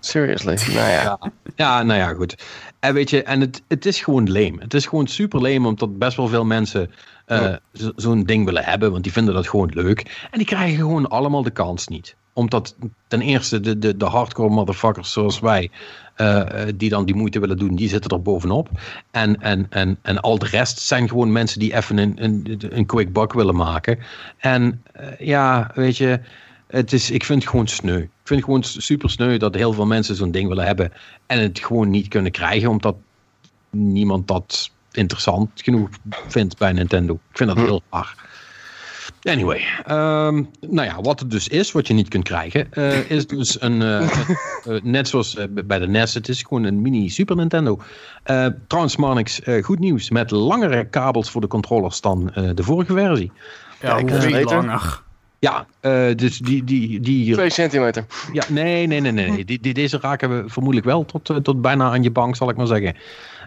Seriously, nou ja. Ja, ja, nou ja, goed. En weet je, en het, het is gewoon leem. Het is gewoon super leem, omdat best wel veel mensen eh, zo- zo'n ding willen hebben, want die vinden dat gewoon leuk. En die krijgen gewoon allemaal de kans niet. Omdat ten eerste de, de, de hardcore motherfuckers zoals wij, eh, eh, die dan die moeite willen doen, die zitten er bovenop. En, en, en, en al de rest zijn gewoon mensen die even een, een, een quick buck willen maken. En eh, ja, weet je, het is, ik vind het gewoon sneu. Ik vind het gewoon super sneu dat heel veel mensen zo'n ding willen hebben en het gewoon niet kunnen krijgen, omdat niemand dat interessant genoeg vindt bij Nintendo. Ik vind dat heel raar. Anyway, ehm, nou ja, wat het dus is, wat je niet kunt krijgen, eh, is dus een, eh, eh, net zoals bij de NES, het is gewoon een mini Super Nintendo. Eh trouwens, Marnix, eh, goed nieuws, met langere kabels voor de controllers dan eh, de vorige versie. Ja, hoeveel beter. langer? Ja, eh, dus die, die, die, Twee centimeter. ja, nee, nee, nee, nee. nee. Die, die, deze raken we vermoedelijk wel tot, tot bijna aan je bank, zal ik maar zeggen.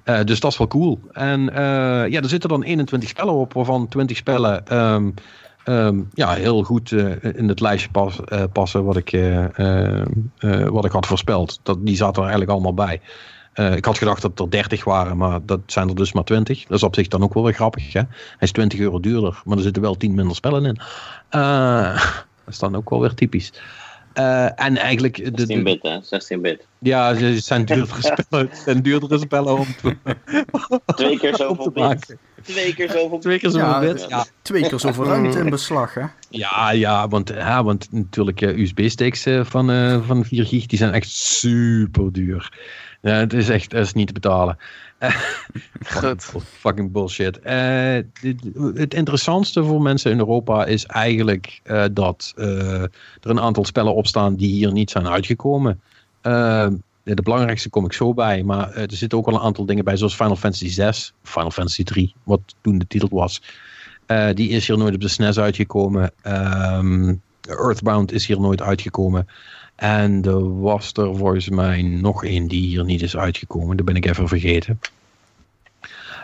Eh, dus dat is wel cool. En eh, ja, er zitten dan 21 spellen op, waarvan 20 spellen ehm, ehm, ja, heel goed eh, in het lijstje pas, eh, passen wat ik, eh, wat ik had voorspeld. Dat, die zaten er eigenlijk allemaal bij. Ik had gedacht dat er 30 waren, maar dat zijn er dus maar 20. Dat is op zich dan ook wel weer grappig. Hè? Hij is 20 euro duurder, maar er zitten wel 10 minder spellen in. Dat is dan ook wel weer typisch. En eigenlijk. De, de- 16 bit, hè? 16 bit. ja, ze het zijn duurdere spellen. Het zijn duurdere spellen om te, Twee keer zoveel te maken. Twee keer zoveel Twee keer zoveel Ja, bit. Ja, Twee keer zoveel ruimte in beslag, hè? ja, ja, want, ja, want natuurlijk eh, USB-sticks eh, van, eh, van 4 gig, die zijn echt super duur. Ja, het is echt is niet te betalen. Goed. Fucking bullshit. Eh, dit- het interessantste voor mensen in Europa is eigenlijk eh, dat eh, er een aantal spellen op staan die hier niet zijn uitgekomen. De belangrijkste kom ik zo bij, maar eh, er zitten ook wel een aantal dingen bij, zoals Final Fantasy 6, Final Fantasy 3, wat toen de titel was. Eh, die is hier nooit op de SNES uitgekomen. Ehm, Earthbound is hier nooit uitgekomen. En er was er volgens mij nog één die hier niet is uitgekomen. Dat ben ik even vergeten.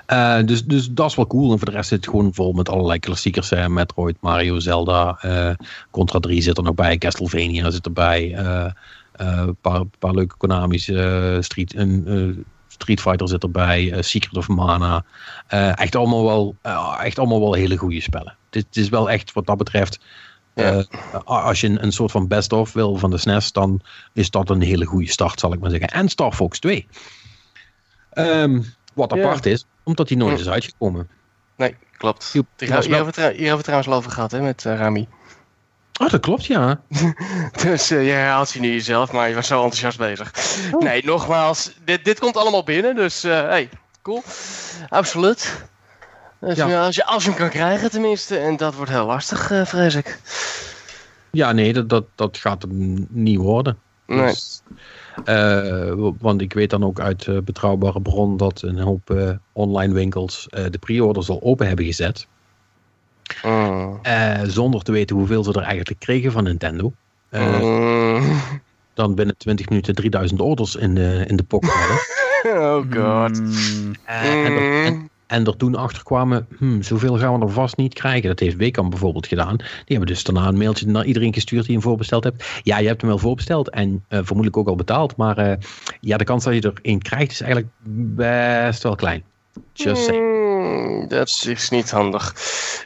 Eh, dus, dus dat is wel cool. En voor de rest zit het gewoon vol met allerlei klassiekers. Hè. Metroid, Mario, Zelda. Contra 3 zit er nog bij. Castlevania zit erbij. Eh, eh, Een paar, paar leuke Konami's. eh, Street, een, eh, Street Fighter zit erbij. Secret of Mana. Echt, allemaal wel, echt allemaal wel hele goede spellen. Het, is wel echt wat dat betreft... Ja. als je een, een soort van best-of wil van de SNES, dan is dat een hele goede start, zal ik maar zeggen. En Star Fox 2. Ehm, wat Ja. apart is, omdat die nooit Hm. is uitgekomen. Nee, klopt. Hier, hebben we het, trouwens al over gehad, hè, met Rami. Oh, dat klopt, ja. Dus eh, je herhaalt je nu jezelf, maar je was zo enthousiast bezig. Nee, nogmaals, dit, dit komt allemaal binnen, dus eh hey, cool. Absoluut. Dus, Ja. ja, als, je, als je hem kan krijgen tenminste, en dat wordt heel lastig, eh, vrees ik. Ja, nee, dat, dat, dat gaat hem niet worden. Nee. Dus, want ik weet dan ook uit betrouwbare bron dat een hoop online winkels de pre-orders al open hebben gezet. Mm. eh, zonder te weten hoeveel ze er eigenlijk kregen van Nintendo. Eh, Mm. Dan binnen 20 minuten 3000 orders in de, in de pocket hadden. Oh god. Mm, Eh, en, er, en, en er toen achter kwamen, hmm, zoveel gaan we er vast niet krijgen. Dat heeft Wekamp bijvoorbeeld gedaan. Die hebben dus daarna een mailtje naar iedereen gestuurd die hem voorbesteld hebt. Ja, je hebt hem wel voorbesteld en eh, vermoedelijk ook al betaald. Maar eh, ja, de kans dat je er één krijgt is eigenlijk best wel klein. Just saying. Mm, dat is niet handig.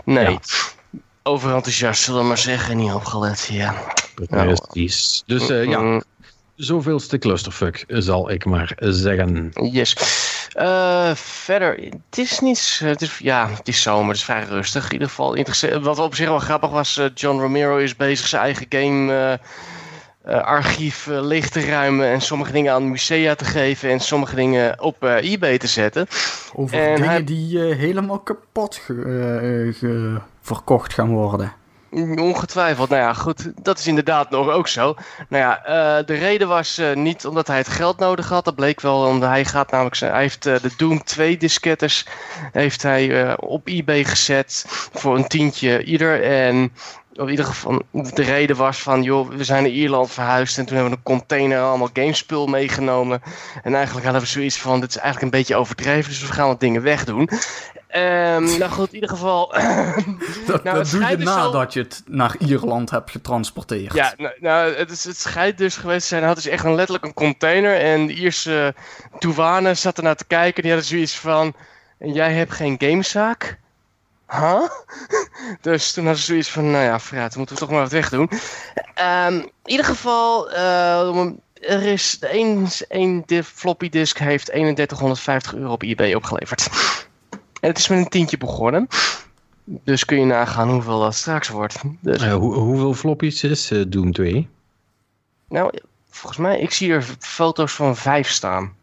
Nee. Ja. Overenthousiast, zullen we maar zeggen, niet opgelet. Ja. Precies. Dus eh, ja, Mm, zoveelste clusterfuck zal ik maar zeggen. Yes. Eh, verder, het is niet. Het is, ja, het is zomer, het is vrij rustig. In ieder geval interessant. Wat op zich wel grappig was, eh, John Romero is bezig zijn eigen game eh, archief leeg te ruimen en sommige dingen aan musea te geven en sommige dingen op eh, eBay te zetten. Over En dingen hij- die helemaal kapot ge- verkocht gaan worden. Ongetwijfeld, nou ja, goed, dat is inderdaad nog ook zo. Nou ja, de reden was niet omdat hij het geld nodig had, dat bleek wel, omdat hij gaat namelijk, zijn, hij heeft de Doom 2 disketters heeft hij op eBay gezet voor een tientje ieder en in ieder geval, de reden was van, joh, we zijn naar Ierland verhuisd en toen hebben we een container allemaal gamespul meegenomen. En eigenlijk hadden we zoiets van, dit is eigenlijk een beetje overdreven, dus we gaan wat dingen wegdoen. Ehm nou goed, in ieder geval... Dat, Nou, dat doe je dus nadat je het naar Ierland hebt getransporteerd. Ja, nou, nou het, is, het schijnt dus geweest te zijn. Hij had dus echt een, letterlijk een container. En de Ierse douane zat ernaar te kijken. Die hadden zoiets van... Jij hebt geen gamezaak? Huh? dus toen hadden ze zoiets van... Nou ja, vooruit, dan moeten we toch maar wat wegdoen. Ehm in ieder geval... eh, er is... Één, één floppy disk heeft 3150 euro op eBay opgeleverd. En het is met een tientje begonnen. Dus kun je nagaan hoeveel dat straks wordt. Dus hoe- hoeveel floppies is eh, Doom 2? Nou, volgens mij, ik zie er foto's van vijf staan.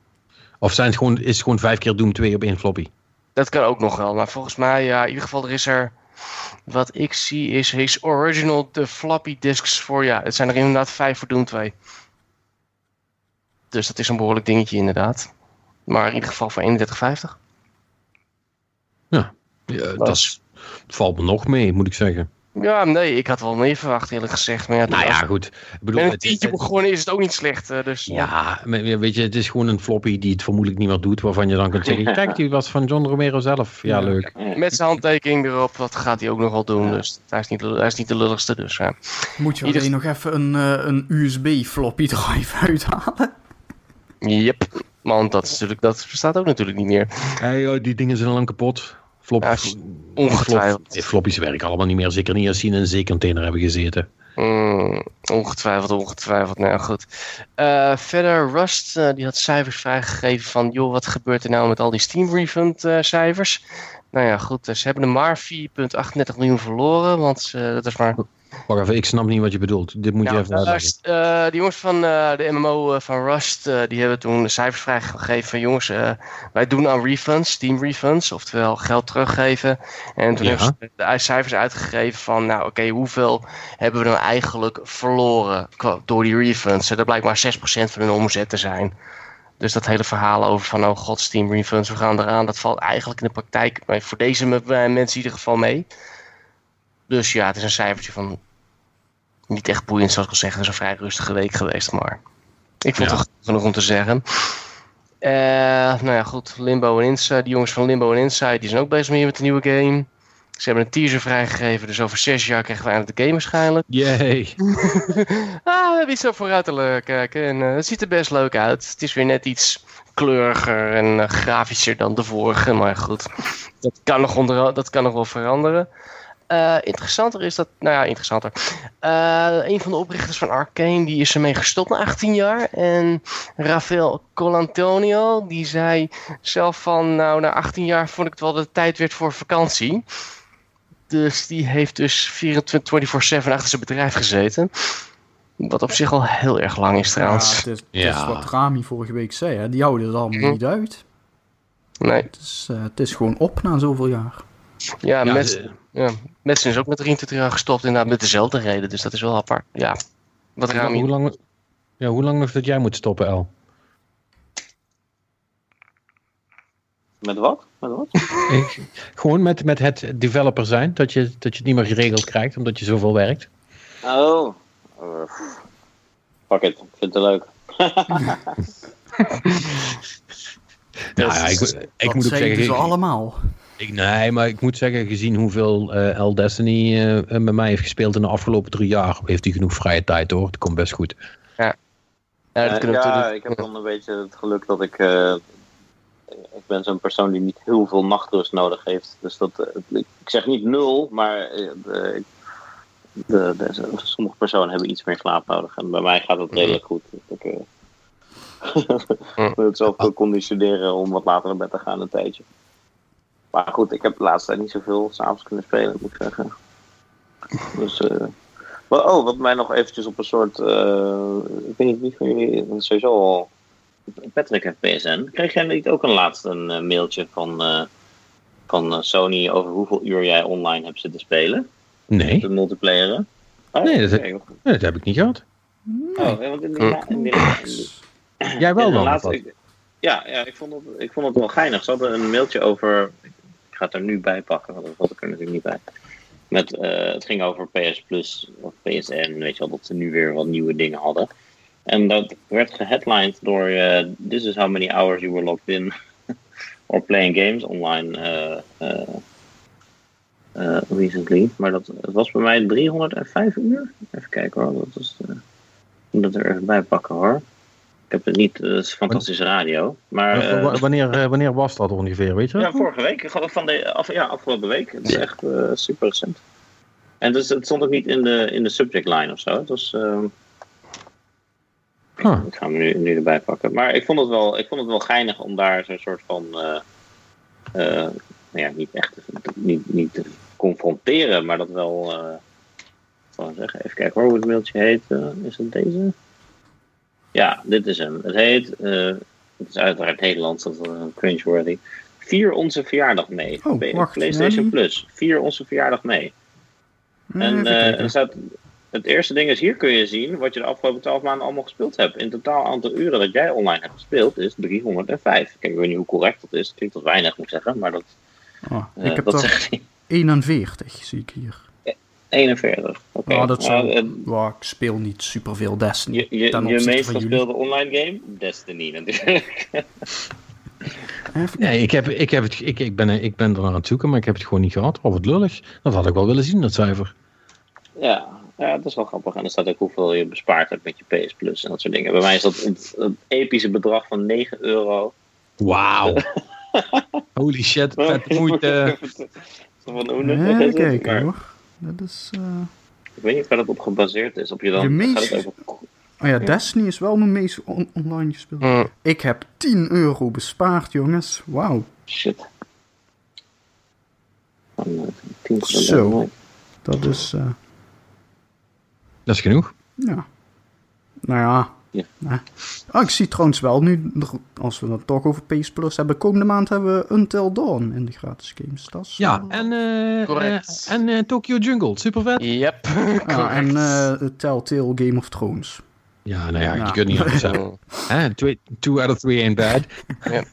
Of zijn het gewoon, is het gewoon vijf keer Doom 2 op één floppy? Dat kan ook nog wel. Maar volgens mij, ja, in ieder geval, er is er. Wat ik zie is his original de floppy disks voor. Ja, het zijn er inderdaad vijf voor Doom 2. Dus dat is een behoorlijk dingetje, inderdaad. Maar in ieder geval voor 31,50. Ja, dat valt me nog mee, moet ik zeggen. Ja, nee, ik had wel meer verwacht, eerlijk gezegd. Maar ja, Nou ja, goed. Ik bedoel, met een het- tientje begonnen is het ook niet slecht. eh, Dus, Ja, weet je, het is gewoon een floppy die het vermoedelijk niet meer doet, waarvan je dan kunt zeggen, kijk, die was van John Romero zelf. Ja, Ja. leuk. Met zijn handtekening erop, dat gaat hij ook nog wel doen. Dus hij is niet, hij is niet de lulligste, dus ja. Moet je Ieder- alleen nog even een, eh, een USB floppy drive uithalen? Yep. Want dat, is natuurlijk, dat bestaat ook natuurlijk niet meer. Hey, joh, die dingen zijn al lang kapot. Flop, Ja, ongetwijfeld. flop- floppies werken allemaal niet meer. Zeker niet als die in een zeecontainer hebben gezeten. Mm, ongetwijfeld, ongetwijfeld. Nou goed. Eh, verder, Rust eh, die had cijfers vrijgegeven van... joh, wat gebeurt er nou met al die Steam refund eh, cijfers? Nou ja, goed. eh, ze hebben er maar 4,38 miljoen verloren. Want dat is maar... Wacht even, ik snap niet wat je bedoelt. Dit moet je Nou, even uitleggen. Rust, eh, die jongens van eh, de MMO eh, van Rust, die hebben toen de cijfers vrijgegeven van jongens, wij doen aan refunds, Steam refunds, oftewel geld teruggeven. En toen Ja. hebben ze de cijfers uitgegeven van, nou oké, hoeveel hebben we nou eigenlijk verloren door die refunds? En dat blijkt maar 6% van hun omzet te zijn. Dus dat hele verhaal over van, oh god, Steam refunds, we gaan eraan, dat valt eigenlijk in de praktijk voor deze me- mensen in ieder geval mee. Dus ja, het is een cijfertje van niet echt boeiend, zoals ik al zeg. Het is een vrij rustige week geweest, maar ik vond Ja. het genoeg om te zeggen. Eh, nou ja, goed. Limbo en Inside. Die jongens van Limbo en Inside die zijn ook bezig met de nieuwe game. Ze hebben een teaser vrijgegeven, dus over zes jaar krijgen we eindelijk de game waarschijnlijk. Yay. ah, we hebben iets vooruit te kijken en eh, het ziet er best leuk uit. Het is weer net iets kleuriger en eh, grafischer dan de vorige, maar goed. Dat kan nog, onder, dat kan nog wel veranderen. Eh, interessanter is dat, nou ja, interessanter. Eh, een van de oprichters van Arcane, die is ermee gestopt na 18 jaar. En Rafael Colantonio, die zei zelf van, nou, na 18 jaar vond ik het wel dat het tijd werd voor vakantie. Dus die heeft dus 24 24-7 achter zijn bedrijf gezeten. Wat op zich al heel erg lang is Ja, trouwens. het is, het Ja. is wat Rami vorige week zei, hè? die houden het allemaal Mhm. niet uit. Nee, Het is, eh, het is gewoon op na zoveel jaar. ja, Ja, met, ja, Madsen is ook met 23 jaar gestopt inderdaad met dezelfde reden. Dus dat is wel apart. Ja, wat hoe, Rami... hoe lang, ja, hoe lang nog dat jij moet stoppen, El? Met wat? Met wat? Ik- gewoon met, met het developer zijn, dat je, dat je het niet meer geregeld krijgt, omdat je zoveel werkt. Oh. Uh, fuck it, ik vind het leuk. Nou ja, ik, ik dat moet ook zeggen allemaal. Ik, nee, maar ik moet zeggen, gezien hoeveel eh El Destiny eh, met mij heeft gespeeld in de afgelopen drie jaar, heeft hij genoeg vrije tijd hoor. Het komt best goed. Ja, dat Eh, kunnen we ja, ik heb dan een beetje het geluk dat ik. eh, ik ben zo'n persoon die niet heel veel nachtrust nodig heeft. Dus dat. eh, ik, zeg niet nul, maar. eh, de, de, de- sommige personen hebben iets meer slaap nodig. En bij mij gaat het redelijk goed. Ik, eh, moet het zelf wel conditioneren om wat later naar bed te gaan een tijdje. Maar goed, ik heb de laatste tijd niet zoveel s'avonds kunnen spelen, moet ik zeggen. Dus. eh, Wat- Oh, wat mij nog eventjes op een soort... eh, ik weet niet wie van jullie... Sowieso al... Patrick heeft PSN. Kreeg jij niet ook een laatste een eh, mailtje van, eh, van Sony over hoeveel uur jij online hebt zitten spelen? Nee, De multiplayeren? Oh, Nee, dat- dat heb ik niet gehad. Oh, ja, want in die, la- in die, in die- Jij wel dan? laatste- wat? ik- ja, ja ik, vond het, ik vond het wel geinig. Ze hadden een mailtje over. Ik ga het er nu bij pakken, want dat had ik er natuurlijk niet bij. Met, eh, het ging over PS Plus of PSN, weet je wel, dat ze nu weer wat nieuwe dingen hadden. En dat werd geheadlined door eh, This is how many hours you were logged in or playing games online eh, recently. Maar dat was bij mij 305 uur. Even kijken hoor, dat is, moet het er even bij pakken hoor. Ik heb het niet, eh, het is fantastische radio. Maar eh, wa- wanneer, eh, wanneer was dat ongeveer, weet je? ja, vorige week. Van de, af, ja, afgelopen week. Het is echt eh, super recent. En dus, het stond ook niet in de, in de subject line of zo. Het was. ehm, Huh. Ik ga hem nu, nu erbij pakken. Maar ik vond het wel, ik vond het wel geinig om daar zo'n soort van. eh, eh, nou ja, niet echt te, niet, niet te confronteren, maar dat wel. eh gewoon zeggen. Even kijken hoor, hoe het mailtje heet. Eh, is het deze? Ja, dit is hem. Het heet. eh, het is uiteraard Nederlands, dat is cringeworthy. Vier onze verjaardag mee. Oh, wacht, PlayStation ja, Plus. Vier onze verjaardag mee. En Even eh, er staat, het eerste ding is, hier kun je zien wat je de afgelopen 12 maanden allemaal gespeeld hebt. In totaal aantal uren dat jij online hebt gespeeld is 305. Ik weet niet hoe correct dat is. Klinkt als weinig, moet ik zeggen. Maar dat, Oh, eh, ik heb dat er zegt hij. 41, zie ik hier. 41. Oké. Ja, dat zou- eh, Wow, ik speel niet superveel Destiny. je je, meest gespeelde online game? Destiny natuurlijk. Even Nee, ik, heb, ik, heb het, ik, ik, ben, ik ben er naar aan het zoeken, maar ik heb het gewoon niet gehad. Of het lullig. Dat had ik wel willen zien, dat cijfer. Ja, ja, dat is wel grappig. En er staat ook hoeveel je bespaard hebt met je PS Plus en dat soort dingen. Bij mij is dat het, het epische bedrag van 9 euro. Wauw. Holy shit, vette moeite. Van hoe nuttig Even is het? kijken Maar hoor. Dat is... eh, Ik weet niet waar dat op gebaseerd is. Op je dan Je meest- gaat het over... Oh ja, Destiny is wel mijn meest on- online gespeeld. Mm. Ik heb 10 euro bespaard, jongens. Wauw. Shit. Eh, 10 Zo. Dat is... eh, Dat is genoeg. ja. Nou ja. Ja. Ah, ik zie trouwens wel nu, als we het toch over PS Plus hebben, komende maand hebben we Until Dawn in de gratis games. Dat is Ja, wel- en, eh, Correct. eh, en eh, Tokyo Jungle, super vet. Yep. Ja, en eh Telltale Game of Thrones. Ja, nou ja, Ja. je kunt niet anders zeggen. Two out of three ain't bad.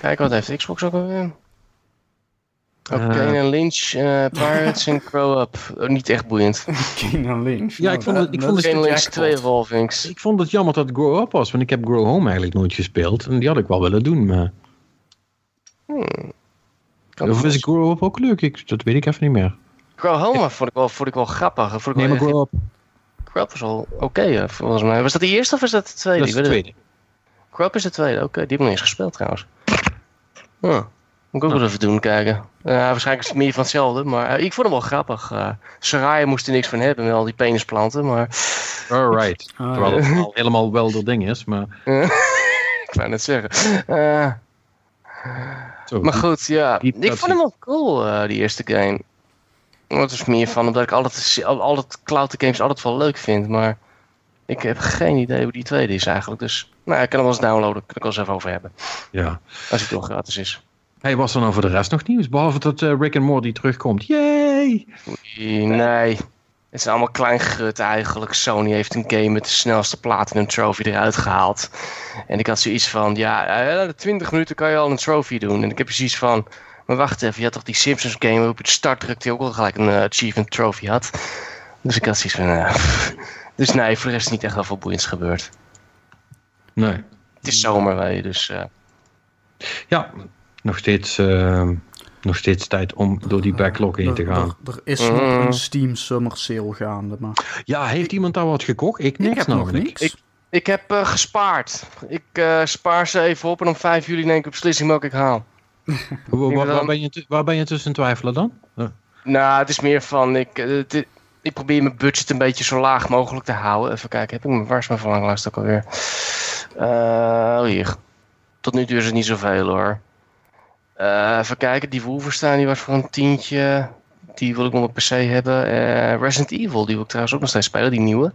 Kijk, wat heeft Xbox ook alweer? Oké, Eh. en Lynch, eh, Pirates en Grow Up. Oh, niet echt boeiend. Kane Lynch. Ja, ik vond het- ik vond Lynch jackpot. 2 Evolvings. Ik vond het jammer dat het Grow Up was, want ik heb Grow Home eigenlijk nooit gespeeld. En die had ik wel willen doen, maar... Kan Of is Grow Up ook leuk? Ik, dat weet ik even niet meer. Grow Home vond ik wel, vond ik wel grappig. Vond ik Nee, wel maar Grow Up, Grow Up was wel oké, eh, volgens mij. Was dat de eerste of was dat de tweede? dat is de tweede. Grow Up is de tweede, oké. Die heb ik nog eens gespeeld trouwens. Ja. Moet ik ook wel even doen, kijken. Ja, waarschijnlijk is het meer van hetzelfde, maar eh, ik vond hem wel grappig. eh Saraya moest er niks van hebben met al die penisplanten, maar Alright. Ah, Terwijl ja. het al helemaal wel dat ding is, maar... ik wou net zeggen. Eh, Zo, maar goed, ja. diep Ik vond hem wel cool, eh, die eerste game. Wat is meer van, omdat ik altijd, al- altijd cloud games altijd wel leuk vind, maar ik heb geen idee hoe die tweede is eigenlijk. Dus, nou, ik kan hem wel eens downloaden, kan ik wel eens even over hebben. Ja. Als het nog gratis is. Hey, was er nou voor de rest nog nieuws? Behalve dat eh, Rick and Morty terugkomt. Yay! Nee. Het is allemaal klein gut eigenlijk. Sony heeft een game met de snelste Platinum Trophy eruit gehaald. En ik had zoiets van, ja, eh, na 20 minuten kan je al een trophy doen. En ik heb precies van, maar wacht even, je had toch die Simpsons game waarop je de start drukte die ook al gelijk een eh, achievement trophy had. Dus ik had zoiets van, dus nee, voor de rest is niet echt wel veel boeiends gebeurd. Nee. Het is zomer, je, dus Ja, nog steeds, eh, nog steeds tijd om door die backlog heen te gaan. Er, er is nog Mm. een Steam Summer Sale gaande, maar Ja, heeft iemand daar wat gekocht? Ik niks ik heb nog niks. Ik- ik heb eh, gespaard. Ik eh, spaar ze even op en om 5 juli neem ik een beslissing welke ik haal. Waar, waar- waar dan- ben je, waar ben je tussen twijfelen dan? Nou, het is meer van, ik, ik probeer mijn budget een beetje zo laag mogelijk te houden. Even kijken, heb ik mijn, waar is mijn verlanglijst ook alweer? Eh, hier. Tot nu toe is het niet zoveel hoor. Eh, even kijken, die Wolfenstein die was voor een tientje. die wil ik nog op PC hebben. Eh, Resident Evil, die wil ik trouwens ook nog steeds spelen, die nieuwe.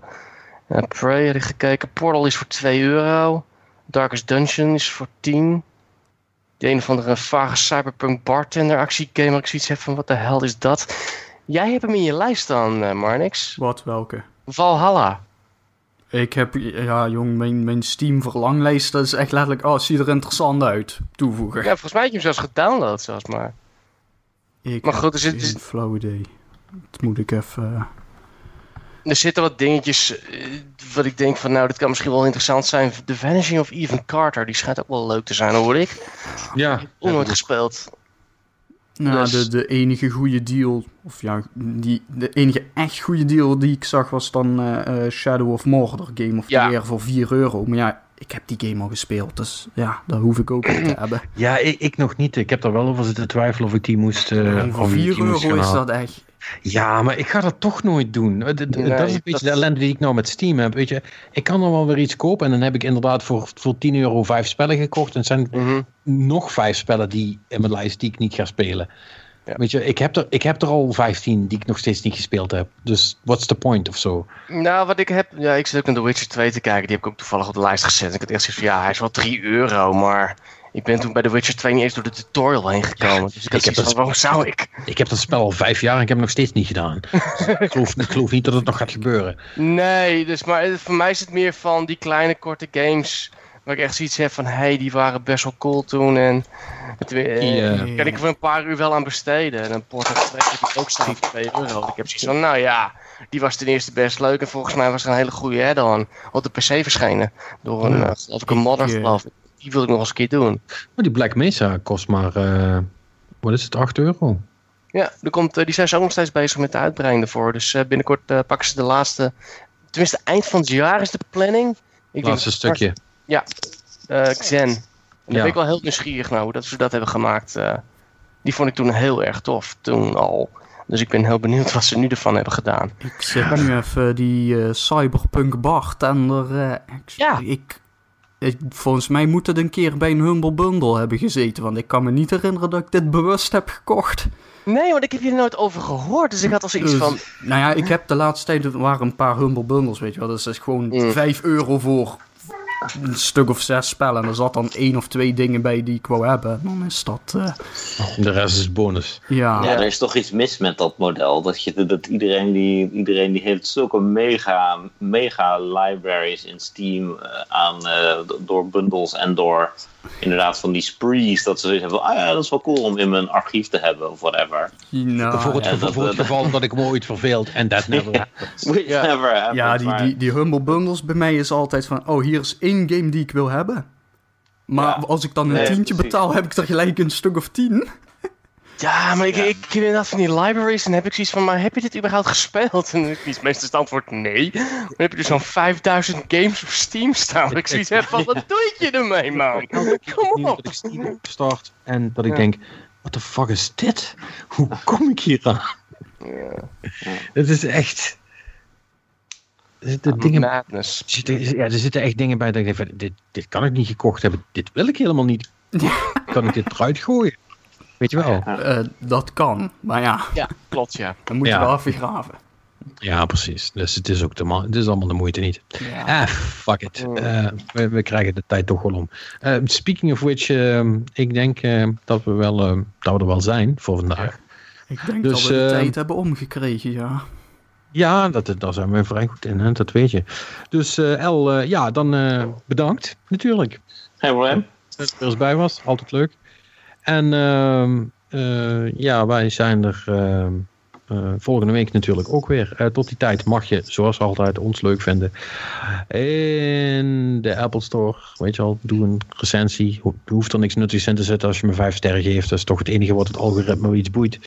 Uh, Prey had ik gekeken. Portal is voor 2 euro. Darkest Dungeon is voor 10. De een of andere vage cyberpunk bartender actiegame. Waar ik zoiets heb van, wat de hel is dat? Jij hebt hem in je lijst uh, Marnix. Wat, welke? Valhalla. Ik heb, ja jong, mijn, mijn Steam verlanglijst, dat is echt letterlijk, oh, ziet er interessant uit, toevoegen. Ja, volgens mij heb je hem zelfs gedownload zelfs maar. Ik maar goed, er zit... Een flow idee. Dat moet ik even... Er zitten wat dingetjes uh, wat ik denk van, nou, dit kan misschien wel interessant zijn. The Vanishing of Ethan Carter, die schijnt ook wel leuk te zijn, hoor ik. Ja. Ik heb nooit gespeeld. Nou, Dus- de, de enige goede deal, of ja, die, de enige echt goede deal die ik zag was dan eh, eh, Shadow of Mordor Game of the Ja. Year voor 4 euro. Maar ja, ik heb die game al gespeeld, dus ja, dat hoef ik ook niet te hebben. Ja, ik, ik nog niet. Ik heb daar wel over zitten twijfelen of ik die moest. eh, En voor of ik 4 die moest euro is dat echt... Ja, maar ik ga dat toch nooit doen. Eh, dat is een beetje dat- de ellende die ik nou met Steam heb. Weet je, ik kan dan wel weer iets kopen en dan heb ik inderdaad voor, voor 10 euro vijf spellen gekocht. En het zijn Mhm. nog vijf spellen die in mijn lijst die ik niet ga spelen. Ja. Weet je, ik heb, er, ik heb er al 15 die ik nog steeds niet gespeeld heb. Dus what's the point of zo? Nou, wat ik heb... Ja, ik zit ook naar The Witcher 2 te kijken. Die heb ik ook toevallig op de lijst gezet. Ik had echt zoiets van, ja, hij is wel 3 euro, maar... Ik ben toen bij The Witcher 2 niet eens door de tutorial heen gekomen. dus ik had ik heb van, dat- waarom zou ik? Ik heb dat spel al vijf jaar en ik heb het nog steeds niet gedaan. ik, geloof, ik geloof niet dat het nog gaat gebeuren. Nee, dus, maar voor mij is het meer van die kleine korte games... Waar ik echt zoiets heb van, hé, hey, die waren best wel cool toen. En het, eh, eh, kan ik er voor een paar uur wel aan besteden. En een Portal 2 heb ik ook staan voor 2 euro. Ik heb zoiets van, nou ja, die was ten eerste best leuk. En volgens mij was er een hele goede add-on op de PC verschenen. Door een, Ja. eh, geloof ik, een modder, geloof ik. Die wil ik nog eens een keer doen. Maar die Black Mesa kost maar, eh, wat is het, 8 euro? Ja, er komt, eh, die zijn ze ook nog steeds bezig met de uitbreiding ervoor. Dus eh, binnenkort eh, pakken ze de laatste... Tenminste, eind van het jaar is de planning. Ik Laatste denk, stukje. eh Xen. En daar Ja. ben ik wel heel nieuwsgierig naar hoe dat ze dat hebben gemaakt. eh. die vond ik toen heel erg tof, toen al. Dus ik ben heel benieuwd wat ze nu ervan hebben gedaan. Ik zit nu even die eh, Cyberpunk Bart en ik, Ja. Ik- volgens mij moet het een keer bij een Humble Bundle hebben gezeten, want ik kan me niet herinneren dat ik dit bewust heb gekocht. Nee, want ik heb hier nooit over gehoord. Dus ik had al zoiets Dus, van... Nou ja, ik heb de laatste tijd, er waren een paar Humble Bundles, weet je wel. Dus dat is gewoon Mm. 5 euro voor een stuk of zes spellen. En er zat dan één of twee dingen bij die ik wou hebben. En dan is dat, eh, De rest is bonus. ja. Ja, er is toch iets mis met dat model. Dat, je, dat iedereen, die, iedereen die heeft zulke mega, mega libraries in Steam eh, aan, eh, do- door bundles en door inderdaad van die sprees. Dat ze zoiets hebben van, ah ja, dat is wel cool om in mijn archief te hebben of whatever. Nou, voor het, ja, dat- voor het dat- geval dat ik me ooit verveeld en dat never happens. Ja. never happens, Ja, die, die, die Humble Bundles bij mij is altijd van... Oh, hier is één game die ik wil hebben. Maar Ja. als ik dan een Nee, tientje precies. betaal, heb ik er gelijk een stuk of tien. Ja, maar ik, Ja. ik, inderdaad van die libraries. En heb ik zoiets van, maar heb je dit überhaupt gespeeld? En dan is meestal het antwoord nee. Dan heb je dus zo'n 5000 games op Steam staan. Ik zoiets heb van, wat doe je ermee, man? Kom op. dat ik Steam opstart en dat ik Ja. denk, what the fuck is dit? Hoe kom ik hier aan? Ja, Het is echt... Er zitten, dingen, er, madness. zitten, ja, er zitten echt dingen bij dat ik denk, van, dit, dit kan ik niet gekocht hebben. Dit wil ik helemaal niet. Kan ik dit eruit gooien? Weet je wel? Eh, dat kan. Maar ja, Ja, klopt, ja. dan moet je wel even graven. Ja, precies. Dus het is ook de, het is allemaal de moeite niet. Ja. Ah, fuck it. Mm. Eh, we, we krijgen de tijd toch wel om. Eh, speaking of which, ehm, ik denk eh, dat we wel, ehm, dat we er wel zijn voor vandaag. Ik denk Dus, dat we de eh, tijd hebben omgekregen, ja. Ja, dat, daar zijn we vrij goed in, hè? dat weet je. Dus eh, El, eh, ja, dan eh, bedankt natuurlijk. Hey Ryan. Dat je er eens bij was, altijd leuk. En ehm, eh, ja, wij zijn er ehm, eh, volgende week natuurlijk ook weer. Eh, tot die tijd mag je, zoals altijd, ons leuk vinden. In de Apple Store, weet je al, doe een recensie. Je hoeft er niks nuttigs in te zetten als je me vijf sterren geeft. Dat is toch het enige wat het algoritme iets boeit.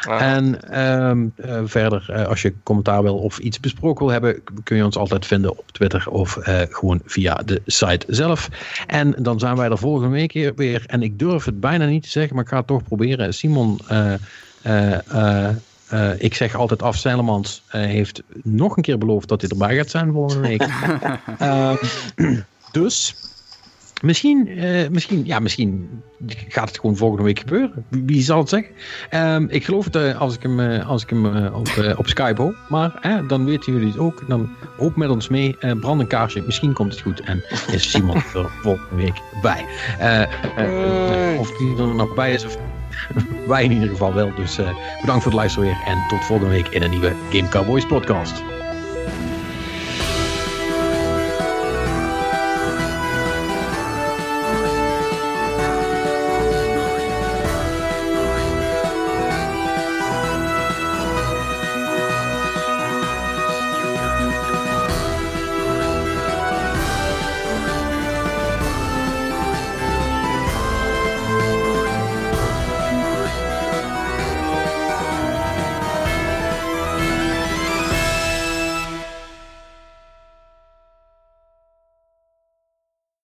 Ah. En ehm, eh, verder, eh, als je commentaar wil of iets besproken wil hebben, kun je ons altijd vinden op Twitter of eh, gewoon via de site zelf. En dan zijn wij er volgende week weer-. En ik durf het bijna niet te zeggen, maar ik ga het toch proberen. Simon, eh, eh, eh, ik zeg altijd af, Zeilemans eh, heeft nog een keer beloofd dat hij erbij gaat zijn volgende week. Ehm, dus, Misschien, eh, misschien, ja, misschien gaat het gewoon volgende week gebeuren. Wie, wie zal het zeggen? Ehm, ik geloof het als ik hem, als ik hem op, op Skype hoor. Maar dan weten jullie het ook. Dan hoop met ons mee. Brand een kaarsje. Misschien komt het goed. En is Simon er volgende week bij. Of die er nog bij is. Of, wij in ieder geval wel. Dus eh, bedankt voor het luisteren weer. En tot volgende week in een nieuwe Game Cowboys podcast.